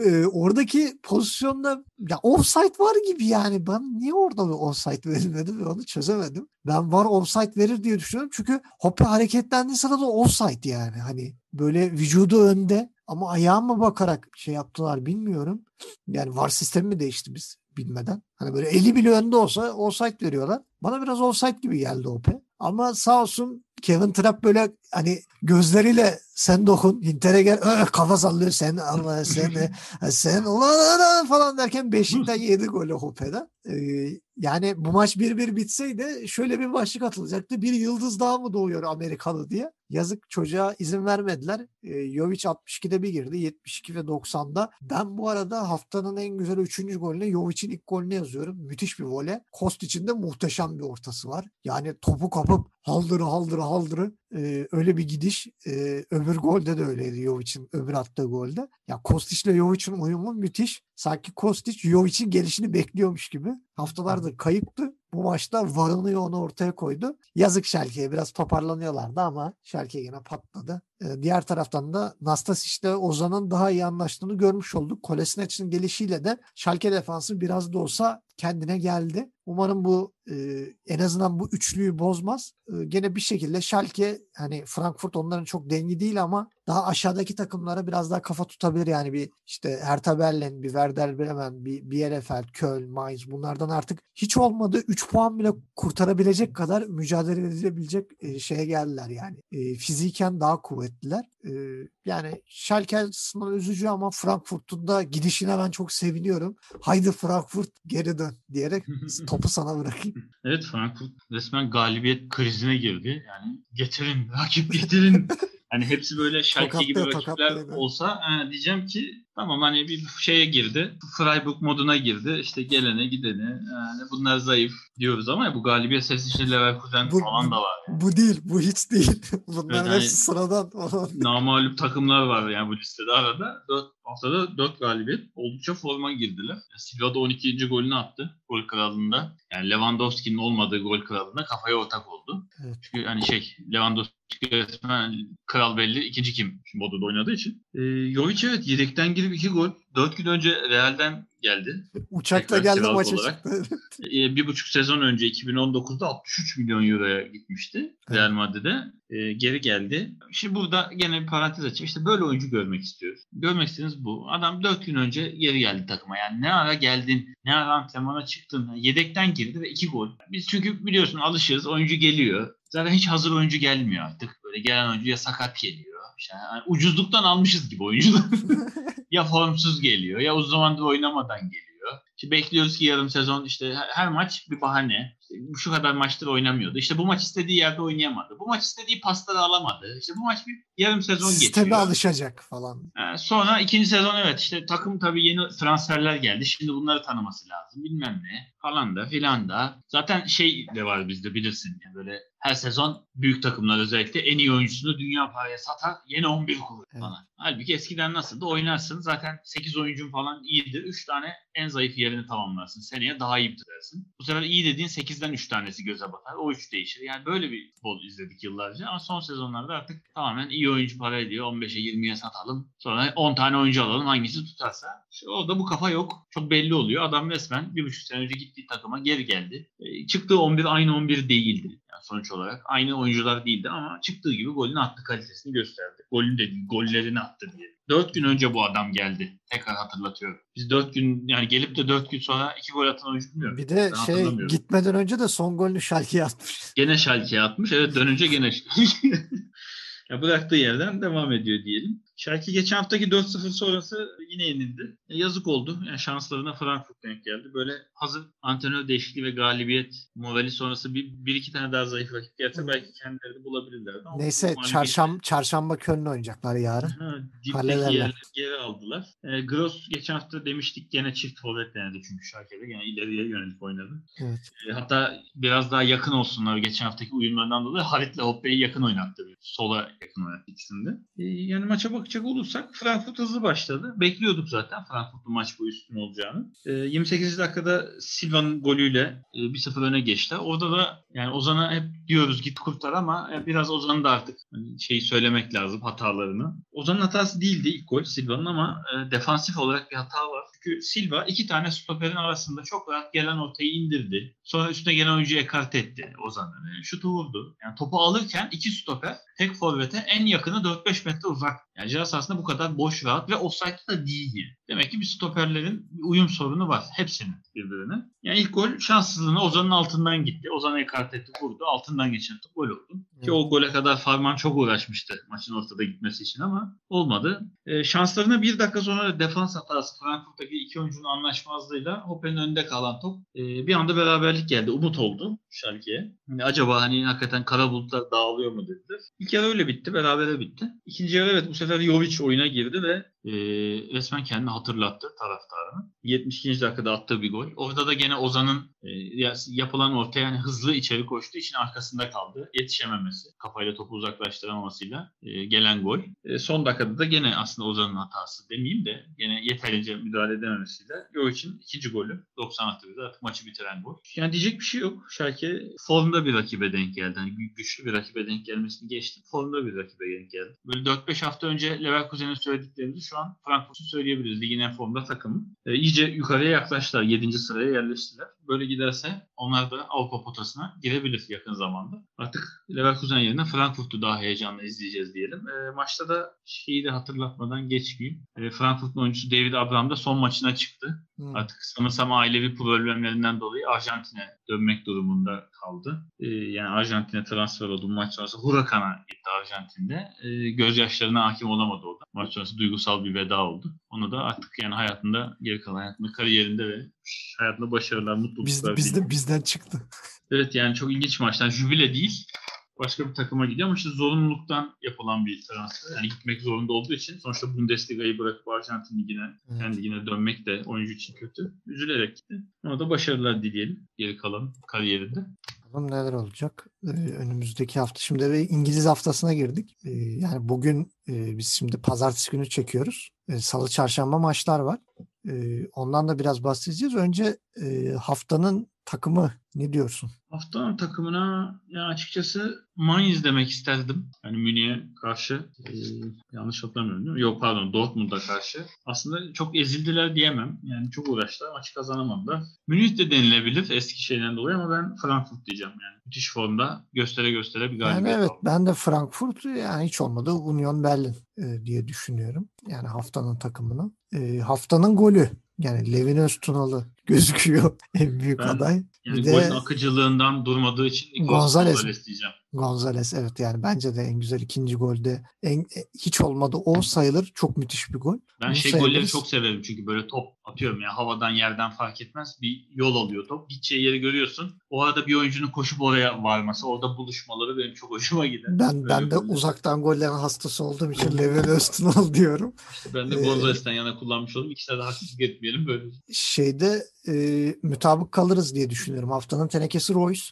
Ee, oradaki pozisyonda ya offside var gibi yani. Ben niye orada bir offside verilmedi ve onu çözemedim. Ben var offside verir diye düşünüyorum. Çünkü Hoppe hareketlendiği sırada offside yani. Hani böyle vücudu önde ama ayağa mı bakarak şey yaptılar bilmiyorum. Yani var sistemi mi değişti biz bilmeden. Hani böyle 50 bile önde olsa offside veriyorlar. Bana biraz offside gibi geldi Hoppe. Ama sağ olsun Kevin Trapp böyle hani gözleriyle sen dokun Hinter'e gel öh, kafa sallıyor sen Allah sen sen ulan falan derken beşinden yedi golü Hoppe'den. Yani bu maç 1-1 bitseydi şöyle bir başlık atılacaktı. Bir yıldız daha mı doğuyor Amerikalı diye. Yazık çocuğa izin vermediler. Jovic 62'de bir girdi. 72 ve 90'da. Ben bu arada haftanın en güzel 3. golüne Jovic'in ilk golünü yazıyorum. Müthiş bir vole. Kostic'in de muhteşem bir ortası var. Yani topu kapıp haldırı haldırı haldırı ee, öyle bir gidiş. Ee, öbür golde de öyleydi Jovic'in öbür attığı golde. Ya Kostić ile Jovic'in uyumu müthiş. Sanki Kostic Jovic'in gelişini bekliyormuş gibi. Haftalardır kayıptı. Bu maçta varını onu ortaya koydu. Yazık Schalke'ye biraz toparlanıyorlardı ama Schalke yine patladı. Ee, diğer taraftan da Nastasic ile Ozan'ın daha iyi anlaştığını görmüş olduk. Kolesinec'in gelişiyle de Schalke defansı biraz da olsa kendine geldi. Umarım bu e, en azından bu üçlüyü bozmaz. E, gene bir şekilde Schalke hani Frankfurt onların çok dengi değil ama daha aşağıdaki takımlara biraz daha kafa tutabilir. Yani bir işte Hertha Berlin, bir Werder Bremen, bir Bielefeld, Köln, Mainz bunlardan artık hiç olmadı 3 puan bile kurtarabilecek kadar mücadele edilebilecek e, şeye geldiler yani. E, fiziken daha kuvvetliler. E, yani Schalke açısından üzücü ama Frankfurt'un da gidişine ben çok seviniyorum. Haydi Frankfurt geri dön diyerek topu sana bırakayım. Evet Frankfurt resmen galibiyet krizine girdi. Yani getirin, rakip getirin. Hani hepsi böyle Schalke gibi rakipler olsa e, diyeceğim ki tamam hani bir şeye girdi. Freiburg moduna girdi. İşte gelene gidene yani bunlar zayıf diyoruz ama bu galibiyet sesi işte Leverkusen bu, falan da var. Yani. Bu değil. Bu hiç değil. Bunlar evet, hepsi hani, sıradan. namalup takımlar var yani bu listede arada. 4 haftada 4 galibiyet. Oldukça forma girdiler. Silva da 12. golünü attı gol kralında. Yani Lewandowski'nin olmadığı gol kralında kafaya ortak oldu. Evet. Çünkü hani şey Lewandowski resmen kral belli. ikinci kim modu oynadığı için. E, Jovic evet yedekten girip iki gol. Dört gün önce Real'den geldi. Uçakla geldi maça çıktı. e, bir buçuk sezon önce 2019'da 63 milyon euroya gitmişti Real Madrid'e. E, geri geldi. Şimdi burada gene bir parantez açayım. İşte böyle oyuncu görmek istiyoruz. Görmek istediğiniz bu. Adam 4 gün önce geri geldi takıma. Yani ne ara geldin, ne ara antrenmana çıktın. Yedekten girdi ve 2 gol. Biz çünkü biliyorsun alışırız. Oyuncu geliyor. Zaten hiç hazır oyuncu gelmiyor artık. Böyle gelen oyuncu ya sakat geliyor. Yani ucuzluktan almışız gibi oyuncular. ya formsuz geliyor ya uzun zamandır oynamadan geliyor. İşte bekliyoruz ki yarım sezon işte her maç bir bahane. Şu kadar maçtır oynamıyordu. İşte bu maç istediği yerde oynayamadı. Bu maç istediği pasları alamadı. İşte bu maç bir yarım sezon Sisteme geçiyor. Sisteme alışacak falan. Ee, sonra ikinci sezon evet işte takım tabii yeni transferler geldi. Şimdi bunları tanıması lazım. Bilmem ne falan da filan da. Zaten şey de var bizde bilirsin. Yani böyle her sezon büyük takımlar özellikle en iyi oyuncusunu dünya paraya satar yeni 11 kurur evet. falan. Halbuki eskiden nasıldı? Oynarsın zaten 8 oyuncun falan iyidir. 3 tane en zayıf yerini tamamlarsın. Seneye daha iyi bitirirsin. Bu sefer iyi dediğin 8'den 3 tanesi göze batar. O 3 değişir. Yani böyle bir futbol izledik yıllarca ama son sezonlarda artık tamamen iyi oyuncu para ediyor. 15'e 20'ye satalım. Sonra 10 tane oyuncu alalım hangisi tutarsa. İşte orada bu kafa yok. Çok belli oluyor. Adam resmen bir buçuk sene önce gittiği takıma geri geldi. E, çıktığı 11 aynı 11 değildi. Yani sonuç olarak aynı oyuncular değildi ama çıktığı gibi golünü attı kalitesini gösterdi. Golünü de gollerini attı diye. 4 gün önce bu adam geldi. Tekrar hatırlatıyorum. Biz 4 gün yani gelip de 4 gün sonra 2 gol atan oyuncu bilmiyorum. Bir de ben şey gitmeden önce de son golünü Schalke'ye atmış. Gene Schalke'ye atmış. Evet dönünce gene ya bıraktığı yerden devam ediyor diyelim. Schalke geçen haftaki 4-0 sonrası yine yenildi. E, yazık oldu. Yani şanslarına Frankfurt denk geldi. Böyle hazır antrenör değişikliği ve galibiyet morali sonrası bir, bir iki tane daha zayıf rakip gelse hmm. belki kendileri bulabilirlerdi. Ama Neyse çarşam, çarşamba Köln'le oynayacaklar yarın. Ha, dipteki yerleri geri aldılar. E, Gross geçen hafta demiştik gene çift forvet denedi çünkü Schalke'de. Gene ileriye yönelik oynadı. Evet. E, hatta biraz daha yakın olsunlar geçen haftaki uyumlardan dolayı Halit'le Hoppe'yi yakın oynattı. Sola yakın oynattı ikisinde. E, yani maça bak bakacak olursak Frankfurt hızlı başladı. Bekliyorduk zaten Frankfurt'un maç boyu üstün olacağını. E, ee, 28. dakikada Silva'nın golüyle e, 1-0 öne geçti. Orada da yani Ozan'a hep diyoruz git kurtar ama e, biraz Ozan'ı da artık hani, şeyi söylemek lazım hatalarını. Ozan'ın hatası değildi ilk gol Silva'nın ama e, defansif olarak bir hata var. Çünkü Silva iki tane stoperin arasında çok rahat gelen ortayı indirdi. Sonra üstüne gelen oyuncuyu ekart etti Ozan'ı. Yani şutu vurdu. Yani topu alırken iki stoper tek forvete en yakını 4-5 metre uzak. Yani ceza sahasında bu kadar boş rahat ve offside'da da değil. Demek ki bir stoperlerin uyum sorunu var. Hepsinin birbirine. Yani ilk gol şanssızlığına Ozan'ın altından gitti. Ozan'ı ekart etti vurdu. Altından geçen top gol oldu. Ki o gole kadar Farman çok uğraşmıştı maçın ortada gitmesi için ama olmadı. E, şanslarına bir dakika sonra defans hatası Frankfurt'taki iki oyuncunun anlaşmazlığıyla Hoppen'in önünde kalan top e, bir anda beraberlik geldi. Umut oldu Schalke'ye. Yani acaba hani hakikaten kara bulutlar dağılıyor mu dediler. İlk yarı öyle bitti. Berabere bitti. İkinci yarı evet bu sefer Jovic oyuna girdi ve e, resmen kendini hatırlattı taraftarını. 72. dakikada attığı bir gol. Orada da gene Ozan'ın e, yapılan ortaya yani hızlı içeri koştuğu için arkasında kaldı. Yetişememesi kafayla topu uzaklaştıramamasıyla e, gelen gol. E, son dakikada da gene aslında Ozan'ın hatası demeyeyim de gene yeterince müdahale edememesiyle için ikinci golü 90 bir artık maçı bitiren gol. Yani diyecek bir şey yok. Schalke formda bir rakibe denk geldi. Yani güçlü bir rakibe denk gelmesini geçti. Formda bir rakibe denk geldi. Böyle 4-5 hafta önce Leverkusen'e söylediklerimizi şu an Frankfurt'u söyleyebiliriz. Ligin en formda takımı. E, iyice yukarıya yaklaştılar. 7. sıraya yerleştiler. Böyle giderse onlar da Avrupa potasına girebilir yakın zamanda. Artık Leverkusen yerine Frankfurt'u daha heyecanla izleyeceğiz diyelim. E, maçta da şeyi de hatırlatmadan geçmeyeyim. E, Frankfurt'un oyuncusu David Abraham da son maçına çıktı. Hmm. Artık sanırsam ailevi problemlerinden dolayı Arjantin'e dönmek durumunda kaldı. E, yani Arjantin'e transfer oldu maç sonrası Huracan'a gitti Arjantin'de. E, gözyaşlarına hakim olamadı orada. Maç sonrası duygusal bir veda oldu. Onu da artık yani hayatında geri kalan hayatında kariyerinde ve hayatında başarılar, mutluluklar. Biz, bizde, bizden çıktı. Evet yani çok ilginç maçlar. Jübile değil başka bir takıma gidiyor ama işte zorunluluktan yapılan bir transfer. Yani gitmek zorunda olduğu için sonuçta Bundesliga'yı bırakıp Arjantin ligine, evet. kendi ligine dönmek de oyuncu için kötü. Üzülerek gitti. Ona da başarılar dileyelim geri kalan kariyerinde. Bakalım neler olacak ee, önümüzdeki hafta. Şimdi ve İngiliz haftasına girdik. Ee, yani bugün e, biz şimdi pazartesi günü çekiyoruz. E, Salı çarşamba maçlar var. E, ondan da biraz bahsedeceğiz. Önce e, haftanın takımı ne diyorsun? Haftanın takımına ya açıkçası Mainz demek isterdim. Yani Münih'e karşı e, yanlış hatırlamıyorum değil mi? Yok pardon Dortmund'a karşı. Aslında çok ezildiler diyemem. Yani çok uğraştılar. Maçı kazanamadılar. Münih de denilebilir eski şeyden dolayı ama ben Frankfurt diyeceğim yani. Müthiş formda göstere göstere bir galibiyet Yani evet aldım. ben de Frankfurt yani hiç olmadı Union Berlin e, diye düşünüyorum. Yani haftanın takımını. E, haftanın golü yani Levin Öztunalı gözüküyor en büyük ben, aday. Yani bir de, akıcılığından durmadığı için Gonzales diyeceğim. Gonzales evet yani bence de en güzel ikinci golde en, e, hiç olmadı o sayılır çok müthiş bir gol. Ben Bunu şey sayılırız. golleri çok severim çünkü böyle top atıyorum ya havadan yerden fark etmez bir yol alıyor top. Gideceği yeri görüyorsun. O arada bir oyuncunun koşup oraya varması, orada buluşmaları benim çok hoşuma gider. Ben böyle ben de goller. uzaktan gollerin hastası olduğum için Levin Öztunal diyorum. İşte ben de Gonzales'ten ee, yana kullanmış oldum. İkisine de haksızlık etmeyelim böyle. Şeyde e, mütabık kalırız diye düşünüyorum. Haftanın tenekesi Royce.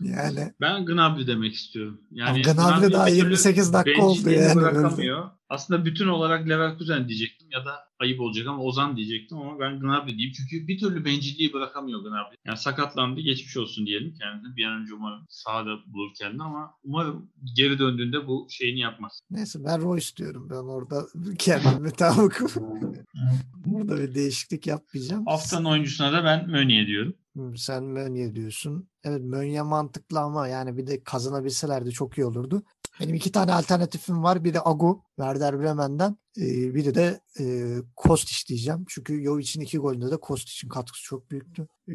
Yani ben Gnabry demek istiyorum. Yani Gnabry daha 28 dakika oldu yani. Bırakamıyor. Aslında bütün olarak Leverkusen diyecektim ya da ayıp olacak ama Ozan diyecektim ama ben Gnabry diyeyim. Çünkü bir türlü bencilliği bırakamıyor Gnabry. Yani sakatlandı geçmiş olsun diyelim kendine. Bir an önce umarım sahada bulur kendini ama umarım geri döndüğünde bu şeyini yapmaz. Neyse ben Royce diyorum. Ben orada kendimi mutabık. Burada bir değişiklik yapmayacağım. Haftanın oyuncusuna da ben Mönye diyorum. Sen Mönye diyorsun. Evet Mönye mantıklı ama yani bir de kazanabilselerdi çok iyi olurdu. Benim iki tane alternatifim var. Biri Agu, Werder Bremen'den. Ee, biri de e, Kostić diyeceğim. Çünkü Jovic'in iki golünde de Kostić'in katkısı çok büyüktü. E,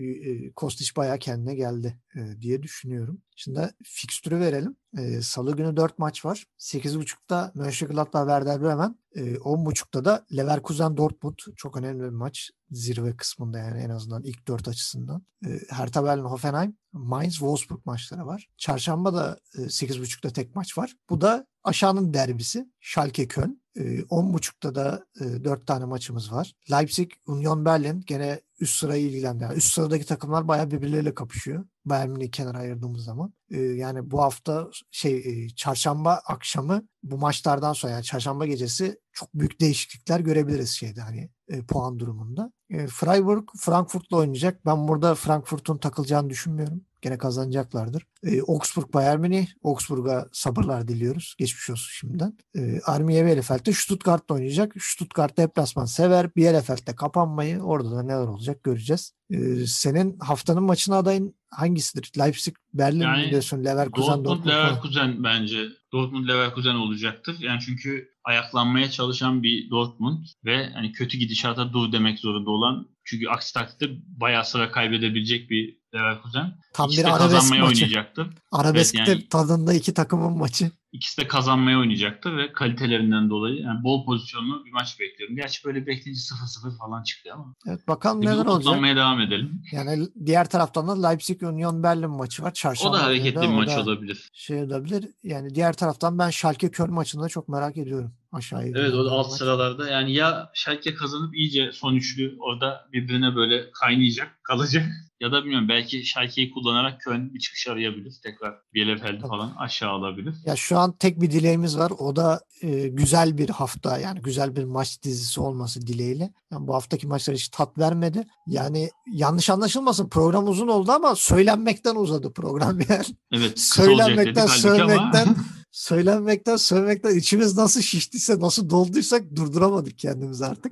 Kostić bayağı kendine geldi e, diye düşünüyorum. Şimdi fikstürü verelim. E, Salı günü 4 maç var. 8.30'da Mönchengladbach Werder Bremen. E, 10.30'da da Leverkusen Dortmund. Çok önemli bir maç. Zirve kısmında yani en azından ilk 4 açısından. E, Hertha Berlin Hoffenheim. Mainz Wolfsburg maçları var. Çarşamba da e, 8.30'da tek maç var. Bu da aşağının derbisi. Schalke Köln. E, 10.30'da da e, 4 tane maçımız var. Leipzig, Union Berlin gene üst sırayı ilgilendiren. Yani üst sıradaki takımlar bayağı birbirleriyle kapışıyor. Bayern Münih'i kenara ayırdığımız zaman. E, yani bu hafta şey e, çarşamba akşamı bu maçlardan sonra yani çarşamba gecesi çok büyük değişiklikler görebiliriz şeyde hani e, puan durumunda. E, Freiburg Frankfurt'la oynayacak. Ben burada Frankfurt'un takılacağını düşünmüyorum. Gene kazanacaklardır. E, Augsburg Bayern Münih. Augsburg'a sabırlar diliyoruz. Geçmiş olsun şimdiden. E, Armiye Bielefeld'de Stuttgart'ta oynayacak. Stuttgart deplasman sever. Bielefeld'de kapanmayı. Orada da neler olacak göreceğiz. E, senin haftanın maçına adayın hangisidir? Leipzig, Berlin yani, mi diyorsun? Leverkusen, Dortmund, Dortmund Leverkusen bence. Dortmund Leverkusen olacaktır. Yani çünkü ayaklanmaya çalışan bir Dortmund ve hani kötü gidişata dur demek zorunda olan çünkü aksi takdirde bayağı sıra kaybedebilecek bir Leverkusen. Tam İkisi bir arabesk maçı. oynayacaktır. Arabesk evet, yani, tadında iki takımın maçı. İkisi de kazanmaya oynayacaktır ve kalitelerinden dolayı yani bol pozisyonlu bir maç bekliyorum. Gerçi böyle bekleyince 0-0 falan çıktı ama. Evet bakalım neler olacak. Devam edelim. Yani diğer taraftan da Leipzig Union Berlin maçı var. Çarşamba o da hareketli bir maç olabilir. Şey olabilir. Yani diğer taraftan ben Schalke Köln maçını da çok merak ediyorum aşağıya. Evet o da alt sıralarda yani ya Schalke kazanıp iyice son üçlü orada birbirine böyle kaynayacak kalacak ya da bilmiyorum belki Schalke'yi kullanarak Köln bir çıkış arayabilir. Tekrar Bielefeld'i falan aşağı alabilir. Ya şu an tek bir dileğimiz var. O da e, güzel bir hafta yani güzel bir maç dizisi olması dileğiyle. Yani bu haftaki maçlar hiç tat vermedi. Yani yanlış anlaşılmasın program uzun oldu ama söylenmekten uzadı program yani. Evet Söylenmekten, söylemekten, ama söylenmekten, söylemekten içimiz nasıl şiştiyse, nasıl dolduysak durduramadık kendimizi artık.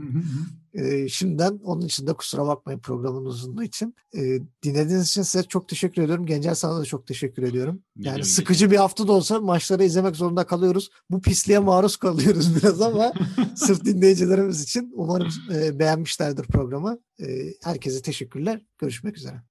Ee, şimdiden onun için de kusura bakmayın programın uzunluğu için. Ee, dinlediğiniz için size çok teşekkür ediyorum. Gencer sana da çok teşekkür ediyorum. Yani demek. sıkıcı bir hafta da olsa maçları izlemek zorunda kalıyoruz. Bu pisliğe maruz kalıyoruz biraz ama sırf dinleyicilerimiz için umarım e, beğenmişlerdir programı. E, herkese teşekkürler. Görüşmek üzere.